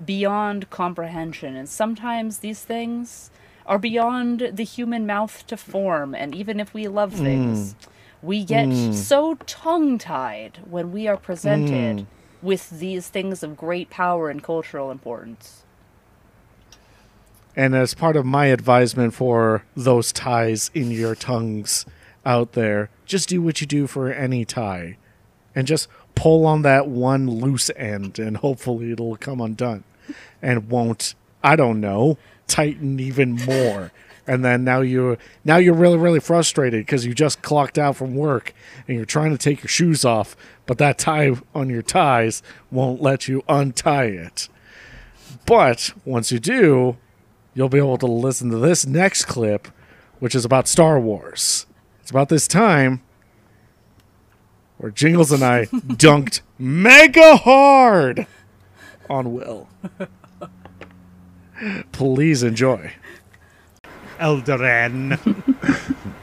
beyond comprehension, and sometimes these things are beyond the human mouth to form. And even if we love things, we get Mm. so tongue tied when we are presented Mm. with these things of great power and cultural importance. And as part of my advisement for those ties in your tongues out there, just do what you do for any tie and just pull on that one loose end and hopefully it'll come undone and won't, I don't know, tighten even more. And then now you're now you're really really frustrated because you just clocked out from work and you're trying to take your shoes off, but that tie on your ties won't let you untie it. But once you do, you'll be able to listen to this next clip, which is about Star Wars. It's about this time where Jingles and I dunked mega hard on Will. Please enjoy. Eldoran.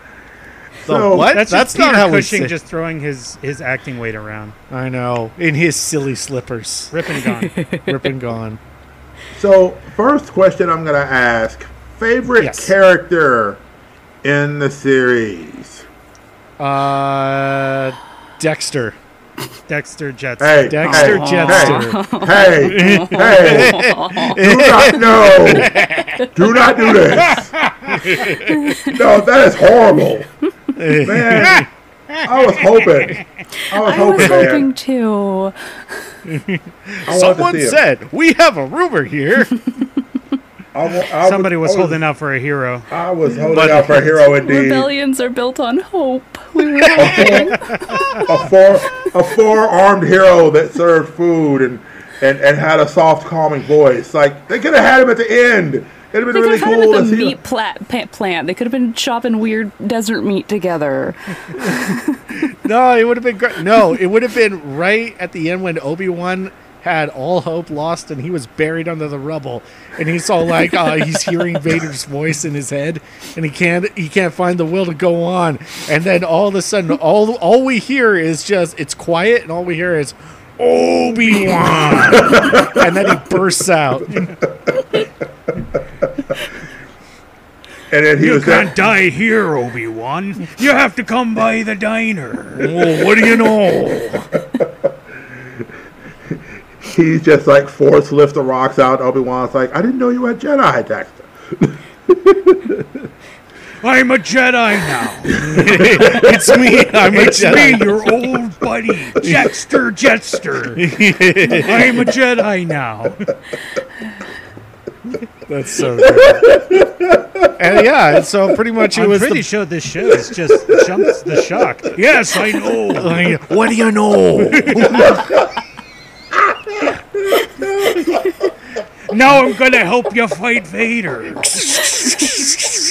So- what? That's, That's just not Peter how we Cushing say- just throwing his, his acting weight around. I know. In his silly slippers. Rip and gone. Rip and gone. So, first question I'm gonna ask: favorite Yes. character in the series? Uh, Dexter. Dexter Jetson. Hey, Dexter hey, Jettster. Hey, hey, hey! Do not no! Do not do this! No, that is horrible, man. I was hoping. I was I hoping, was man. hoping too. I wanted to Someone see said, We have a rumor here. I, I Somebody was I holding out for a hero. I was holding out for a hero indeed. Rebellions are built on hope. We were a four a four armed hero that served food and, and and had a soft calming voice. Like they could have had him at the end. It'd have been They really could have had cool him to at the meat pla- pa- plant. They could have been chopping weird desert meat together. No, it would have been great. No, it would have been right at the end when Obi Wan had all hope lost and he was buried under the rubble, and he's all like, uh, he's hearing Vader's voice in his head, and he can't he can't find the will to go on, and then all of a sudden, all all we hear is just it's quiet, and all we hear is Obi Wan, and then he bursts out. And then he You was can't that, die here, Obi Wan. You have to come by the diner. Oh, what do you know? He's just like force lift the rocks out. Obi Wan's like, I didn't know you were a Jedi, Dexter. I'm a Jedi now. it's me. I'm a it's Jedi. me, your old buddy, Jester Jettster. I'm a Jedi now. That's so good. and yeah, and so pretty much it I'm was pretty the, sure this show is just jumps the shock. Yes, I know. what do you know? Now I'm gonna help you fight Vader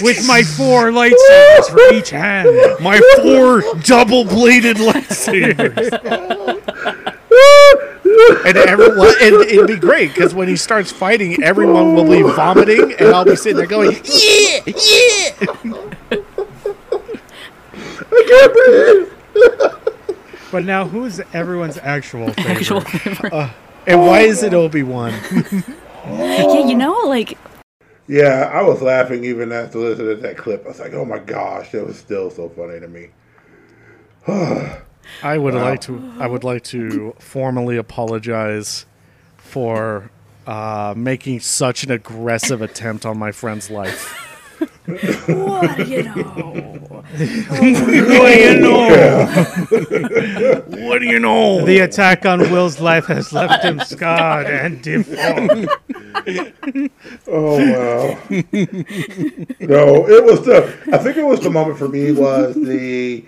with my four lightsabers for each hand. My four double-bladed lightsabers. and everyone, and it'd be great because when he starts fighting, everyone will be vomiting, and I'll be sitting there going, "Yeah, yeah." I can't breathe. but now, who's everyone's actual favorite? Actual favorite. Uh, and why is it Obi Wan? Yeah, you know, like Yeah, I was laughing even after listening to that clip. I was like, oh my gosh, that was still so funny to me. I would Wow. like to. I would like to formally apologize for uh, making such an aggressive attempt on my friend's life. what do you know? what do you know? what do you know? The attack on Will's life has left him scarred and deformed. Oh wow! no, it was the. I think it was the moment for me was the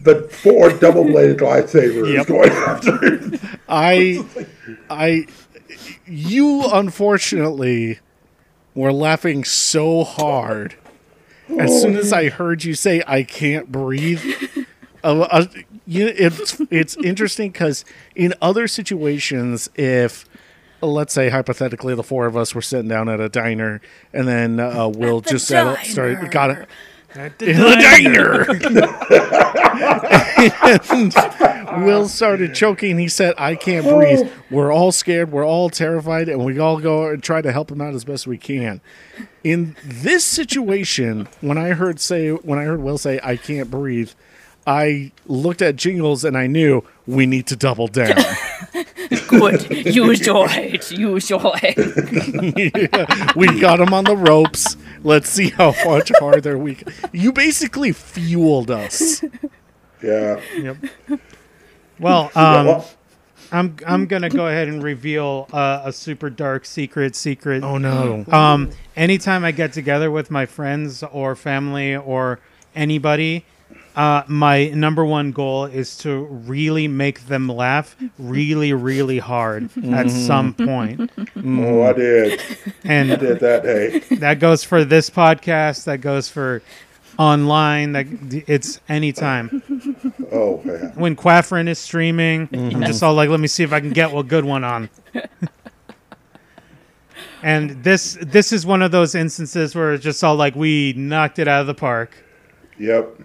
the four double bladed lightsabers Yep. going after him. I, I, you unfortunately were laughing so hard as soon as I heard you say "I can't breathe." Uh, uh, you, it's it's interesting because in other situations, if let's say hypothetically the four of us were sitting down at a diner and then uh, Will just said started got it. At In the diner. and Will oh, started choking. He said, I can't breathe. Oh. We're all scared. We're all terrified. And we all go and try to help him out as best we can. In this situation, when I heard say when I heard Will say, I can't breathe, I looked at Jingles and I knew we need to double down. Good. Use your head. Use your head. we got him on the ropes. Let's see how much harder we. Can. You basically fueled us. Yeah. Yep. Well, um, I'm I'm gonna go ahead and reveal uh, a super dark secret. Secret. Oh, no. Um, anytime I get together with my friends or family or anybody, uh, my number one goal is to really make them laugh really, really hard at Mhm. some point. Oh, I did. And I did that day. That goes for this podcast. That goes for online. That it's anytime. Oh man. When Quaffrin is streaming, I'm Mhm. just all like, let me see if I can get a good one on. and this this is one of those instances where it's just all like we knocked it out of the park. Yep.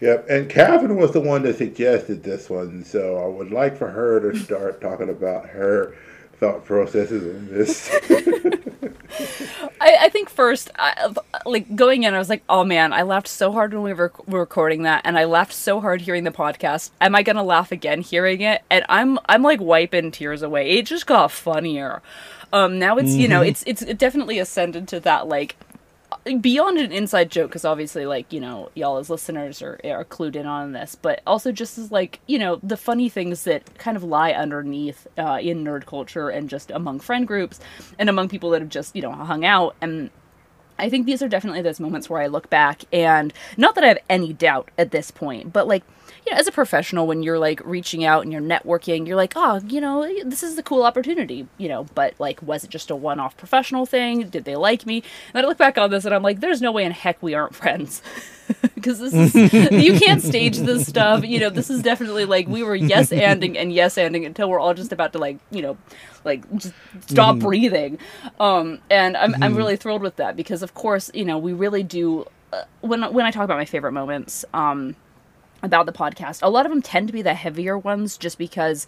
Yep. And Catherine was the one that suggested this one, so I would like for her to start talking about her thought processes in this. I, I think first, I, like going in, I was like, "Oh man, I laughed so hard when we were, were recording that, and I laughed so hard hearing the podcast. Am I gonna laugh again hearing it?" And I'm I'm like wiping tears away. It just got funnier. Um, now it's you know Mhm. it's it's it definitely ascended to that like beyond an inside joke because obviously like you know y'all as listeners are, are clued in on this but also just as like you know the funny things that kind of lie underneath uh, in nerd culture and just among friend groups and among people that have just you know hung out. And I think these are definitely those moments where I look back and not that I have any doubt at this point, but like, you know, as a professional, when you're like reaching out and you're networking, you're like, oh, you know, this is a cool opportunity, you know, but like, was it just a one off professional thing? Did they like me? And I look back on this and I'm like, there's no way in heck we aren't friends. Because this is, you can't stage this stuff. You know, this is definitely like we were yes anding and yes anding until we're all just about to like, you know, like just stop Mhm. breathing. Um, and I'm, I'm Mhm. really thrilled with that because of course you know we really do uh, when when I talk about my favorite moments um about the podcast a lot of them tend to be the heavier ones just because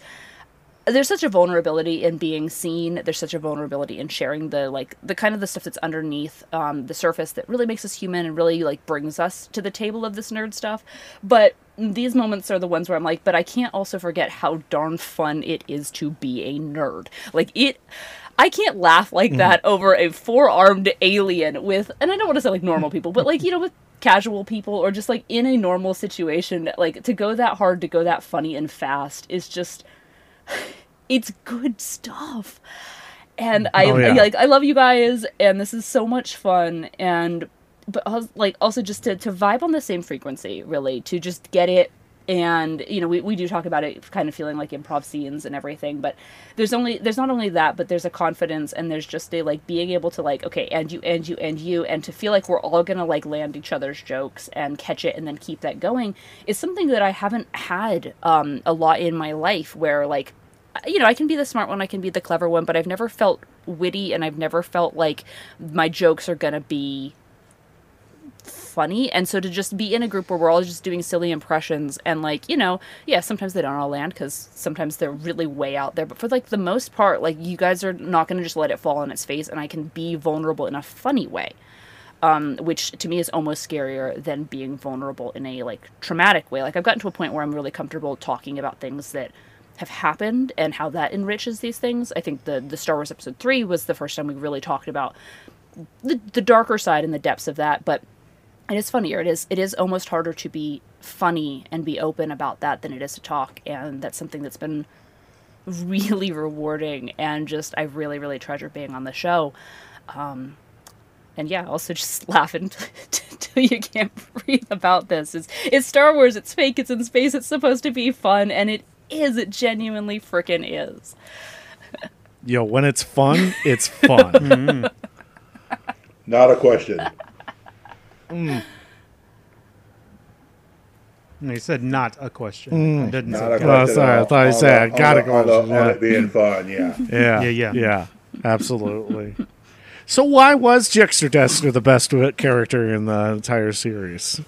there's such a vulnerability in being seen. There's such a vulnerability in sharing the like the kind of the stuff that's underneath um, the surface that really makes us human and really like brings us to the table of this nerd stuff. But these moments are the ones where I'm like, but I can't also forget how darn fun it is to be a nerd. Like it. I can't laugh like that over a four armed alien with, and I don't want to say like normal people, but like, you know, with casual people or just like in a normal situation. Like to go that hard, to go that funny and fast is just, it's good stuff. And I, Oh, yeah. I like I love you guys, and this is so much fun. And but like also just to to vibe on the same frequency, really, to just get it. And you know, we, we do talk about it kind of feeling like improv scenes and everything, but there's only there's not only that, but there's a confidence and there's just a like being able to like okay, and you and you and you, and to feel like we're all gonna like land each other's jokes and catch it and then keep that going is something that I haven't had um, a lot in my life. Where like you know, I can be the smart one, I can be the clever one, but I've never felt witty and I've never felt like my jokes are gonna be funny. And so to just be in a group where we're all just doing silly impressions and like, you know, yeah, sometimes they don't all land because sometimes they're really way out there. But for like the most part, like you guys are not gonna just let it fall on its face and I can be vulnerable in a funny way. Um, which to me is almost scarier than being vulnerable in a like traumatic way. Like I've gotten to a point where I'm really comfortable talking about things that have happened and how that enriches these things. I think the the Star Wars Episode Three was the first time we really talked about the the darker side and the depths of that. But it is funnier. It is it is almost harder to be funny and be open about that than it is to talk, and that's something that's been really rewarding and just I really really treasure being on the show. Um, and yeah, also just laughing till you can't breathe about this. It's it's Star Wars. It's fake. It's in space. It's supposed to be fun, and it is. It genuinely freaking is. Yo, when it's fun, it's fun. Not a question. Mm. No, he said not a question. Mm. I didn't Not say a got Oh, sorry, I thought you On said the- got a on the- on the- question. yeah. it being fun, yeah. Yeah, Yeah, yeah. yeah, absolutely. So why was Jexter Dexter the best character in the entire series?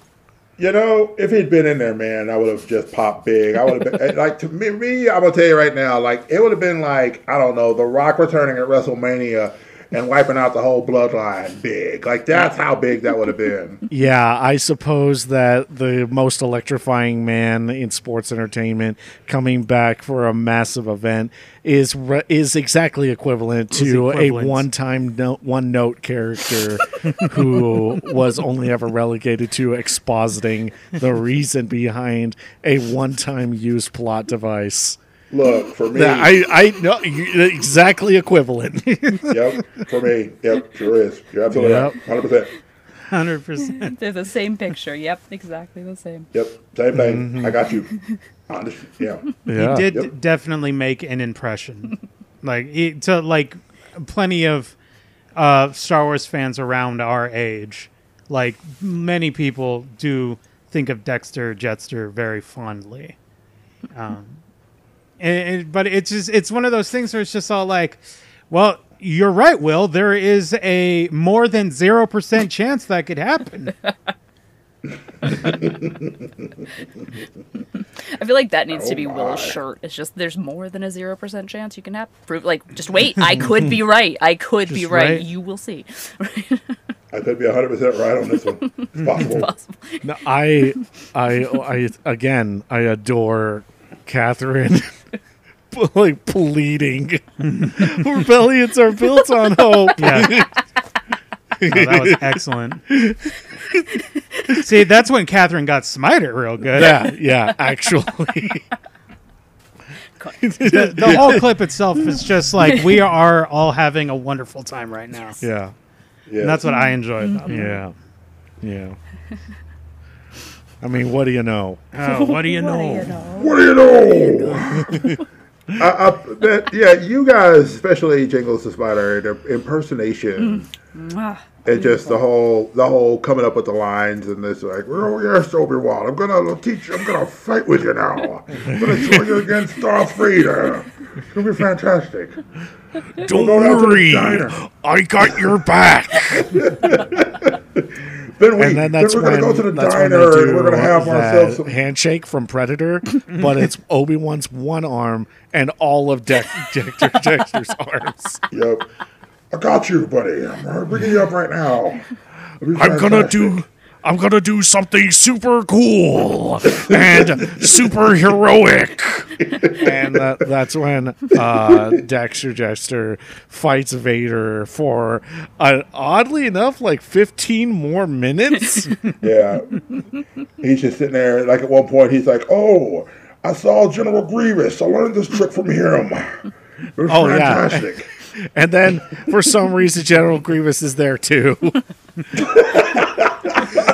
You know, if he'd been in there, man, I would have just popped big. I would have been like to me, me. I'm gonna tell you right now, like it would have been like I don't know, The Rock returning at WrestleMania and wiping out the whole bloodline big. Like that's how big that would have been. Yeah, I suppose that the most electrifying man in sports entertainment coming back for a massive event is re- is exactly equivalent to equivalent. a one-time note, one-note character who was only ever relegated to expositing the reason behind a one-time used plot device. Look for me. That I I know exactly equivalent. yep, for me. Yep, sure is. You're absolutely Yep. right. Hundred percent. Hundred percent. They're the same picture. Yep, exactly the same. Yep, same thing. Mm-hmm. I got you. Honest, yeah. Yeah. He did Yep. definitely make an impression. like he, to like plenty of uh, Star Wars fans around our age. Like many people do think of Dexter Jettster very fondly. Um, and, and- but it's just it's one of those things where it's just all like, well, you're right, Will. There is a more than zero percent chance that could happen. I feel like that needs to Oh be my. Will's shirt. It's just there's more than a zero percent chance you can have prove. Like, just wait. I could be right. I could be right. right. You will see. I could be hundred percent right on this one. It's possible. Possible. No, I, I, I again, I adore Catherine. like pleading, rebellions are built on hope. Yeah. Oh, that was excellent. See, that's when Catherine got Smiter real good. yeah, yeah. Actually, The, the whole clip itself is just like we are all having a wonderful time right now. yeah, Yeah. And that's what I enjoy about it. yeah, yeah. I mean, what do you know? Oh, what do you know? What do you know? I, I, that, yeah, you guys, especially Jingles the Spider, the impersonation, mm. and just the whole, the whole coming up with the lines and this like, oh yes, Obi Wan, I'm gonna teach, you, I'm gonna fight with you now. I'm gonna join you against Darth Vader. It's gonna be fantastic. Don't go down to worry. I got your back. Then we, and then that's we're when, gonna go to the diner and we're gonna have that ourselves some handshake from Predator, but it's Obi Wan's one arm and all of Dexter, Dexter's arms. Yep. I got you, buddy. I'm bringing you up right now. I'm gonna do. I'm gonna do something super cool and super heroic. and that, that's when uh, Dexter Jettster fights Vader for, uh, oddly enough, like 15 more minutes. Yeah. He's just sitting there. Like at one point, he's like, "Oh, I saw General Grievous. I learned this trick from him. It was Oh, yeah. fantastic." and then for some reason, General Grievous is there too.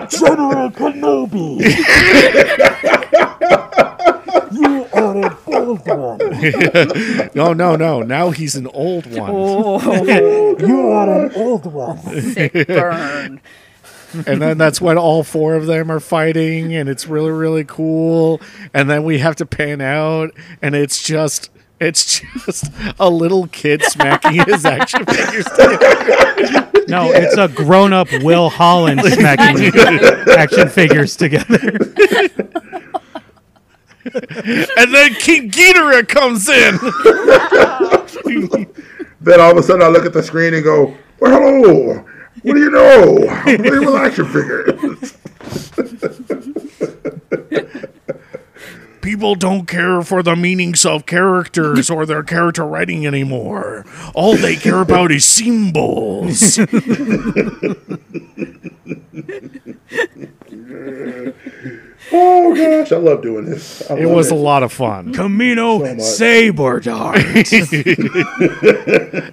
General Kenobi! you are an old one! no, no, no. Now he's an old one. you oh. are an old one! Sick burn. and then that's when all four of them are fighting and it's really really cool and then we have to pan out and it's just it's just a little kid smacking his action figures together. No, it's a grown-up Will Holland smacking action figures together. and then King Ghidorah comes in. Then all of a sudden, I look at the screen and go, "Well, hello. What do you know? I'm playing with action figures." People don't care for the meanings of characters or their character writing anymore. All they care about is symbols. oh gosh, I love doing this. I It love was a lot of fun. Kamino So. Saber Dart.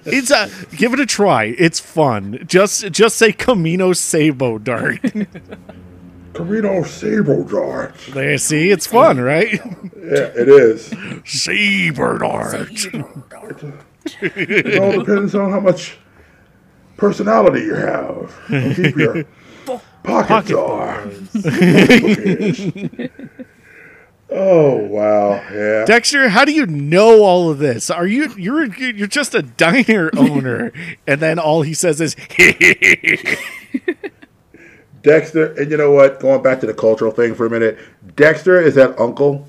it's a give it a try. It's fun. Just just say Kamino Sabo Dart. Kamino Saber Dart. There, see, it's fun, right? Yeah, it is. Saber Dart. It all depends on how much personality you have. Deep your pockets are. oh wow, yeah. Dexter, how do you know all of this? Are you you're you're just a diner owner, and then all he says is Dexter, and you know what? Going back to the cultural thing for a minute, Dexter is that uncle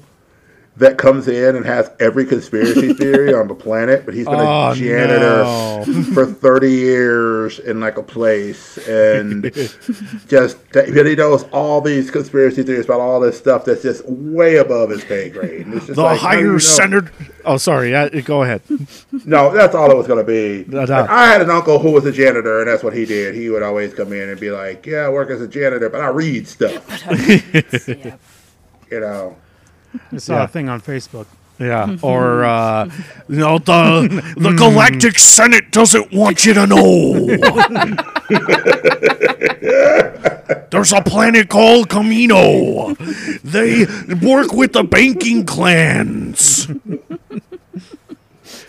that comes in and has every conspiracy theory on the planet, but he's been Oh, a janitor no. for 30 years in like a place and just he knows all these conspiracy theories about all this stuff that's just way above his pay grade. And it's just the like, how do you higher know? centered. Oh, sorry. Yeah, go ahead. No, that's all it was going to be. No, no. Like, I had an uncle who was a janitor, and that's what he did. He would always come in and be like, "Yeah, I work as a janitor, but I read stuff." You know. I saw Yeah. a thing on Facebook. Yeah, or uh, you know the the Galactic Senate doesn't want you to know. There's a planet called Kamino. They work with the banking clans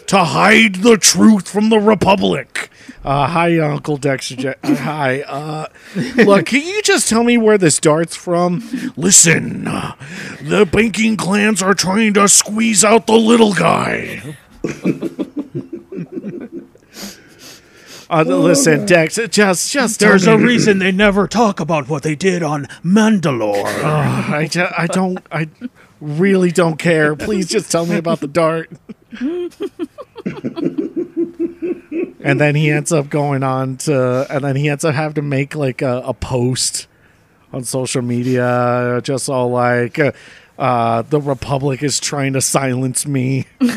to hide the truth from the Republic. Uh, hi, Uncle Dexter. Uh, hi. Uh, look, can you just tell me where this dart's from? Listen, uh, the banking clans are trying to squeeze out the little guy. Uh, listen, Dex, just just There's a reason they never talk about what they did on Mandalore. Uh, I, ju- I don't I really don't care. Please just tell me about the dart. and then he ends up going on to and then he ends up having to make like a, a post on social media just all like uh, uh, the republic is trying to silence me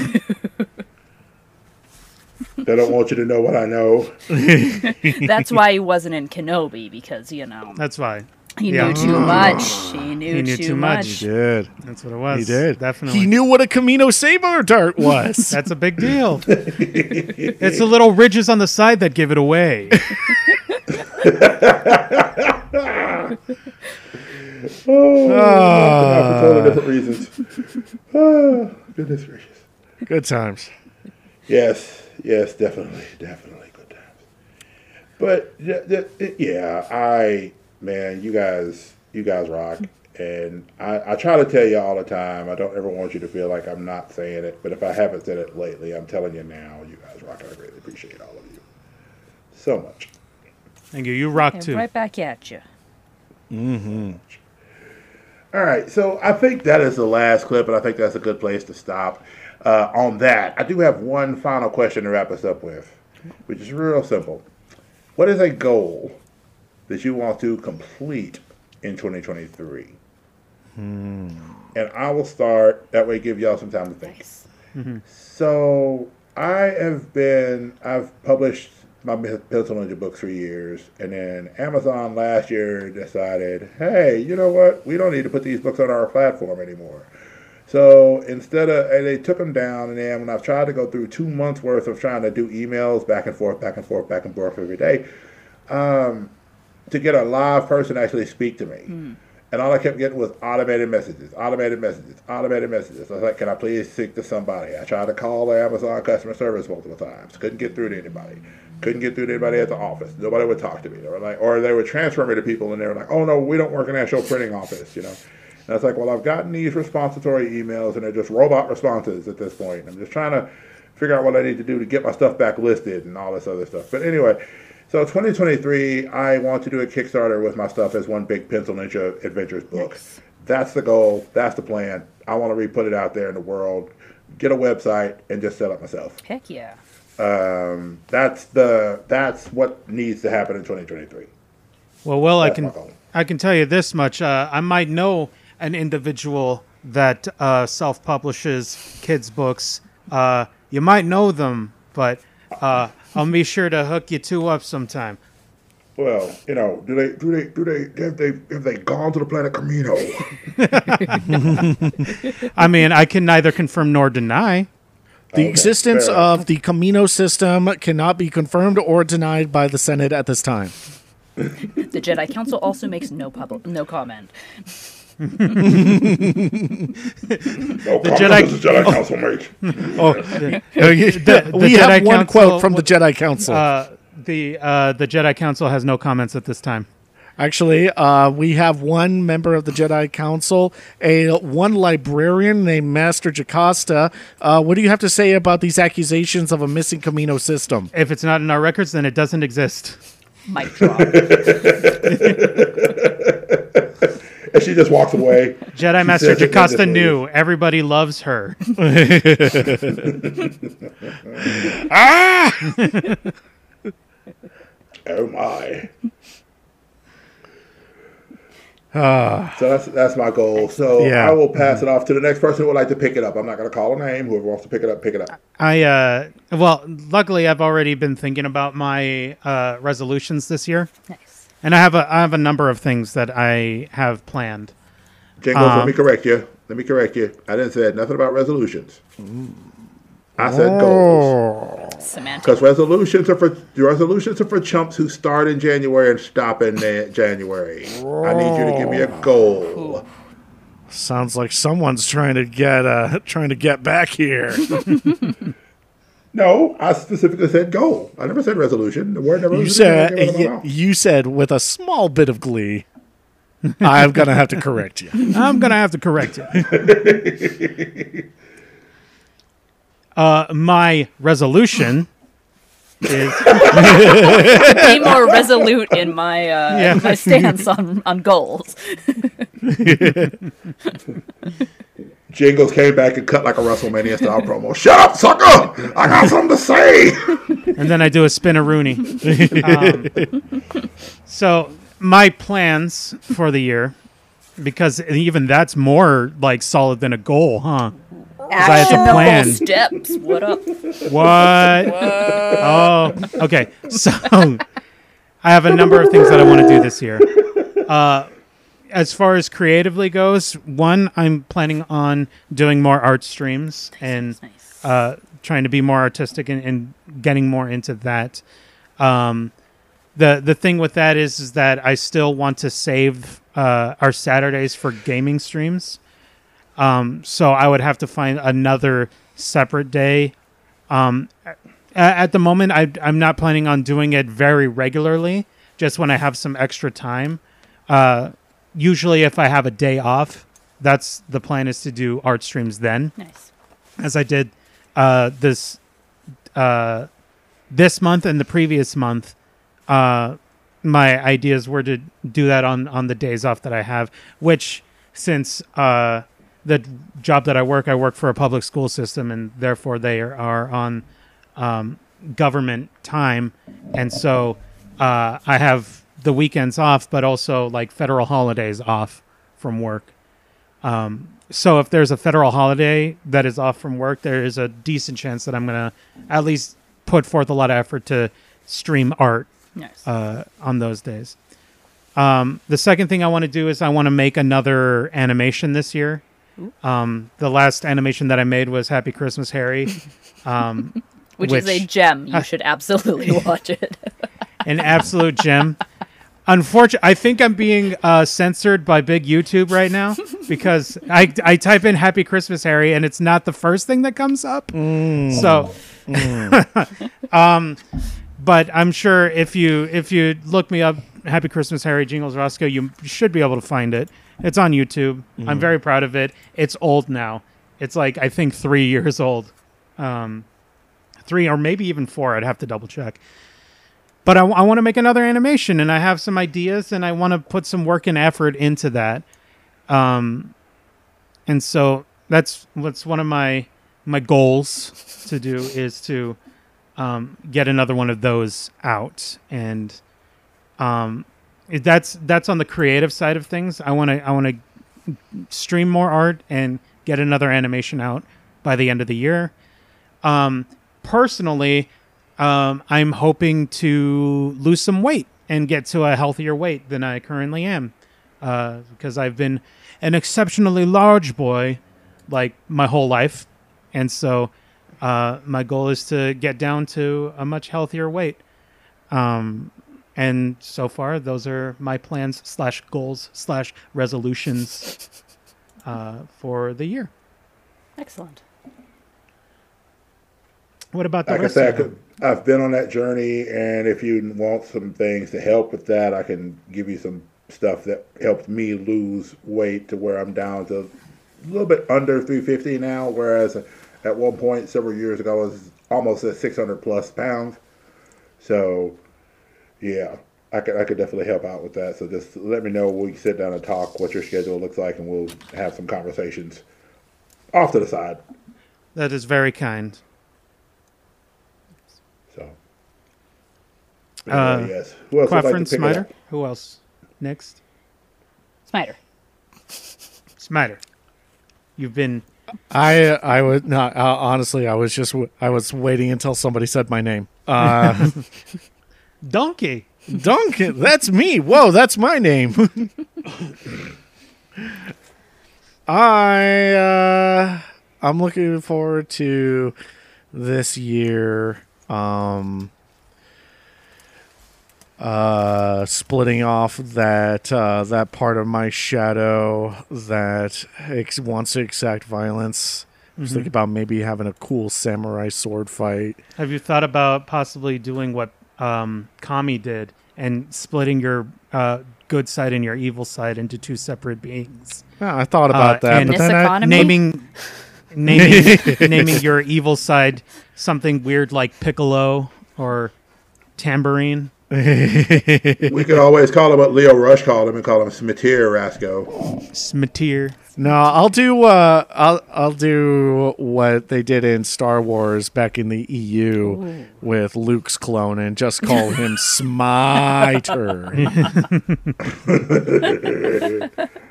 They don't want you to know what I know. That's why he wasn't in Kenobi because you know That's why. He Yeah. knew too mm. much. He knew, He knew too, too much. much. he did That's what it was. he did Definitely. he knew what a kamino saber dart was That's a big deal. it's the little ridges on the side that give it away. Oh, for totally different ah. reasons. Oh, goodness gracious. good times Yes, yes, definitely, definitely good times. But yeah, yeah, yeah, I man, you guys, you guys rock, and I, I try to tell you all the time. I don't ever want you to feel like I'm not saying it, but if I haven't said it lately, I'm telling you now. You guys rock, and I greatly appreciate all of you so much. Thank you. You rock And too. right back at you. Mm-hmm. All right, so I think that is the last clip, and I think that's a good place to stop uh, on that. I do have one final question to wrap us up with, which is real simple. What is a goal that you want to complete in 2023? Hmm. And I will start, that way give y'all some time to think. So I have been, I've published my Pencil Ninja book for years, and then Amazon last year decided, hey, you know what? We don't need to put these books on our platform anymore. So instead of, and they took them down, and then when I've tried to go through two months worth of trying to do emails back and forth, back and forth, back and forth every day, um, to get a live person to actually speak to me. Hmm. And all I kept getting was automated messages, automated messages, automated messages. I was like, can I please speak to somebody? I tried to call the Amazon customer service multiple times. Couldn't get through to anybody. Couldn't get through to anybody at the office. Nobody would talk to me. They were like, or they would transfer me to people and they were like, oh no, we don't work in the actual printing office, you know. And I was like, well, I've gotten these responsitory emails and they're just robot responses at this point. I'm just trying to figure out what I need to do to get my stuff back listed and all this other stuff. But anyway, so 2023, I want to do a Kickstarter with my stuff as one big Pencil Ninja Adventures book. That's the goal. That's the plan. I want to re-put it out there in the world, get a website, and just sell it myself. Heck yeah. Um, that's the that's what needs to happen in 2023. Well, well, I can. I can tell you this much: uh, I might know an individual that uh, self-publishes kids' books. Uh, you might know them, but uh, I'll be sure to hook you two up sometime. Well, you know, do they do they do they have they have they gone to the planet Kamino? I mean, I can neither confirm nor deny. The Okay, existence fair of the Kamino system cannot be confirmed or denied by the Senate at this time. The Jedi Council also makes no public, no comment. No The Jedi- does the Jedi oh. Council make. Oh, the- the we have Jedi one quote Council- from the Jedi Council. Uh, the uh, the Jedi Council has no comments at this time. Actually, uh, we have one member of the Jedi Council, a one librarian named Master Jocasta. Uh, what do you have to say about these accusations of a missing Kamino system? If it's not in our records, then it doesn't exist. Mic drop. and she just walks away. Jedi She Master says it Jocasta Nu everybody loves her. ah! Oh my. Ah. So that's that's my goal. So Yeah. I will pass it off to the next person who would like to pick it up. I'm not going to call a name. Whoever wants to pick it up, pick it up. I uh well, luckily I've already been thinking about my uh resolutions this year. Nice. And I have a I have a number of things that I have planned. Jingles, let Um, me correct you. Let me correct you. I didn't say nothing about resolutions. I said goals. Semantic. Because resolutions are for resolutions are for chumps who start in January and stop in January. I need you to give me a goal. Sounds like someone's trying to get uh, trying to get back here. No, I specifically said goal. I never said resolution. The word never you was said came out of my mouth. you said with a small bit of glee. I'm gonna have to correct you. I'm gonna have to correct you. uh, my resolution is Be more resolute in my uh, Yeah. my stance on on goals. Jingles came back and cut like a WrestleMania style promo. Shut up, sucker! I got something to say. and then I do a spinneroonie. um, so my plans for the year, because even that's more like solid than a goal, huh? 'Cause I had to Actionable plan. steps. What up? What? Oh, okay. So I have a number of things that I want to do this year. Uh, as far as creatively goes, one, I'm planning on doing more art streams and uh, trying to be more artistic and, and getting more into that. Um, the the thing with that is, is that I still want to save uh, our Saturdays for gaming streams. Um, so I would have to find another separate day. Um, at the moment, I, I'm not planning on doing it very regularly. Just when I have some extra time. Uh, usually, if I have a day off, that's the plan is to do art streams then. Nice. As I did uh, this uh, this month and the previous month. Uh, my ideas were to do that on on the days off that I have, which since uh, the job that I work, I work for a public school system, and therefore they are, are on um, government time, and so uh, I have the weekends off, but also like federal holidays off from work. Um, so if there's a federal holiday that is off from work, there is a decent chance that I'm gonna at least put forth a lot of effort to stream art Nice. uh, on those days. Um, the second thing I want to do is I want to make another animation this year. Um, the last animation that I made was Happy Christmas Harry, um, Which, is a gem. You should absolutely watch it. an absolute gem. Unfortunately, I think I'm being uh, censored by big YouTube right now because I, I type in Happy Christmas Harry and it's not the first thing that comes up. So, um, but I'm sure if you if you look me up, Happy Christmas Harry Jingles Roscoe, you should be able to find it. It's on YouTube. I'm Mm. very proud of it. It's old now. It's like I think three years old, um, three or maybe even four. I'd have to double check but I, want to make another animation and I have some ideas and I want to put some work and effort into that. Um, and so that's what's one of my my goals to do is to um, get another one of those out and um, that's that's on the creative side of things. I want to I want to stream more art and get another animation out by the end of the year. Um, personally, um, I'm hoping to lose some weight and get to a healthier weight than I currently am, uh, because I've been an exceptionally large boy like my whole life, and so uh, my goal is to get down to a much healthier weight. Um, and so far, those are my plans slash goals slash resolutions uh, for the year. Excellent. What about the like I rest said, I of you? could, I've been on that journey, and if you want some things to help with that, I can give you some stuff that helped me lose weight to where I'm down to a little bit under 350 now, whereas at one point several years ago I was almost at 600 plus pounds. So, yeah, I could I could definitely help out with that. So just let me know. We can sit down and talk what your schedule looks like, and we'll have some conversations off to the side. That is very kind. So, Uh, yes. Who else would like to Quaffrin, pick it Smiter. Who else? Next, Smiter. Smiter. You've been I I would not uh, honestly. I was just I was waiting until somebody said my name. Uh, Donkey. Donkey. That's me. Whoa, that's my name. I uh, I'm looking forward to this year. Um, uh, splitting off that uh, that part of my shadow that ex- wants to exact violence. I was Mhm. thinking about maybe having a cool samurai sword fight. Have you thought about possibly doing what um, Kami did and splitting your uh, good side and your evil side into two separate beings? Yeah, I thought about that, and but then I- Economy? naming naming naming your evil side something weird like Piccolo or Tambourine. we could always call him what Leo Rush called him and call him Smitir Rasco. Smitir. No, I'll do. Uh, I'll I'll do what they did in Star Wars back in the EU Ooh. with Luke's clone, and just call him Smiter.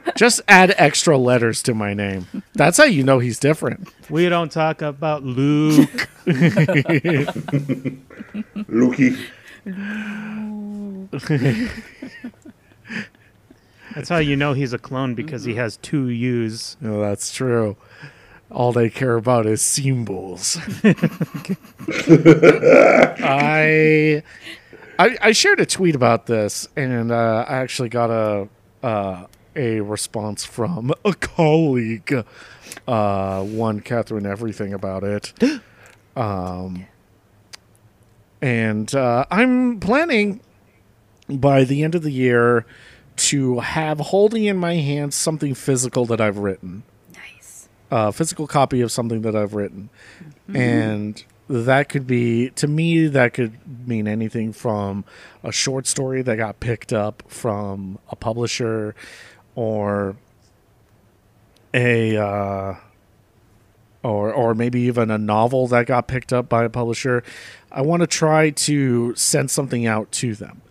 just add extra letters to my name. That's how you know he's different. We don't talk about Luke. Lukey. That's how you know he's a clone because he has two U's. No, that's true. All they care about is symbols. I, I I shared a tweet about this, and uh, I actually got a uh, a response from a colleague, uh, one Catherine Everything about it. Um, and uh, I'm planning by the end of the year to have holding in my hands something physical that I've written. Nice. A physical copy of something that I've written. Mhm. And that could be to me that could mean anything from a short story that got picked up from a publisher or a uh, or or maybe even a novel that got picked up by a publisher. I want to try to send something out to them.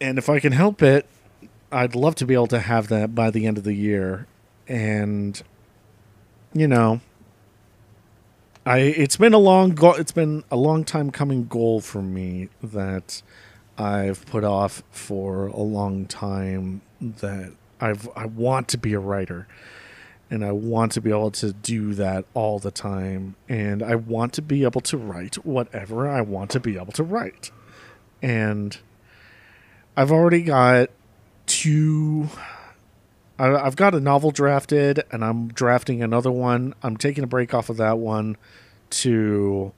And if I can help it, I'd love to be able to have that by the end of the year. And you know, I it's been a long go- it's been a long time coming goal for me that I've put off for a long time that I've I want to be a writer and I want to be able to do that all the time and I want to be able to write whatever I want to be able to write. And I've already got two I've got a novel drafted, and I'm drafting another one. I'm taking a break off of that one to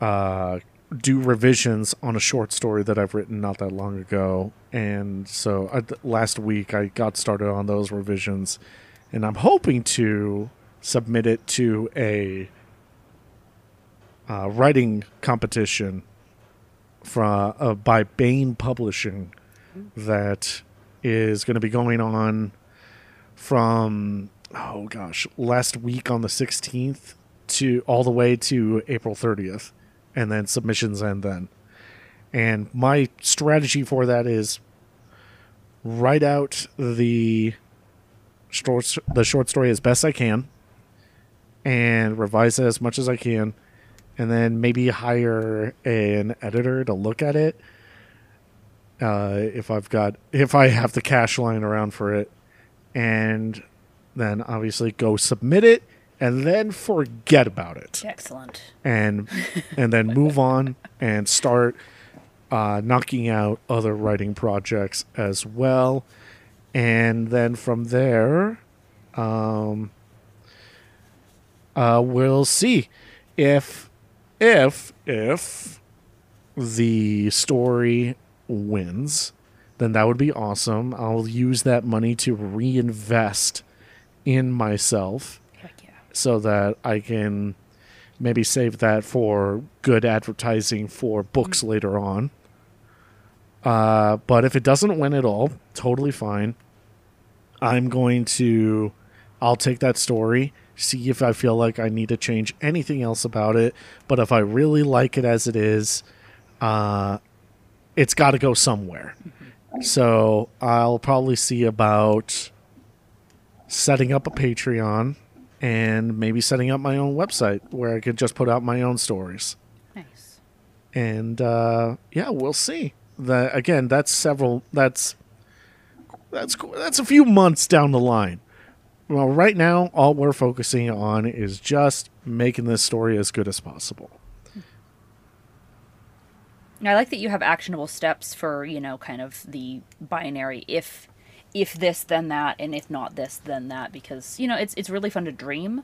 uh, do revisions on a short story that I've written not that long ago. And so I, last week I got started on those revisions, and I'm hoping to submit it to a uh, writing competition from uh, by Baen Publishing that is going to be going on from oh gosh last week on the 16th to all the way to April 30th and then submissions end then and my strategy for that is write out the short the short story as best I can and revise it as much as I can and then maybe hire an editor to look at it uh, if I've got if I have the cash lying around for it, and then obviously go submit it and then forget about it Excellent. and and then move on and start uh, knocking out other writing projects as well, and then from there, um, uh, we'll see if if if the story wins, then that would be awesome. I'll use that money to reinvest in myself so that I can maybe save that for good advertising for books later on. Uh, but if it doesn't win at all, totally fine. I'm going to, I'll take that story, see if I feel like I need to change anything else about it. But if I really like it as it is, uh, it's got to go somewhere. So I'll probably see about setting up a Patreon and maybe setting up my own website where I could just put out my own stories. Nice. And uh, yeah, we'll see. That again, that's several. That's that's that's a few months down the line. Well, right now, all we're focusing on is just making this story as good as possible. I like that you have actionable steps for, you know, kind of the binary if if this then that and if not this then that because, you know, it's it's really fun to dream.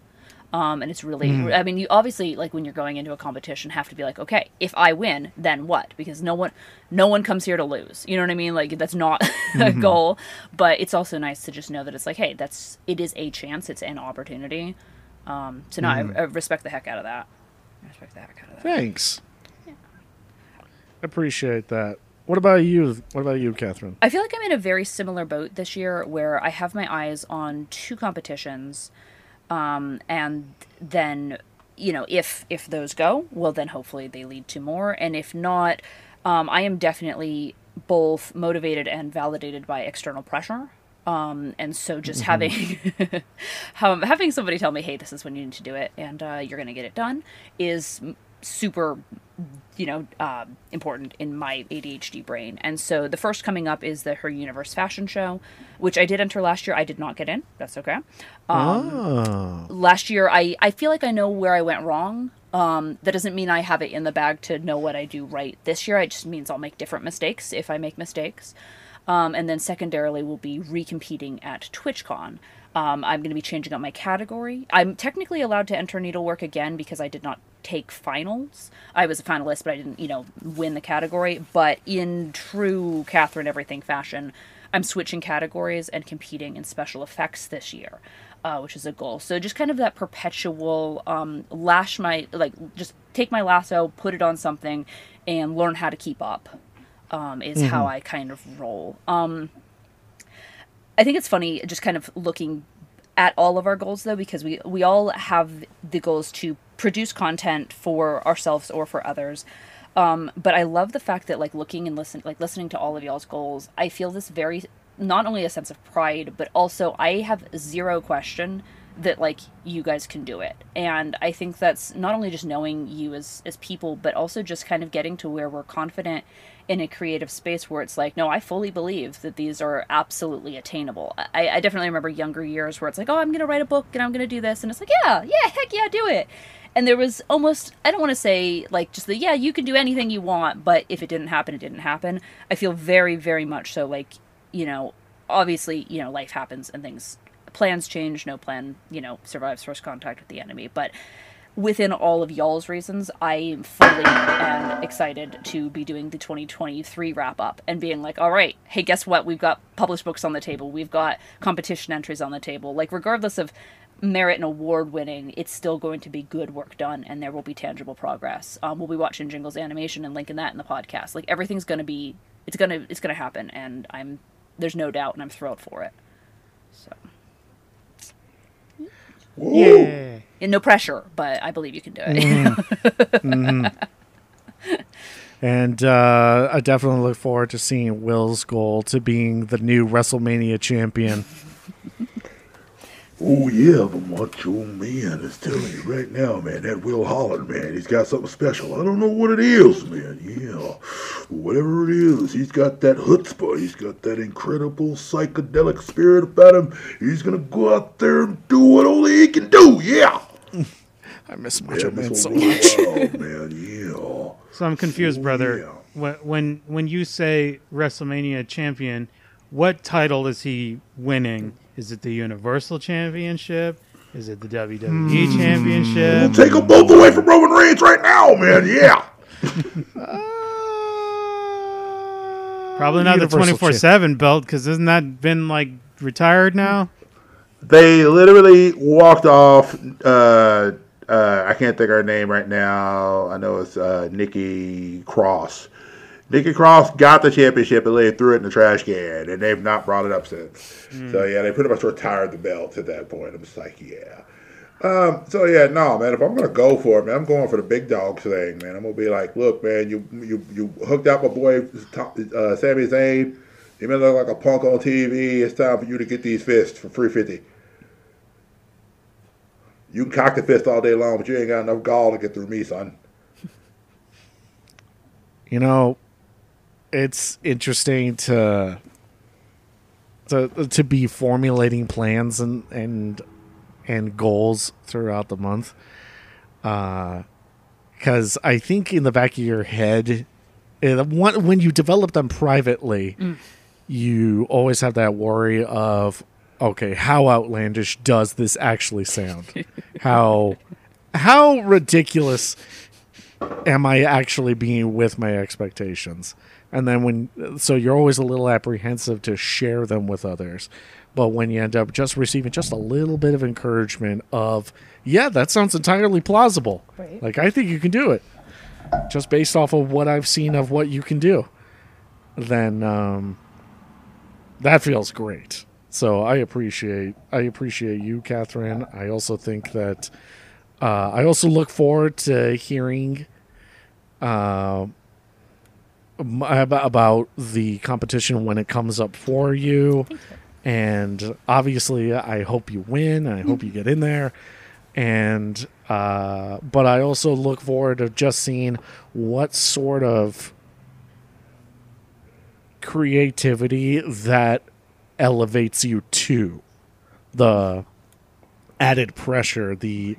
Um, and it's really Mm-hmm. Mhm. I mean, you obviously like when you're going into a competition have to be like, okay, if I win, then what? Because no one no one comes here to lose. You know what I mean? Like that's not a Mm-hmm. Mhm. goal, but it's also nice to just know that it's like, hey, that's it is a chance, it's an opportunity. Um, so no, Mhm. I, I respect the heck out of that. I respect the heck out of that. Thanks. Appreciate that. What about you? What about you, Catherine? I feel like I'm in a very similar boat this year where I have my eyes on two competitions. Um, and then, you know, if if those go, well then hopefully they lead to more. And if not, um, I am definitely both motivated and validated by external pressure. Um, and so just Mhm. having um, having somebody tell me, hey, this is when you need to do it, and uh, you're going to get it done, is super you know, um, important in my ADHD brain. And so the first coming up is the Her Universe fashion show, which I did enter last year. I did not get in. That's okay. Um, oh. Last year, I, I feel like I know where I went wrong. Um, that doesn't mean I have it in the bag to know what I do right this year. It just means I'll make different mistakes if I make mistakes. Um, and then secondarily, we'll be recompeting at TwitchCon. Um, I'm going to be changing up my category. I'm technically allowed to enter needlework again because I did not take finals. I was a finalist, but I didn't, you know, win the category. But in true Catherine Everything fashion, I'm switching categories and competing in special effects this year. uh, which is a goal. So just kind of that perpetual um, lash my like just take my lasso, put it on something, and learn how to keep up. Um, is how Mhm. I kind of roll. Um, I think it's funny just kind of looking at all of our goals though because we we all have the goals to produce content for ourselves or for others. Um, but I love the fact that like looking and listen like listening to all of y'all's goals, I feel this very not only a sense of pride, but also I have zero question that like you guys can do it. And I think that's not only just knowing you as as people, but also just kind of getting to where we're confident in a creative space where it's like, no, I fully believe that these are absolutely attainable. I, I definitely remember younger years where it's like, oh, I'm gonna write a book and I'm gonna do this, and it's like, yeah, yeah, heck yeah, do it. And there was almost, I don't want to say like just the, yeah, you can do anything you want, but if it didn't happen, it didn't happen. I feel very, very much so like, you know, obviously, you know, life happens and things, plans change, no plan, you know, survives first contact with the enemy. But within all of y'all's reasons, I am fully and excited to be doing the 2023 wrap up and being like, all right, hey, guess what? We've got published books on the table. We've got competition entries on the table. Like, regardless of merit and award winning, it's still going to be good work done and there will be tangible progress. Um, we'll be watching Jingle's animation and linking that in the podcast. Like, everything's going to be, it's going to, it's going to happen. And I'm, there's no doubt and I'm thrilled for it. So. Yeah. And no pressure, but I believe you can do it. Mhm. Mhm. And uh, I definitely look forward to seeing Will's goal to being the new WrestleMania champion. Oh yeah, the Macho Man is telling you right now, man. That Will Holland, man, he's got something special. I don't know what it is, man. Yeah, whatever it is, he's got that chutzpah. He's got that incredible psychedelic spirit about him. He's gonna go out there and do what only he can do. Yeah. I miss Macho Man this so much. world, man. Yeah. So I'm confused, brother. When when when you say WrestleMania champion, what title is he winning? Is it the Universal Championship? Is it the WWE Hmm. Championship? We'll take them both away from Roman Reigns right now, man. Yeah. Probably not the twenty four seven belt because isn't that been like retired now? They literally walked off. Uh, uh, I can't think of her name right now. I know it's uh, Nikki Cross. Nikki Cross got the championship and they threw it in the trash can, and they've not brought it up since. So yeah, they pretty much retired the belt at that point. I'm just like, yeah. Um, so yeah, no, man. If I'm gonna go for it, man, I'm going for the big dog thing, man. I'm gonna be like, look, man, you you you hooked up my boy uh, Sami Zayn. You may look like a punk on TV. It's time for you to get these fists for free fifty. You can cock the fist all day long, but you ain't got enough gall to get through me, son. You know, it's interesting to to to be formulating plans and and and goals throughout the month. Uh because I think in the back of your head, uh, when you develop them privately, Mm. you always have that worry of, okay, how outlandish does this actually sound? how how ridiculous am I actually being with my expectations? And then when, so you're always a little apprehensive to share them with others. But when you end up just receiving just a little bit of encouragement of, yeah, that sounds entirely plausible. Right. Like, I think you can do it just based off of what I've seen of what you can do, then um, that feels great. So I appreciate I appreciate you, Catherine. I also think that uh, I also look forward to hearing uh, about, the competition when it comes up for you. And obviously, I hope you win. I hope you get in there. And uh, but I also look forward to just seeing what sort of creativity that elevates you to the added pressure, the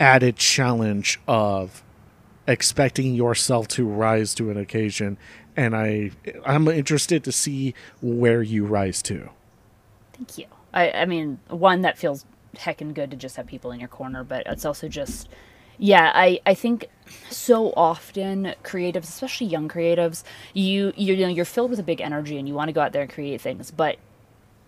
added challenge of expecting yourself to rise to an occasion and I I'm interested to see where you rise to. Thank you. I, I mean, one that feels heckin' good to just have people in your corner, but it's also just, yeah. I, I think so often creatives, especially young creatives, you you know you're filled with a big energy and you want to go out there and create things, but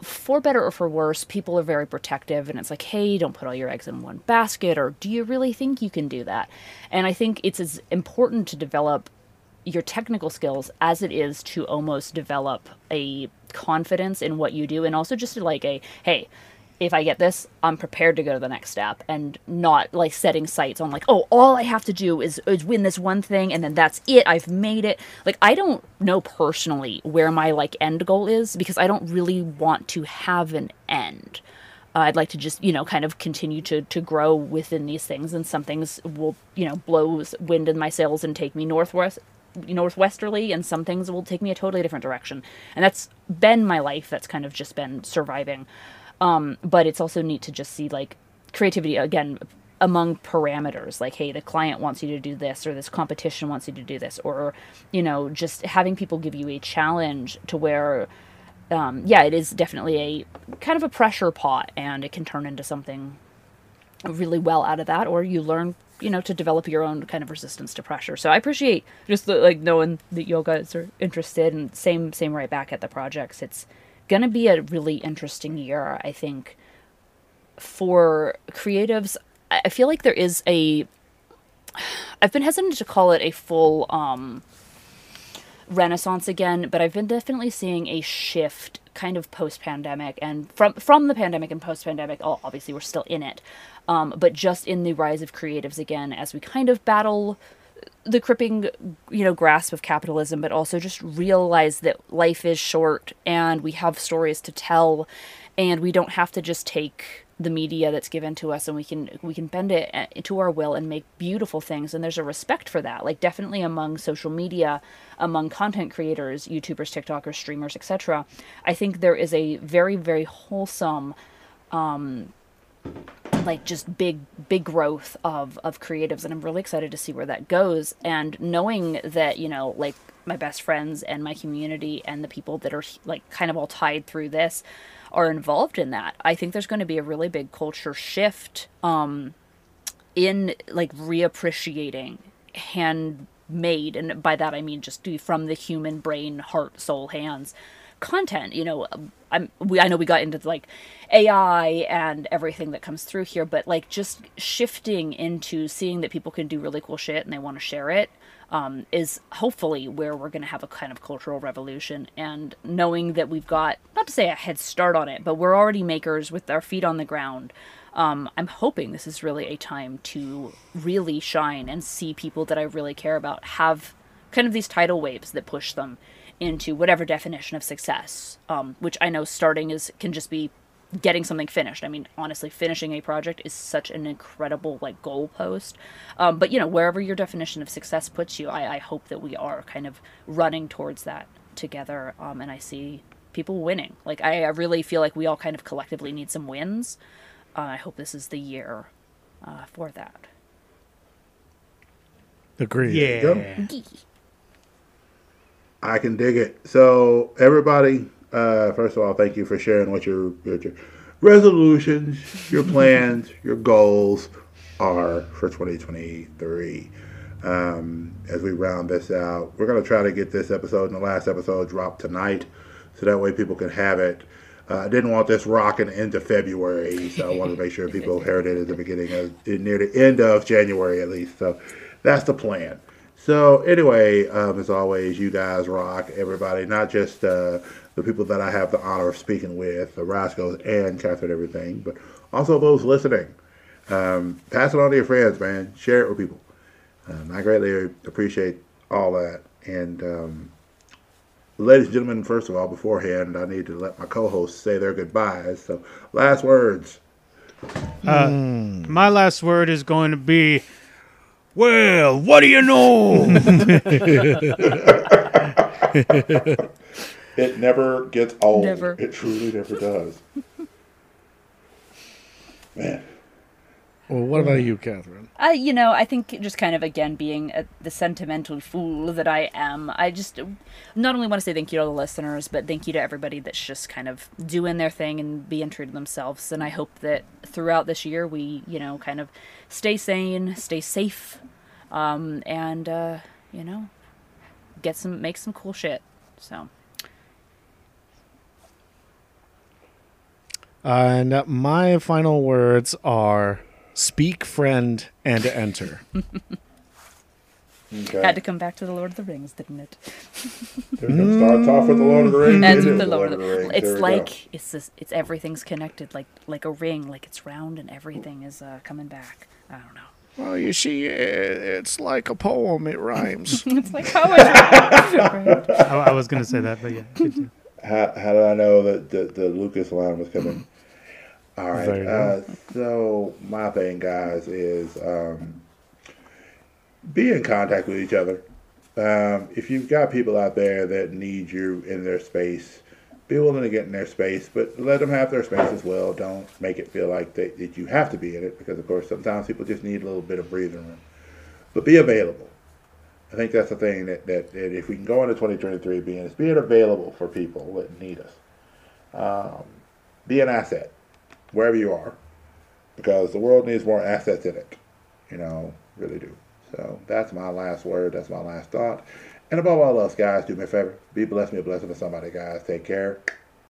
for better or for worse, people are very protective, and it's like, hey, don't put all your eggs in one basket, or do you really think you can do that? And I think it's as important to develop your technical skills as it is to almost develop a confidence in what you do, and also just like a, hey, if I get this, I'm prepared to go to the next step and not like setting sights on like, oh, all I have to do is, is win this one thing and then that's it. I've made it. Like I don't know personally where my like end goal is because I don't really want to have an end. Uh, I'd like to just, you know, kind of continue to to grow within these things and some things will, you know, blow wind in my sails and take me northwest northwesterly and some things will take me a totally different direction. And that's been my life. That's kind of just been surviving. Um, but it's also neat to just see like creativity again among parameters. Like hey the client wants you to do this or this competition wants you to do this or you know just having people give you a challenge to where um, yeah it is definitely a kind of a pressure pot and it can turn into something really well out of that or you learn you know to develop your own kind of resistance to pressure. So i appreciate just the, like knowing that you guys are interested and same same right back at the projects. It's going to be a really interesting year, I think, for creatives. I feel like there is a. I've been hesitant to call it a full um, renaissance again, but I've been definitely seeing a shift kind of post pandemic and from from the pandemic and post pandemic. Oh, obviously, we're still in it, um, but just in the rise of creatives again as we kind of battle the cripping, you know, grasp of capitalism, but also just realize that life is short and we have stories to tell, and we don't have to just take the media that's given to us and we can we can bend it uh, to our will and make beautiful things. And there's a respect for that. Like definitely among social media among content creators youtubers tiktokers streamers etc i think there is a very very wholesome um like just big big growth of of creatives and i'm really excited to see where that goes. And knowing that you know like my best friends and my community and the people that are like kind of all tied through this are involved in that i think there's going to be a really big culture shift um in like reappreciating handmade and by that i mean just from the human brain heart soul hands content you know I'm we I know we got into like AI and everything that comes through here, but like just shifting into seeing that people can do really cool shit and they want to share it um, is hopefully where we're going to have a kind of cultural revolution. And knowing that we've got not to say a head start on it, but we're already makers with our feet on the ground. Um, I'm hoping this is really a time to really shine and see people that I really care about have kind of these tidal waves that push them into whatever definition of success, um, which I know starting is can just be getting something finished. I mean, honestly, finishing a project is such an incredible like goalpost. Um, but you know, wherever your definition of success puts you, I, I hope that we are kind of running towards that together. Um, and I see people winning. Like I, I, really feel like we all kind of collectively need some wins. Uh, I hope this is the year uh, for that. Agreed. Yeah. I can dig it. So everybody, uh, first of all, thank you for sharing what your, your, your resolutions, your plans, your goals are for 2023. Um, as we round this out, we're going to try to get this episode and the last episode dropped tonight, so that way people can have it. Uh, I didn't want this rocking into February, so I wanted to make sure people heard it at the beginning of near the end of January at least. So that's the plan. So anyway, um, as always, you guys rock, everybody. Not just uh, the people that I have the honor of speaking with, the Roscoe's and Catherine, everything, but also those listening. Um, pass it on to your friends, man. Share it with people. Um, I greatly appreciate all that. And um, ladies and gentlemen, first of all, beforehand, I need to let my co-hosts say their goodbyes. So, last words. Uh, mm. My last word is going to be well, what do you know? it never gets old. Never. It truly never does. Man. Well, what about you, Catherine? Uh, you know, I think just kind of again being a, the sentimental fool that I am, I just not only want to say thank you to all the listeners, but thank you to everybody that's just kind of doing their thing and being true to themselves. And I hope that throughout this year we, you know, kind of stay sane, stay safe, um, and uh, you know, get some, make some cool shit. So. And my final words are speak, friend, and enter. Okay. Had to come back to the Lord of the Rings, didn't it? It starts off with the Lord of the Rings. Ends with the Lord of the Rings. It's There like it's this, it's everything's connected, like like a ring, like it's round and everything is uh, coming back. I don't know. Well, you see, it's like a poem. It rhymes. it's like poetry. I, I was going to say that, but yeah. How, how did I know that the, the Lucas line was coming? All right. Uh, so my thing, guys, is um, be in contact with each other. Um, if you've got people out there that need you in their space, be willing to get in their space, but let them have their space as well. Don't make it feel like that, that you have to be in it, because of course sometimes people just need a little bit of breathing room. But be available. I think that's the thing that, that, that if we can go into 2023 being is being available for people that need us. Um, be an asset wherever you are because the world needs more assets in it. You know, really do. So that's my last word. That's my last thought. And above all else, guys, do me a favor. Be blessed, be a blessing to somebody, guys. Take care.